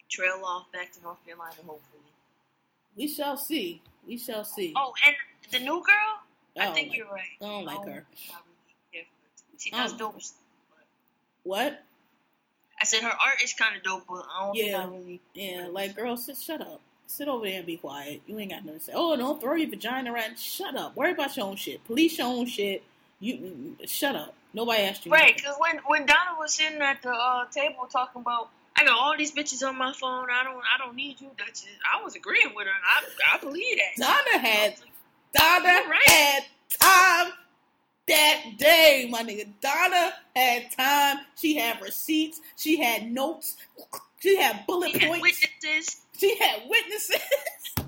trail off back to North Carolina, hopefully.
we shall see. We shall see."
Oh, and the new girl,
I
I think
like-
you're right.
I don't like
Oh,
her.
not really care for her. She does
Oh.
dope stuff.
What?
I said her art is kind of dope, but I don't think
Yeah.
I really.
Yeah, like girl, sit shut up. Sit over there and be quiet. You ain't got nothing to say. Oh, don't throw your vagina around. Shut up. Worry about your own shit. Police your own shit. You shut up. Nobody asked you.
Right, because when when Donna was sitting at the uh, table talking about, I got all these bitches on my phone. I don't I don't need you, Duchess. I was agreeing with her. I I believe that.
Donna had Donna
right.
had time that day, my nigga. Donna had time. She had receipts. She had notes. She had bullet
had
points.
witnesses.
She had witnesses. <laughs> she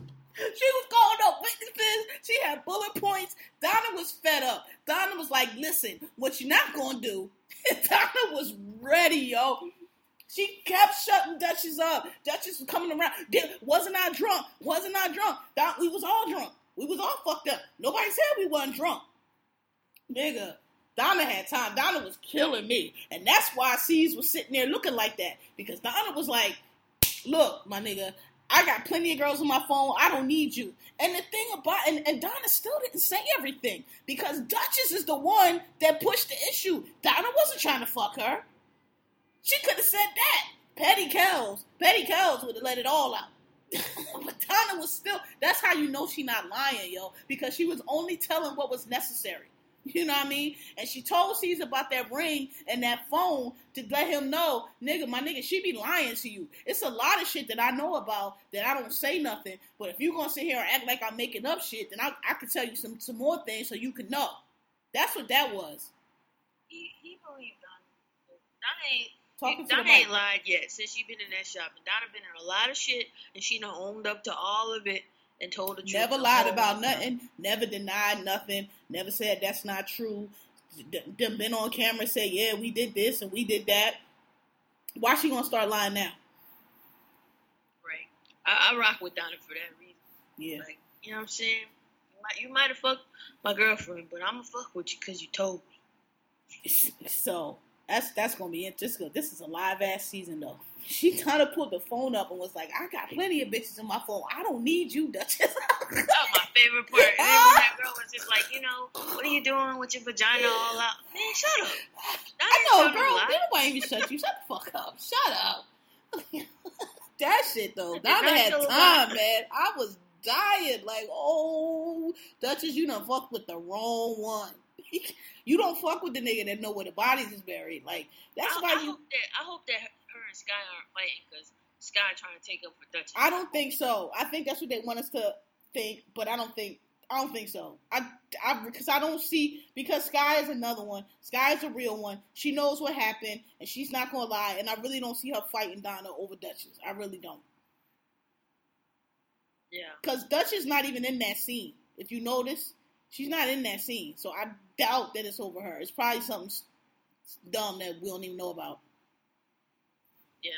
was calling up witnesses. She had bullet points. Donna was fed up. Donna was like, listen, what you're not going to do. <laughs> Donna was ready, yo. She kept shutting Duchess up. Duchess was coming around. Wasn't I drunk? Wasn't I drunk? Don, we was all drunk. We was all fucked up. Nobody said we wasn't drunk. Nigga, Donna had time. Donna was killing me. And that's why C's was sitting there looking like that. Because Donna was like, look, my nigga, I got plenty of girls on my phone. I don't need you. And the thing about and, and Donna still didn't say everything because Duchess is the one that pushed the issue. Donna wasn't trying to fuck her. She could have said that. Petty Kells, Petty Kells would have let it all out. <laughs> but Donna was still. That's how you know she not lying, yo, because she was only telling what was necessary. You know what I mean? And she told Ceaser about that ring and that phone to let him know, nigga, my nigga, she be lying to you. It's a lot of shit that I know about that I don't say nothing. But if you gonna sit here and act like I'm making up shit, then I, I can tell you some some more things so you can know. That's what that was.
He, he believed Donna. Donna ain't.
Talking
Donna ain't lied yet since she been in that shop. And Donna been in a lot of shit, and she done owned up to all of it and told the truth.
Never lied about nothing. Never denied nothing. Never said that's not true. Them been on camera say, yeah, we did this and we did that. Why she gonna start lying now?
Right. I, I rock with Donna for that reason.
Yeah.
Like, you know what I'm saying? You might, you might have fucked my girlfriend, but I'm gonna fuck with you because you told me. <laughs>
So that's that's gonna be interesting. This is a live ass season though. She kind of pulled the phone up and was like, "I got plenty of bitches on my phone. I don't need you, Duchess." <laughs>
That was my favorite part. And that girl was just like, you know, what are you doing with your vagina all out? Man, shut up. Donna
I know, girl. nobody even shut you? Shut the fuck up. Shut up. <laughs> that shit though. Donna had time, man. I was dying. Like, oh, Duchess, you done fucked with the wrong one. <laughs> You don't fuck with the nigga that know where the bodies is buried. Like, that's
I,
why
I
you.
hope that I hope that her and Sky aren't fighting because Sky trying to take up for Duchess.
I don't think so. I think that's what they want us to think, but I don't think. I don't think so. I, I, because I don't see because Sky is another one. Sky is a real one. She knows what happened, and she's not gonna lie. And I really don't see her fighting Donna over Duchess. I really don't.
Yeah.
Because Dutch is not even in that scene. If you notice, she's not in that scene. So I doubt that it's over her. It's probably something dumb that we don't even know about.
Yeah,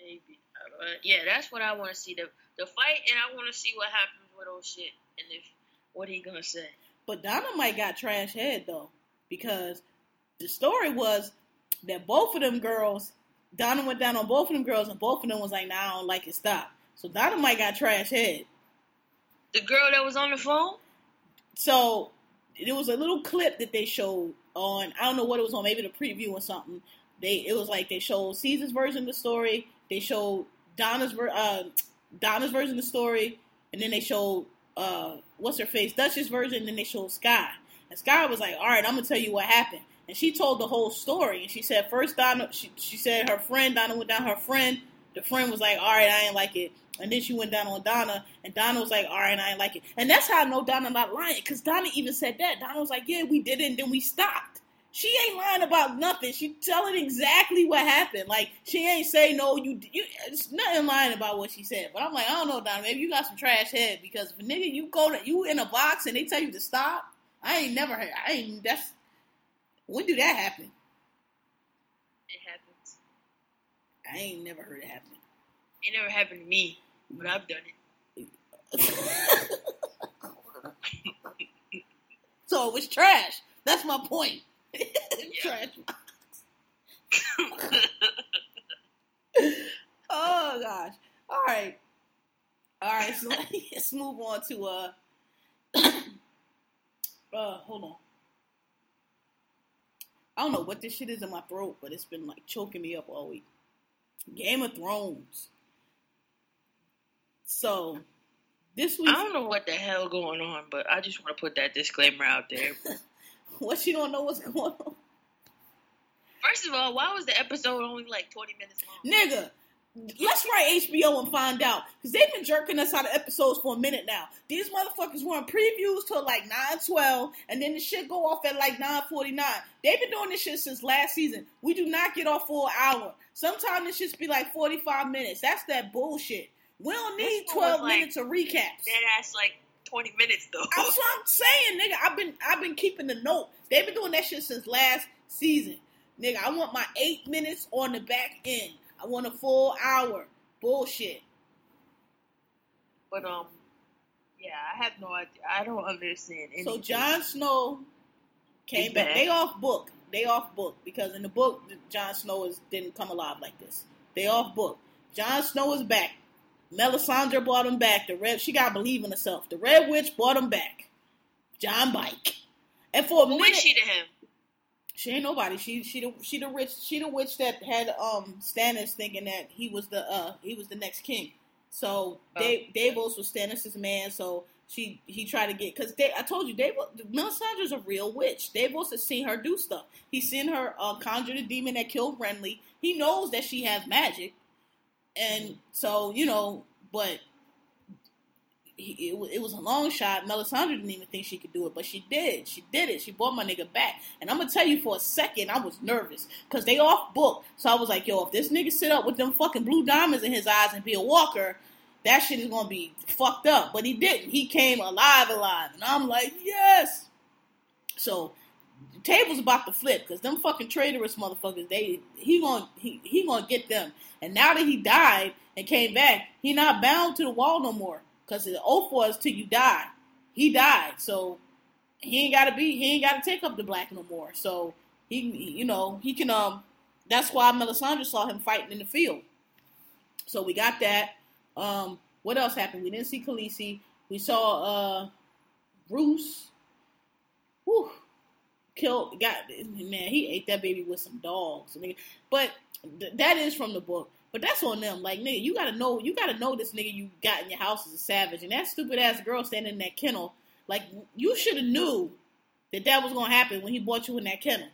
maybe. Uh, yeah, that's what I want to see the the fight, and I want to see what happens with old shit, and if what he gonna say.
But Dynamite might got trash head though, because the story was that both of them girls, Donna went down on both of them girls, and both of them was like, "Nah, I don't like it. Stop." So Dynamite got trash head.
The girl that was on the phone.
So there was a little clip that they showed on I don't know what it was on, maybe the preview or something. They it was like they showed Ceaser's version of the story, they showed Donna's ver- uh, Donna's version of the story, and then they showed uh, what's her face Duchess version, and then they showed Sky. And Sky was like, "All right, I'm gonna tell you what happened." And she told the whole story. And she said first Donna, she, she said her friend Donna went down. Her friend, the friend was like, "All right, I ain't like it." And then she went down on Donna, and Donna was like, "All right, I ain't like it." And that's how I know Donna not lying, because Donna even said that. Donna was like, "Yeah, we did it, and then we stopped." She ain't lying about nothing. She telling exactly what happened. Like she ain't say no. You, you, it's nothing lying about what she said. But I'm like, I don't know, Donna. Maybe you got some trash head because if nigga you go to you in a box and they tell you to stop, I ain't never heard. I ain't. That's when do that happen?
It happens.
I ain't never heard it happen.
It never happened to me, but I've done it. <laughs>
so it was trash. That's my point. <laughs> Trash. <laughs> oh gosh. All right. All right. So let's move on to uh. <coughs> uh, hold on. I don't know what this shit is in my throat, but it's been like choking me up all week. Game of Thrones. So this week,
I don't know what the hell going on, but I just want to put that disclaimer out there. <laughs>
what you don't know what's going on,
First of all, why was the episode only like 20 minutes long?
nigga. Let's write HBO and find out because they've been jerking us out of episodes for a minute now. These motherfuckers run previews till like nine twelve, and then the shit go off at like nine forty nine. They've been doing this shit since last season. We do not get off for an hour. Sometimes this shit be like forty five minutes. That's that bullshit. We don't need
This one was
twelve
like-
minutes of recaps.
Dead ass like 20 minutes though.
That's what I'm saying, nigga. I've been I've been keeping the note. They've been doing that shit since last season. Nigga, I want my eight minutes on the back end. I want a full hour. Bullshit.
But um, yeah, I have no idea. I don't understand. Anything.
So Jon Snow came back.
back.
They off book. They off book because in the book, Jon Snow is didn't come alive like this. They off book. Jon Snow is back. Melisandre brought him back. The red, she got to believe in herself. The Red Witch brought him back. John Bike. And for a
Who
minute,
is she to him?
She ain't nobody. She she the she the rich she the witch that had um Stannis thinking that he was the uh he was the next king. So
Oh.
Dave Davos was Stannis' man. So she he tried to get because I told you Davos Melisandre's a real witch. Davos has seen her do stuff. He's seen her uh, conjure the demon that killed Renly. He knows that she has magic, and so you know, but. It, it was a long shot. Melisandre didn't even think she could do it, but she did. She did it. She brought my nigga back. And I'm gonna tell you for a second, I was nervous because they off book. So I was like, yo, if this nigga sit up with them fucking blue diamonds in his eyes and be a walker, that shit is gonna be fucked up. But he didn't. He came alive, alive, and I'm like, yes. So the table's about to flip because them fucking traitorous motherfuckers, they he gonna he, he gonna get them. And now that he died and came back, he not bound to the wall no more because the oath was till you die. He died, so he ain't gotta be he ain't gotta take up the black no more. So he you know he can um that's why Melisandre saw him fighting in the field. So we got that. Um, what else happened? We didn't see Khaleesi. We saw uh Bruce. Whew. Killed got man, he ate that baby with some dogs. But th- that is from the book. But that's on them. Like nigga, you gotta know you gotta know this nigga you got in your house is a savage. And that stupid ass girl standing in that kennel, like you should have knew that that was gonna happen when he bought you in that kennel.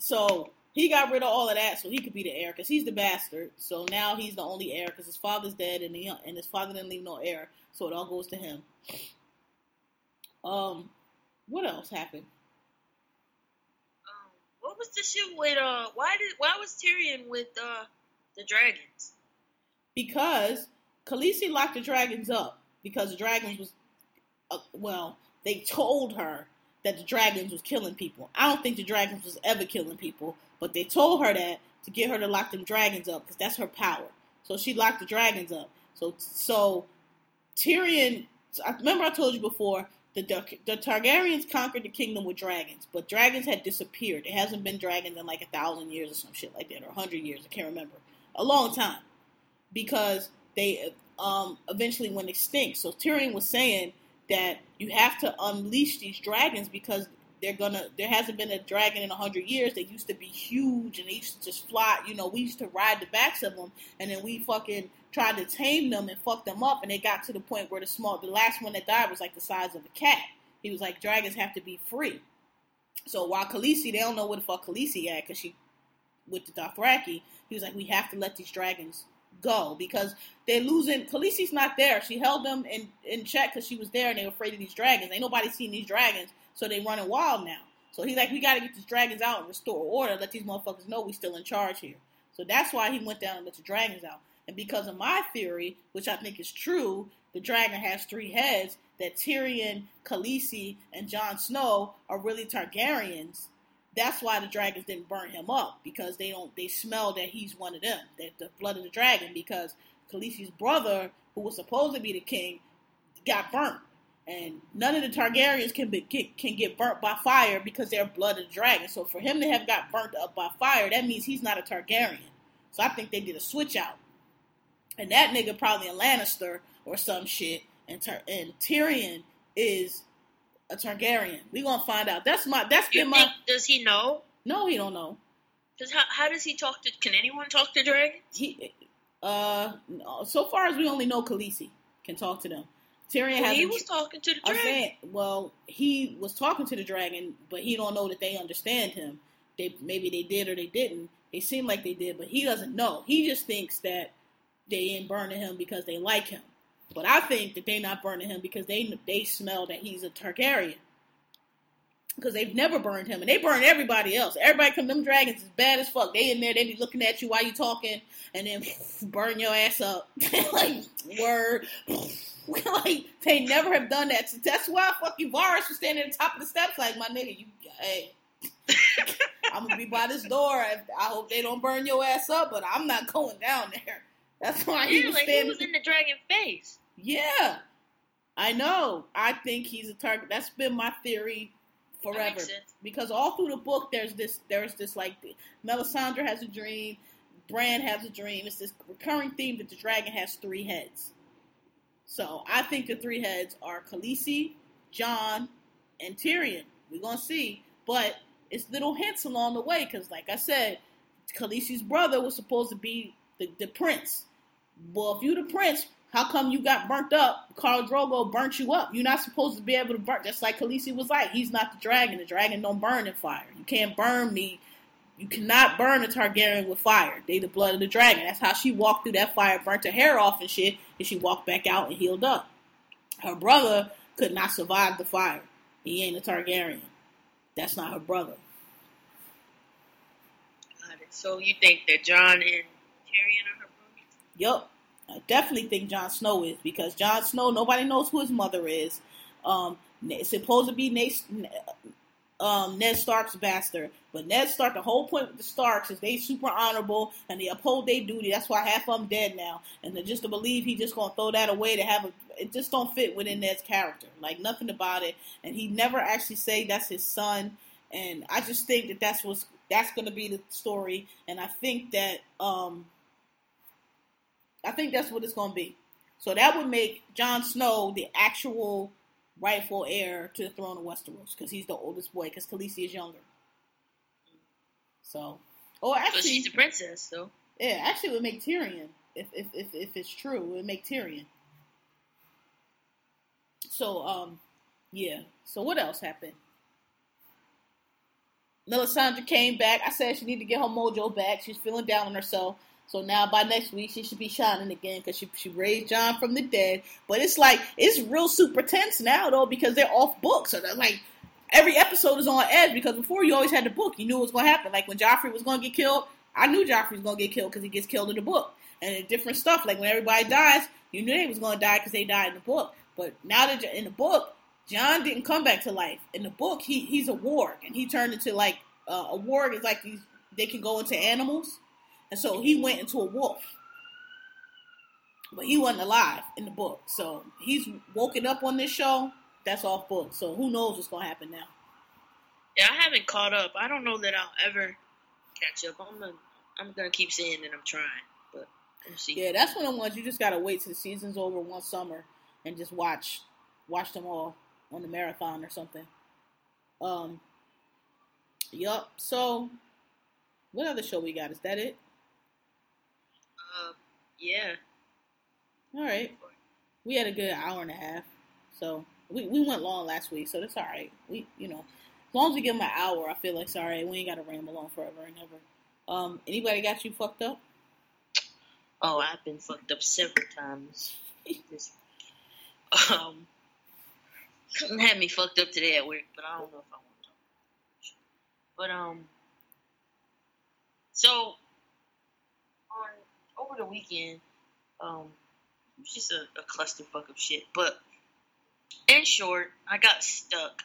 So he got rid of all of that so he could be the heir because he's the bastard. So now he's the only heir because his father's dead and he, and his father didn't leave no heir, so it all goes to him. Um, what else happened?
What was the shit with uh? Why did why was Tyrion with uh the dragons?
Because Khaleesi locked the dragons up because the dragons was, uh, well, they told her that the dragons was killing people. I don't think the dragons was ever killing people, but they told her that to get her to lock them dragons up because that's her power. So she locked the dragons up. So so Tyrion, I remember I told you before. The, the, Targaryens conquered the kingdom with dragons, but dragons had disappeared. It hasn't been dragons in like a thousand years or some shit like that, or a hundred years. I can't remember. A long time because they um, eventually went extinct. So Tyrion was saying that you have to unleash these dragons because they're gonna. There hasn't been a dragon in a hundred years. They used to be huge and they used to just fly. You know, we used to ride the backs of them, and then we fucking tried to tame them and fuck them up, and they got to the point where the small, the last one that died was like the size of a cat. He was like, dragons have to be free. So while Khaleesi, they don't know where the fuck Khaleesi at because she with the Dothraki. He was like, we have to let these dragons go because they're losing. Khaleesi's not there. She held them in, in check because she was there and they were afraid of these dragons. Ain't nobody seen these dragons, so they running wild now. So he's like, we got to get these dragons out and restore order. Let these motherfuckers know we still in charge here. So that's why he went down and let the dragons out. And because of my theory, which I think is true, the dragon has three heads, that Tyrion, Khaleesi, and Jon Snow are really Targaryens. That's why the dragons didn't burn him up because they don't they smell that he's one of them, that the blood of the dragon. Because Khaleesi's brother, who was supposed to be the king, got burnt, and none of the Targaryens can be, can, can get burnt by fire because they're blood of dragon. So for him to have got burnt up by fire, that means he's not a Targaryen. So I think they did a switch out, and that nigga probably a Lannister or some shit, and Tar- and Tyrion is a Targaryen. We gonna find out. That's my that's
You
been
think,
my
does he know?
no. He don't know.
Cause how, how does he talk to? Can anyone talk to dragons?
He uh no, so far as we only know Khaleesi can talk to them. Tyrion
Well,
has
he
a-
was talking to the dragon.
saying, well, he was talking to the dragon, but he don't know that they understand him. They maybe they did or they didn't. They seem like they did, but he doesn't know. He just thinks that they ain't burning him because they like him. But I think that they not burning him because they they smell that he's a Targaryen. Because they've never burned him, and they burn everybody else. Everybody come, them dragons is bad as fuck. They in there, they be looking at you while you talking, and then <laughs> burn your ass up. <laughs> like word, <laughs> <laughs> like they never have done that. So that's why fucking Varys was standing at the top of the steps, like my nigga, you, hey, <laughs> I'm gonna be by this door. I, I hope they don't burn your ass up, but I'm not going down there. That's why he
Yeah,
was
like he was in the dragon face.
Yeah, I know. I think he's a target. That's been my theory forever. Because all through the book, there's this, there's this like, Melisandre has a dream, Bran has a dream. It's this recurring theme that the dragon has three heads. So I think the three heads are Khaleesi, Jon, and Tyrion. We're gonna see, but it's little hints along the way. Because, like I said, Khaleesi's brother was supposed to be the, the prince. Well, if you the prince, how come you got burnt up? Khal Drogo burnt you up. You're not supposed to be able to burn. Just like Khaleesi was like, he's not the dragon. The dragon don't burn in fire. You can't burn me. You cannot burn a Targaryen with fire. They the blood of the dragon. That's how she walked through that fire, burnt her hair off and shit, and she walked back out and healed up. Her brother could not survive the fire. He ain't a Targaryen. That's not her brother.
Got it. So you think that Jon and Tyrion are her brothers?
Yup. I definitely think Jon Snow is because Jon Snow, nobody knows who his mother is. Um, it's supposed to be Nate, um, Ned Stark's bastard, but Ned Stark. The whole point with the Starks is they super honorable and they uphold their duty. That's why half of them dead now, and to just to believe he just gonna throw that away to have a, it just don't fit within Ned's character. Like nothing about it, and he never actually say that's his son. And I just think that that's what's that's gonna be the story, and I think that um. I think that's what it's to be. So that would make Jon Snow the actual rightful heir to the throne of Westeros because he's the oldest boy because Khaleesi is younger. So, or actually,
she's a princess, so
yeah, actually, it would make Tyrion if if if, if it's true. It would make Tyrion. So, um, yeah. So what else happened? Melisandre came back. I said she need to get her mojo back. She's feeling down on herself. So now by next week she should be shining again because she she raised Jon from the dead. But it's like it's real super tense now though because they're off book. So they're like every episode is on edge because before you always had the book, you knew what was going to happen. Like when Joffrey was going to get killed, I knew Joffrey was going to get killed because he gets killed in the book. And different stuff, like when everybody dies, you knew they was going to die because they died in the book. But now that in the book, Jon didn't come back to life. In the book, he he's a warg and he turned into like uh, a warg is like these they can go into animals, and so he went into a wolf. But he wasn't alive in the book, so he's woken up on this show. That's off book, so who knows what's gonna happen now?
yeah, I haven't caught up. I don't know that I'll ever catch up. I'm gonna, I'm gonna keep saying that I'm trying, but we'll see.
Yeah, that's one of the ones you just gotta wait till the season's over one summer and just watch watch them all on the marathon or something. Um Yup. So what other show we got? Is that it?
Yeah.
Alright. We had a good hour and a half. So we, we went long last week, so that's alright. We you know as long as we give them an hour, I feel like it's alright. We ain't gotta ramble on forever and ever. Um anybody got you fucked up?
Oh, I've been fucked up several times. Um, something had me fucked up today at work, but I don't know if I want to talk. But um, so over the weekend, um, was just a, a clusterfuck of shit. But in short, I got stuck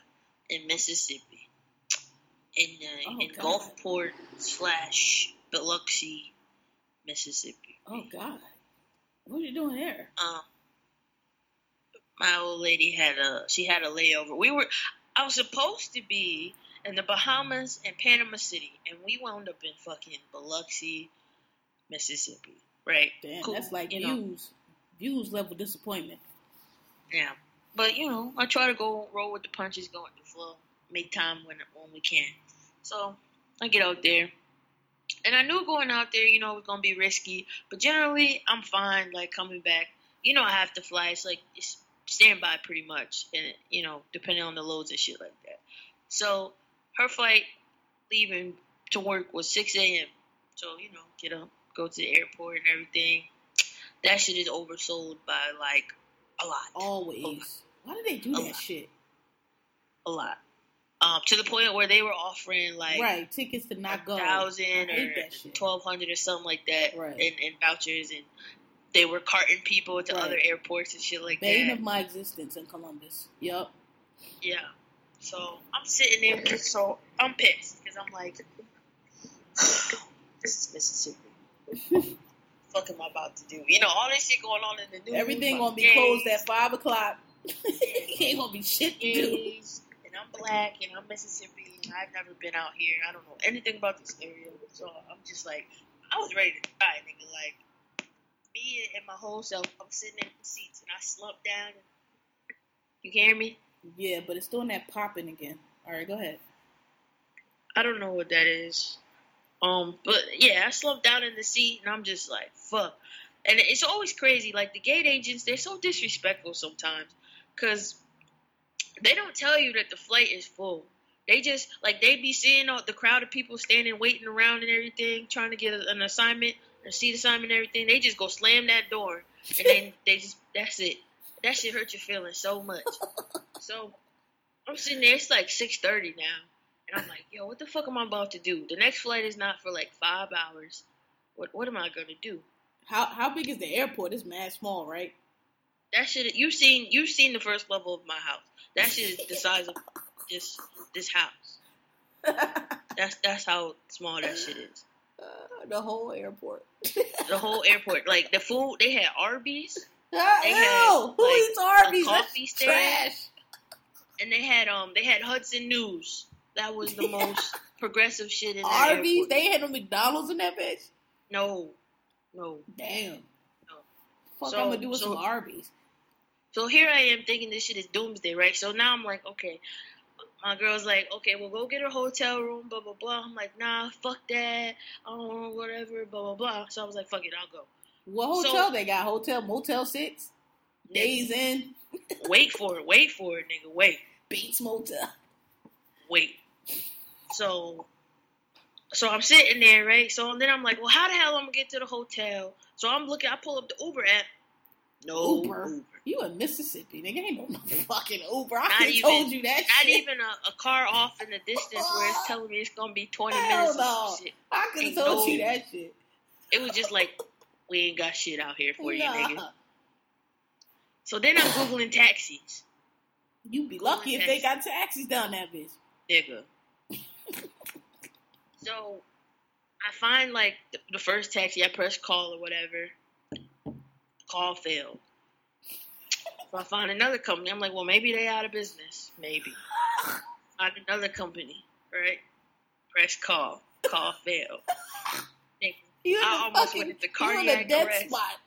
in Mississippi, in uh,
Oh,
in
God.
Gulfport slash Biloxi, Mississippi.
Oh God, what are you doing there?
Um, my old lady had a she had a layover. We were I was supposed to be in the Bahamas and Panama City, and we wound up in fucking Biloxi, Mississippi. Right?
Damn,
Cool,
that's like
you know.
views, views level disappointment.
Yeah. But you know, I try to go roll with the punches, go with the flow, make time when when we can. So I get out there, and I knew going out there, you know, was gonna be risky. But generally, I'm fine. Like coming back, you know, I have to fly. It's like it's standby pretty much, and you know, depending on the loads and shit like that. So her flight leaving to work was 6 a.m. So you know, get up, go to the airport and everything. That shit is oversold by like a lot
Always. Why do they do
A
that
lot.
shit?
a lot. Um, to the point where they were offering like
right, tickets to
a
not go.
thousand or
hate that shit.
twelve hundred or something like that,
Right.
in, in vouchers, and they were carting people to
Right.
other airports and shit like
Bane
that.
of my existence in Columbus. Yup.
yeah. So I'm sitting there, so I'm pissed because I'm like, <sighs> this is Mississippi. Fuck am I about to do? You know, all this shit going on in the news.
Everything gonna be closed at five o'clock. <laughs> Ain't gonna be shit to do.
And I'm black and I'm Mississippi and I've never been out here. I don't know anything about this area. So I'm just like, I was ready to die, nigga. Like, me and my whole self, I'm sitting in the seats and I slumped down. You hear me?
Yeah, but it's doing that popping again. All right, go ahead.
I don't know what that is. Um, but yeah, I slumped down in the seat and I'm just like, fuck. And it's always crazy. Like the gate agents, they're so disrespectful sometimes because they don't tell you that the flight is full. They just like they be seeing all the crowd of people standing, waiting around and everything, trying to get an assignment, a seat assignment, and everything. They just go slam that door, and then <laughs> they just that's it. That shit hurt your feelings so much. <laughs> So I'm sitting there. It's like six thirty now, I'm like, yo, what the fuck am I about to do? The next flight is not for like five hours. What what am I gonna do?
How how big is the airport? It's mad small, right?
That shit. You've seen you've seen the first level of my house. That shit is the size of this this house. <laughs> That's that's how small that shit is.
the whole airport.
The whole airport, like the food, they had Arby's <laughs> They had,
Who
like,
eats Arby's?
coffee stand.
trash.
and they had um they had Hudson News. That was the <laughs> most progressive shit in that
Arby's?
airport.
They had no McDonald's in that bitch.
No, no.
Damn. Fuck,
So-
I'm gonna do with
so-
some Arby's.
So here I am thinking this shit is doomsday, right? So now I'm like, okay. My girl's like, okay, well, go get her hotel room, blah, blah, blah. I'm like, nah, fuck that. Oh, whatever, blah, blah, blah. So I was like, fuck it, I'll go.
What
So-
hotel they got? Hotel Motel Six, Days Inn.
Wait for it, wait for it, nigga, wait,
Bates Motel.
wait. So, so I'm sitting there, right? So then I'm like, well, how the hell I'm gonna get to the hotel? So I'm looking, I pull up the Uber app. No
Uber? You in Mississippi, nigga? Ain't no fucking Uber. I
Not
could have
even-
told you that
Not
shit.
even a, a car off in the distance where it's telling me it's gonna be 20
Hell
minutes.
no. I could have told you that shit.
It was just like, we ain't got shit out here for you, nigga. So then I'm googling taxis,
You'd be lucky if they got taxis down that bitch.
nigga. So I find like the, the first taxi, I press call or whatever. Call failed. So I find another company. I'm like, well, maybe they out of business. Maybe. Find another company, right? Press call. Call failed.
You
I almost
fucking,
went into
you in a
cardiac
dead
arrest.
spot.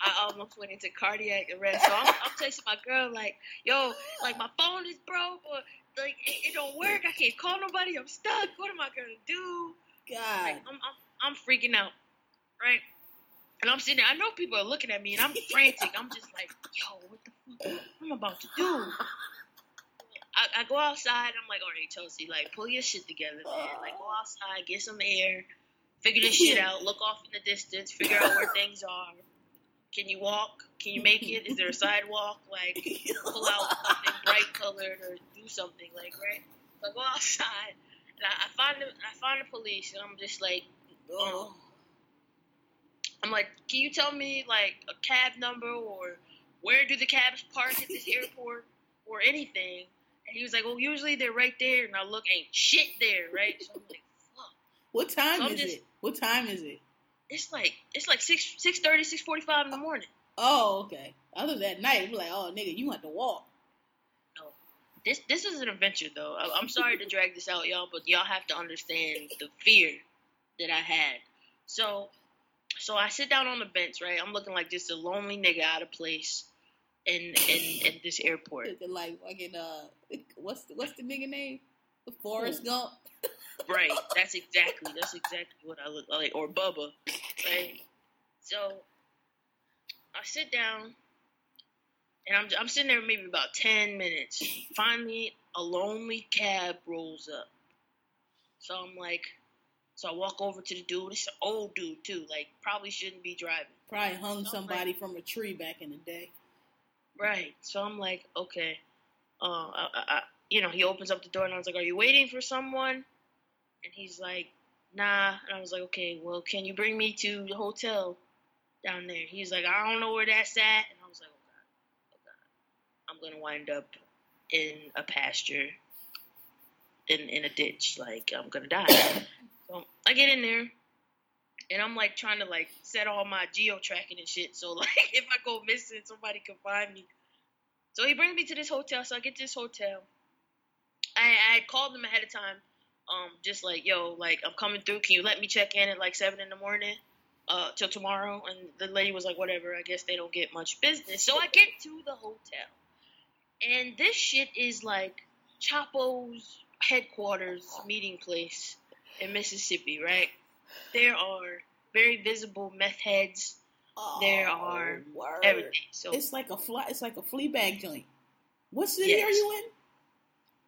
I almost went into cardiac arrest. So I'm, I'm texting my girl like, "Yo, like my phone is broke, or like it, it don't work. I can't call nobody. I'm stuck. What am I gonna do?"
God.
Like I'm, I'm, I'm freaking out, right? And I'm sitting there. I know people are looking at me, and I'm <laughs> frantic. I'm just like, "Yo, what the fuck? I'm about to do?" I, I go outside. I'm like, "All right, Chelsea, like pull your shit together, man. Like go outside, get some air, figure this shit <laughs> out. Look off in the distance, figure out where things are." Can you walk? Can you make it? Is there a <laughs> sidewalk? Like, pull out something <laughs> bright colored or do something like, right? So I go outside and I, I find the I find the police and I'm just like,
Oh.
I'm like, can you tell me like a cab number or where do the cabs park at this <laughs> airport or anything? And he was like, well, usually they're right there, and I look, ain't shit there, right? So I'm like, fuck.
What time
So
is
just-
it? What time is it?
It's like it's like six six thirty, six forty five in the morning.
Oh, okay. Other that night, be like, oh, nigga, you want to walk.
No, this this is an adventure though. I, I'm sorry to drag this out, y'all, but y'all have to understand the fear that I had. So, so I sit down on the bench, right? I'm looking like just a lonely nigga out of place in in, in this airport.
Looking <laughs> like fucking uh, <laughs> what's the, what's the nigga name? Forrest? Gump. <laughs>
Right. That's exactly that's exactly what I look like, or Bubba, right? So I sit down, and I'm I'm sitting there maybe about ten minutes. Finally, a lonely cab rolls up. So I'm like, so I walk over to the dude. It's an old dude too, like probably shouldn't be driving.
Probably hung
So,
somebody from a tree back in the day.
Right. So I'm like, okay. Uh, I, I- you know, he opens up the door and I was like, "Are you waiting for someone?" And he's like, "Nah." And I was like, "Okay, well, can you bring me to the hotel down there?" He's like, "I don't know where that's at." And I was like, "Oh God, oh God, I'm gonna wind up in a pasture, in in a ditch. Like I'm gonna die." so I get in there. And I'm like trying to like set all my geo tracking and shit. So <laughs> like if I go missing, somebody can find me. So he brings me to this hotel. So I get to this hotel. I I called him ahead of time, um, just like yo, like I'm coming through. Can you let me check in at like seven in the morning, uh, till tomorrow? And the lady was like, whatever. I guess they don't get much business. So I get to the hotel, and this shit is like Chapo's headquarters meeting place in Mississippi, right? There are very visible meth heads, There are
Oh, word.
everything. So
It's like a fly. It's like a flea bag joint. What city
Yes.
are you in?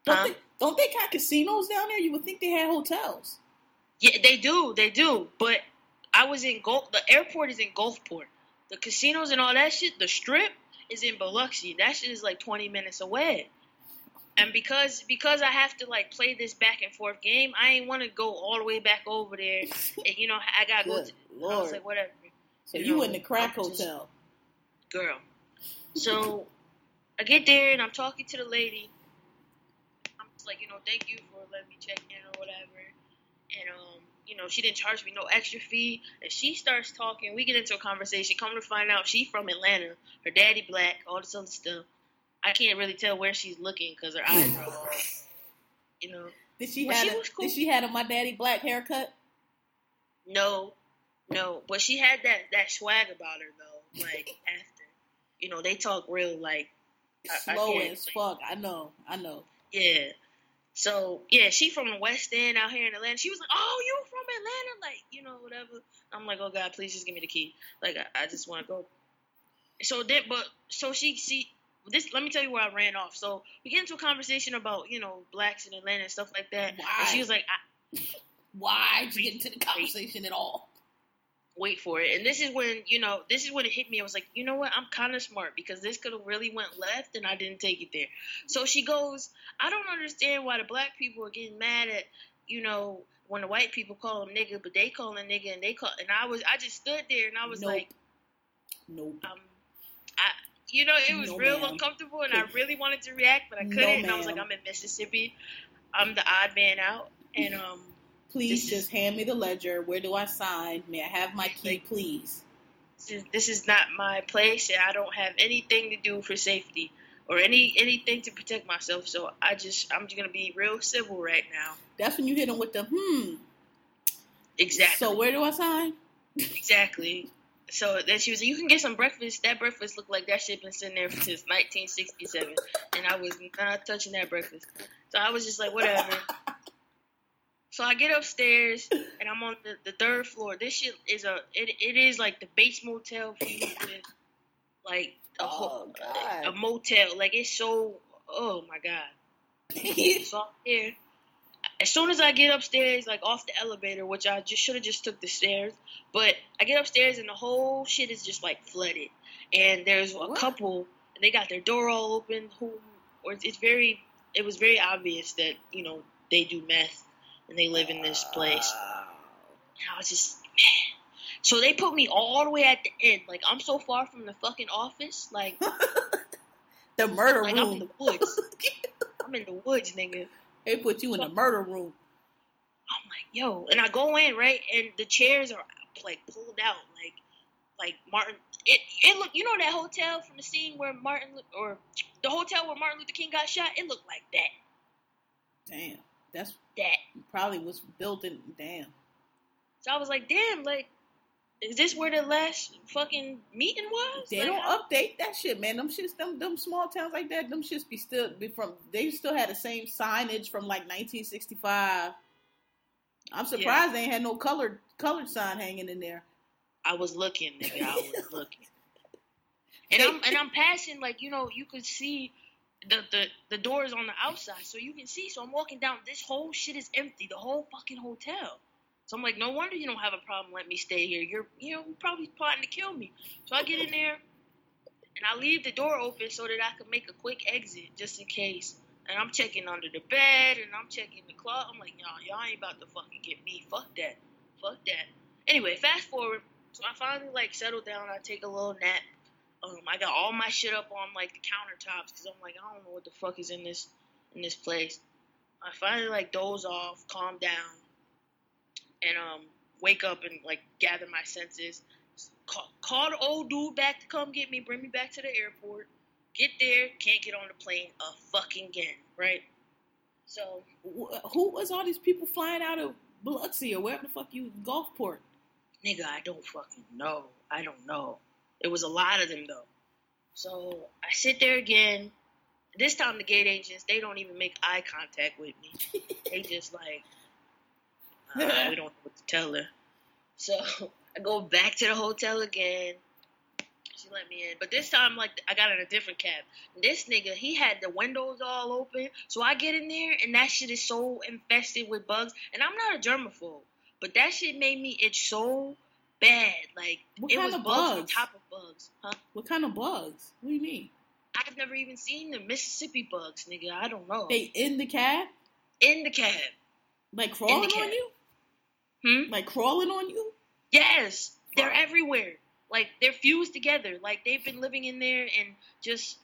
Don't,
Huh?
they, don't they got casinos down there? You would think they had hotels.
Yeah, they do, they do. But I was in Gulf. The airport is in Gulfport. The casinos and all that shit. The strip is in Biloxi. That shit is like twenty minutes away. And because because I have to like play this back and forth game, I ain't want to go all the way back over there. And you know, I gotta go. To, I was
lord.
like, whatever,
so
you
you
know,
in the crack
just-
hotel?
girl. So I get there and I'm talking to the lady. Like, you know, thank you for letting me check in or whatever. And um, you know, she didn't charge me no extra fee. And she starts talking. We get into a conversation. Come to find out, she from Atlanta. Her daddy black. All this other stuff. I can't really tell where she's looking because her eyes are all, you know.
Did she
But
had
she
a,
cool.
Did she had a my daddy black haircut?
No, no. But she had that that swag about her though. Like <laughs> after, you know, they talk real like I- I
Slow
can't
as fuck. I know. I know.
Yeah. So yeah, she from the West End out here in Atlanta. She was like, "Oh, you from Atlanta?" Like you know whatever. I'm like, "Oh God, please just give me the key. Like I, I just want to go." So then, but so she she this. Let me tell you where I ran off. So we get into a conversation about you know blacks in Atlanta and stuff like that.
Why?
And she was like, I,
Why did you get into the conversation at all?
Wait for it. And this is when, you know, this is when it hit me. I was like, you know what? I'm kind of smart because this could have really went left and I didn't take it there. So she goes, I don't understand why the black people are getting mad at, you know, when the white people call them nigga, but they call them nigga and they call, and I was, I just stood there and I was
Nope.
like,
Nope.
um, I, you know, it was
No,
real
ma'am.
uncomfortable and I really wanted to react, but I couldn't. and I was like. I'm in Mississippi. I'm the odd man out. And, <laughs> um,
Please
This is-
just hand me the ledger. Where do I sign? May I have my key, please?
this is, this is not my place and I don't have anything to do for safety or any anything to protect myself. So I just I'm just gonna be real civil right now.
That's when you hit them with the hmm.
Exactly.
So where do I sign?
exactly. So then she was like, "You can get some breakfast. That breakfast looked like that shit been sitting there since 1967, and I was not touching that breakfast. So I was just like, whatever. So I get upstairs and I'm on the, the third floor. This shit is a it, it is like the Bates motel with like a, whole,
Oh,
a
God.
motel. Like it's so oh my god. <laughs> So I'm here. As soon as I get upstairs, like off the elevator, which I just should have just took the stairs, but I get upstairs and the whole shit is just like flooded. And there's a
What?
couple, and they got their door all open. Who, or it's, it's very, it was very obvious that you know they do meth and they live in this place. And I was just, man. So they put me all the way at the end. Like I'm so far from the fucking office. Like <laughs>
the murder
like I'm in
room.
the woods. <laughs> I'm in the woods, nigga.
They put you in the murder room.
I'm like, yo, and I go in right, and the chairs are like pulled out, like, like Martin. It it look, you know that hotel from the scene where Martin or the hotel where Martin Luther King got shot. It looked like that,
Damn, that's
that.
probably was built in. Damn.
So I was like, damn, like, is this where the last fucking meeting was?
They
Like,
don't
how-
update that shit, man. Them shits, them them small towns like that, them shits be still be from. They still had the same signage from like 1965. I'm surprised they ain't had no colored colored sign hanging in there.
I was looking, nigga. I was looking. <laughs> And I'm and I'm passing like you know you could see the the the doors on the outside, so you can see. So I'm walking down. This whole shit is empty. The whole fucking hotel. So I'm like, no wonder you don't have a problem. Let me stay here. You're you know probably plotting to kill me. So I get in there and I leave the door open so that I can make a quick exit just in case. And I'm checking under the bed and I'm checking the closet. I'm like, y'all, y'all ain't about to fucking get me. Fuck that. Fuck that. Anyway, fast forward. So I finally like settle down. I take a little nap. Um, I got all my shit up on like the countertops because I'm like, I don't know what the fuck is in this in this place. I finally like doze off, calm down, and um wake up and like gather my senses. Call, call the old dude back to come get me, bring me back to the airport. Get there, can't get on the plane a fucking again, right? So
Wh- Who was all these people flying out of Biloxi or wherever the fuck you Gulfport?
Nigga, I don't fucking know. I don't know. It was a lot of them though. So I sit there again. This time the gate agents, they don't even make eye contact with me. <laughs> they just like, uh, we don't know what to tell her. So <laughs> I go back to the hotel again. She let me in, but this time like I got in a different cab. This nigga, he had the windows all open, so I get in there and that shit is so infested with bugs. And I'm not a germaphobe, but that shit made me itch so bad. Like
What
it
kind
was
of
bugs on top of bugs, huh?
What kind of bugs? What do you mean?
I've never even seen the Mississippi bugs, nigga. I don't know.
They in the cab,
in the cab.
like crawling on you,
Hmm?
like crawling on you.
Yes, they're everywhere. Like they're fused together. Like they've been living in there and just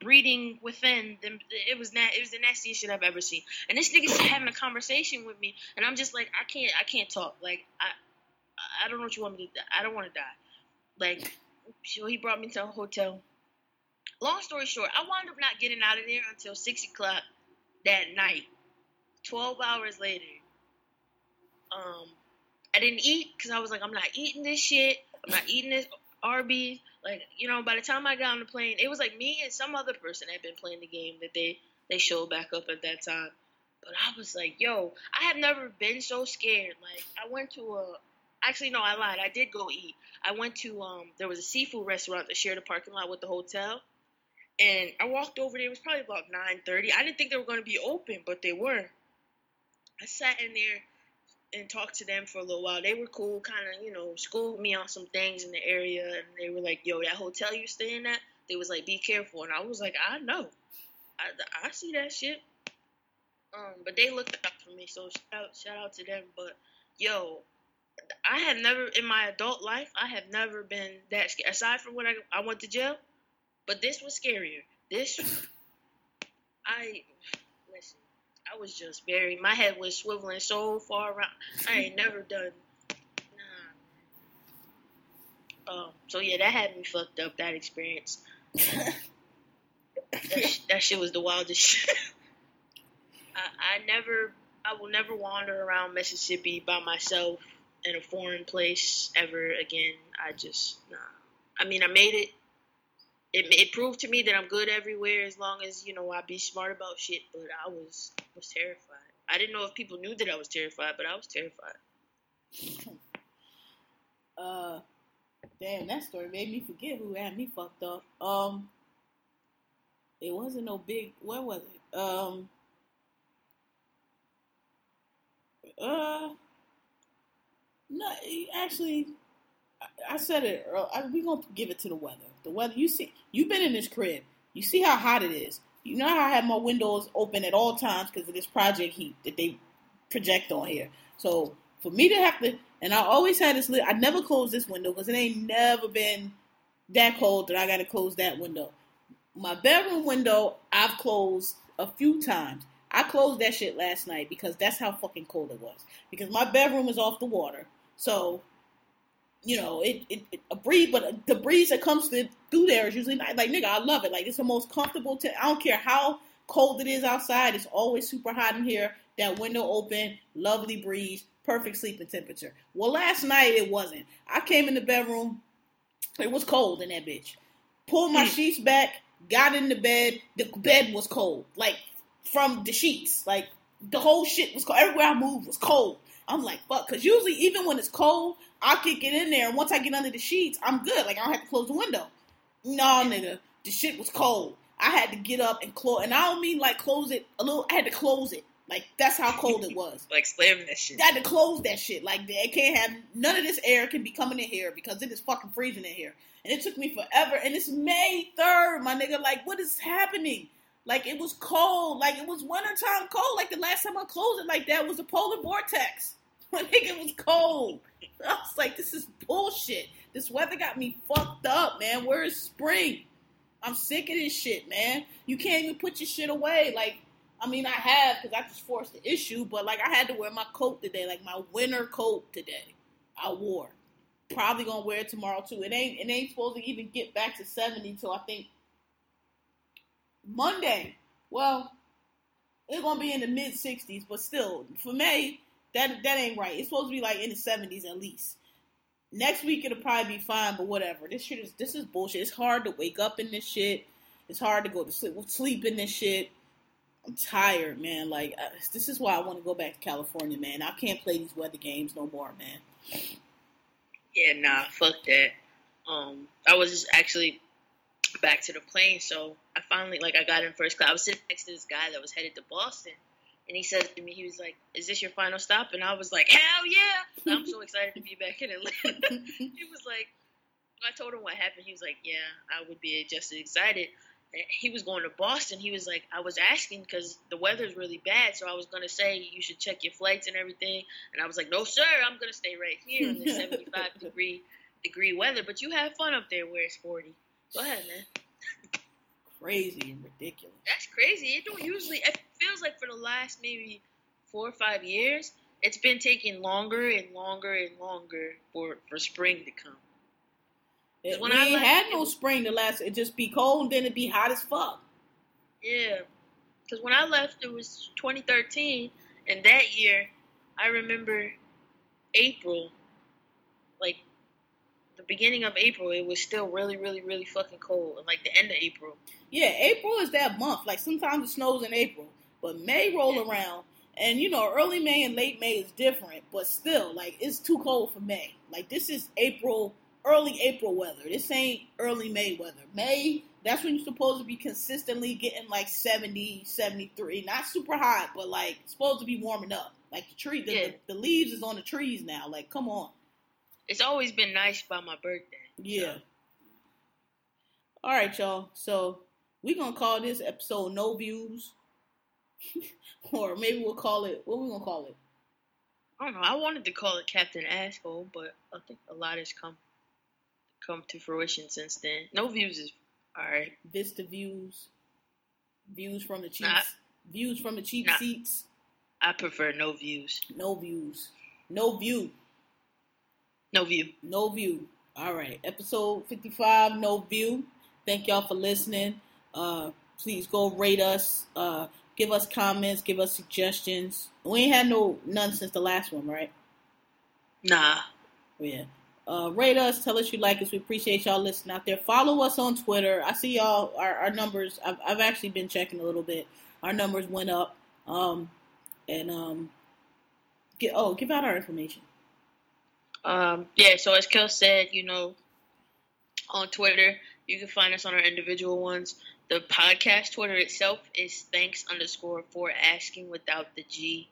breeding within them. It was na- It was the nastiest shit I've ever seen. And this nigga's <laughs> having a conversation with me, and I'm just like, I can't, I can't talk. Like I, I don't know what you want me to. I don't want to die. Like, so he brought me to a hotel. Long story short, I wound up not getting out of there until six o'clock that night. Twelve hours later, um, I didn't eat because I was like, I'm not eating this shit. I'm not eating this Arby's. Like, you know, by the time I got on the plane, it was like me and some other person had been playing the game that they they showed back up at that time. But I was like, yo, I have never been so scared. Like, I went to a actually no, I lied. I did go eat. I went to um there was a seafood restaurant that shared a parking lot with the hotel. And I walked over there. It was probably about nine thirty. I didn't think they were going to be open, but they were. I sat in there and talked to them for a little while. They were cool, kind of, you know, schooled me on some things in the area, and they were like, "Yo, that hotel you're staying at," they was like, "Be careful," and I was like, "I know, I, I see that shit." Um, but they looked out for me, so shout out, shout out to them. But yo, I have never in my adult life, I have never been that scared. Aside from when I I went to jail, but this was scarier. This, I listen. I was just buried. My head was swiveling so far around. I ain't never done. Nah. Um. So yeah, that had me fucked up. That experience. That, that shit was the wildest shit. <laughs> I, I never. I will never wander around Mississippi by myself in a foreign place ever again. I just nah. I mean, I made it. It, it proved to me that I'm good everywhere as long as you know I be smart about shit. But I was was terrified. I didn't know if people knew that I was terrified, but I was terrified. <laughs>
Uh, damn, that story made me forget who had me fucked up. Um, it wasn't no big. What was it? Um, uh, no, actually, I, said it. earl- I, we gonna give it to the weather. The weather. You see, you've been in this crib. You see how hot it is. You know how I have my windows open at all times because of this project heat that they project on here. So for me to have to and I always had this. I never closed this window because it ain't never been that cold that I got to close that window. My bedroom window I've closed a few times. I closed that shit last night because that's how fucking cold it was. Because my bedroom is off the water, so you know it, it, it a breeze, but the breeze that comes through, through there is usually not like nigga. I love it. Like it's the most comfortable. T- I don't care how cold it is outside. It's always super hot in here. That window open, lovely breeze, perfect sleeping temperature. Well, last night it wasn't. I came in the bedroom. It was cold in that bitch. Pulled my hmm. sheets back, got in the bed. The bed was cold. Like from the sheets. Like the whole shit was cold. Everywhere I moved was cold. I'm like, fuck. Because usually, even when it's cold, I can get in there. And once I get under the sheets, I'm good. Like, I don't have to close the window. No, nigga. The shit was cold. I had to get up and close. And I don't mean like close it a little. I had to close it. Like, that's how cold it was. <laughs>
like slamming that shit.
I had to close that shit. Like, they can't have none of this air can be coming in here because it is fucking freezing in here. And it took me forever. And it's May 3rd, my nigga. Like, what is happening? Like it was cold. Like it was wintertime cold. Like the last time I closed it like that was a polar vortex. <laughs> My it was cold. I was like, this is bullshit. This weather got me fucked up, man. Where is spring? I'm sick of this shit, man. You can't even put your shit away. Like, I mean, I have because I just forced the issue, but like, I had to wear my coat today, like my winter coat today. I wore. Probably gonna wear it tomorrow too. It ain't. It ain't supposed to even get back to 70 until I think Monday. Well, it's gonna be in the mid 60s, but still, for May, that that ain't right. It's supposed to be like in the 70s at least. Next week it'll probably be fine, but whatever. This shit is this is bullshit. It's hard to wake up in this shit. It's hard to go to sleep sleep in this shit. I'm tired, man. Like uh, this is why I want to go back to California, man. I can't play these weather games no more, man.
Yeah, nah, fuck that. Um, I was just actually back to the plane, so I finally like I got in first class. I was sitting next to this guy that was headed to Boston, and he said to me, he was like, "Is this your final stop?" And I was like, "Hell yeah!" I'm so <laughs> excited to be back in Atlanta. <laughs> he was like, I told him what happened. He was like, "Yeah, I would be just as excited." And he was going to Boston. He was like, I was asking because the weather's really bad, so I was gonna say you should check your flights and everything. And I was like, No, sir, I'm gonna stay right here in the <laughs> 75 degree degree weather. But you have fun up there where it's 40. Go ahead, man.
Crazy and ridiculous.
That's crazy. It don't usually. It feels like for the last maybe four or five years, it's been taking longer and longer and longer for for spring to come.
It,
When
we
I
ain't
left,
had no spring to last. It just be cold, and then it be hot as fuck.
Yeah, because when I left, it was 2013, and that year, I remember April, like the beginning of April, it was still really, really, really fucking cold, and like the end of April.
Yeah, April is that month. Like sometimes it snows in April, but May roll
Yeah.
around, and you know early May and late May is different. But still, like it's too cold for May. Like this is April, early April weather. This ain't early May weather. May that's when you're supposed to be consistently getting like 70, 73. Not super hot, but like supposed to be warming up. Like the tree, the,
Yeah.
the, the leaves is on the trees now. Like come on.
It's always been nice by my birthday.
Yeah. All right, y'all. So we're gonna call this episode "No Views," <laughs> or maybe we'll call it. What we gonna call it?
I don't know. I wanted to call it Captain Asshole, but I think a lot has come come to fruition since then. No views is all right.
Vista Views. Views from the cheap.
Nah.
Views from the cheap
Nah.
seats.
I prefer no views.
No views. No view.
No view.
No view. All right. Episode fifty-five. No view. Thank y'all for listening. Uh, please go rate us. Uh, give us comments. Give us suggestions. We ain't had no none since the last one, right?
Nah.
Yeah. Uh, rate us. Tell us you like us. We appreciate y'all listening out there. Follow us on Twitter. I see y'all. Our, our numbers. I've, I've actually been checking a little bit. Our numbers went up. Um, and um, get oh, give out our information.
Um, yeah, so as Kel said, you know, on Twitter, you can find us on our individual ones. The podcast Twitter itself is thanks underscore for asking without the G.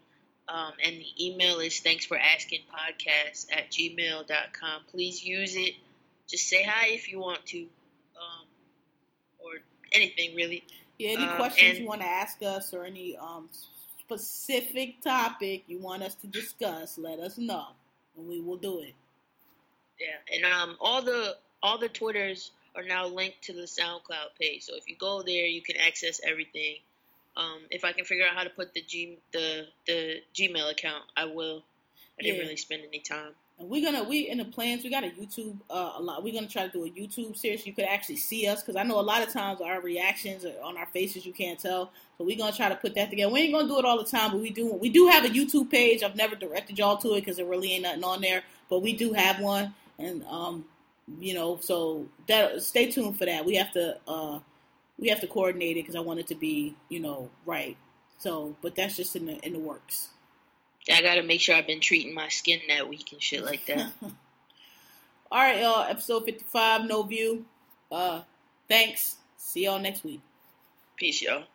Um, and the email is thanks for asking podcast at gmail.com. Please use it. Just say hi if you want to. Um, or anything really.
Yeah. Any
Uh,
questions
and-
you want to ask us or any um specific topic you want us to discuss, let us know. And we will do it.
Yeah, and um, all the all the Twitters are now linked to the SoundCloud page. So if you go there, you can access everything. Um, if I can figure out how to put the G the the Gmail account, I will. I didn't
Yeah.
really spend any time.
And we're gonna we in the plans. We got a YouTube uh, a lot. We're gonna try to do a YouTube series. You could actually see us because I know a lot of times our reactions on our faces. You can't tell. So we're gonna try to put that together. We ain't gonna do it all the time, but we do. We do have a YouTube page. I've never directed y'all to it because there really ain't nothing on there. But we do have one, and um, you know, so that stay tuned for that. We have to uh, we have to coordinate it because I want it to be you know right. So, but that's just in the in the works.
I gotta make sure I've been treating my skin that week and shit like that. <laughs>
All right, y'all. Episode 55, no view. Uh, thanks. See y'all next week.
Peace, y'all.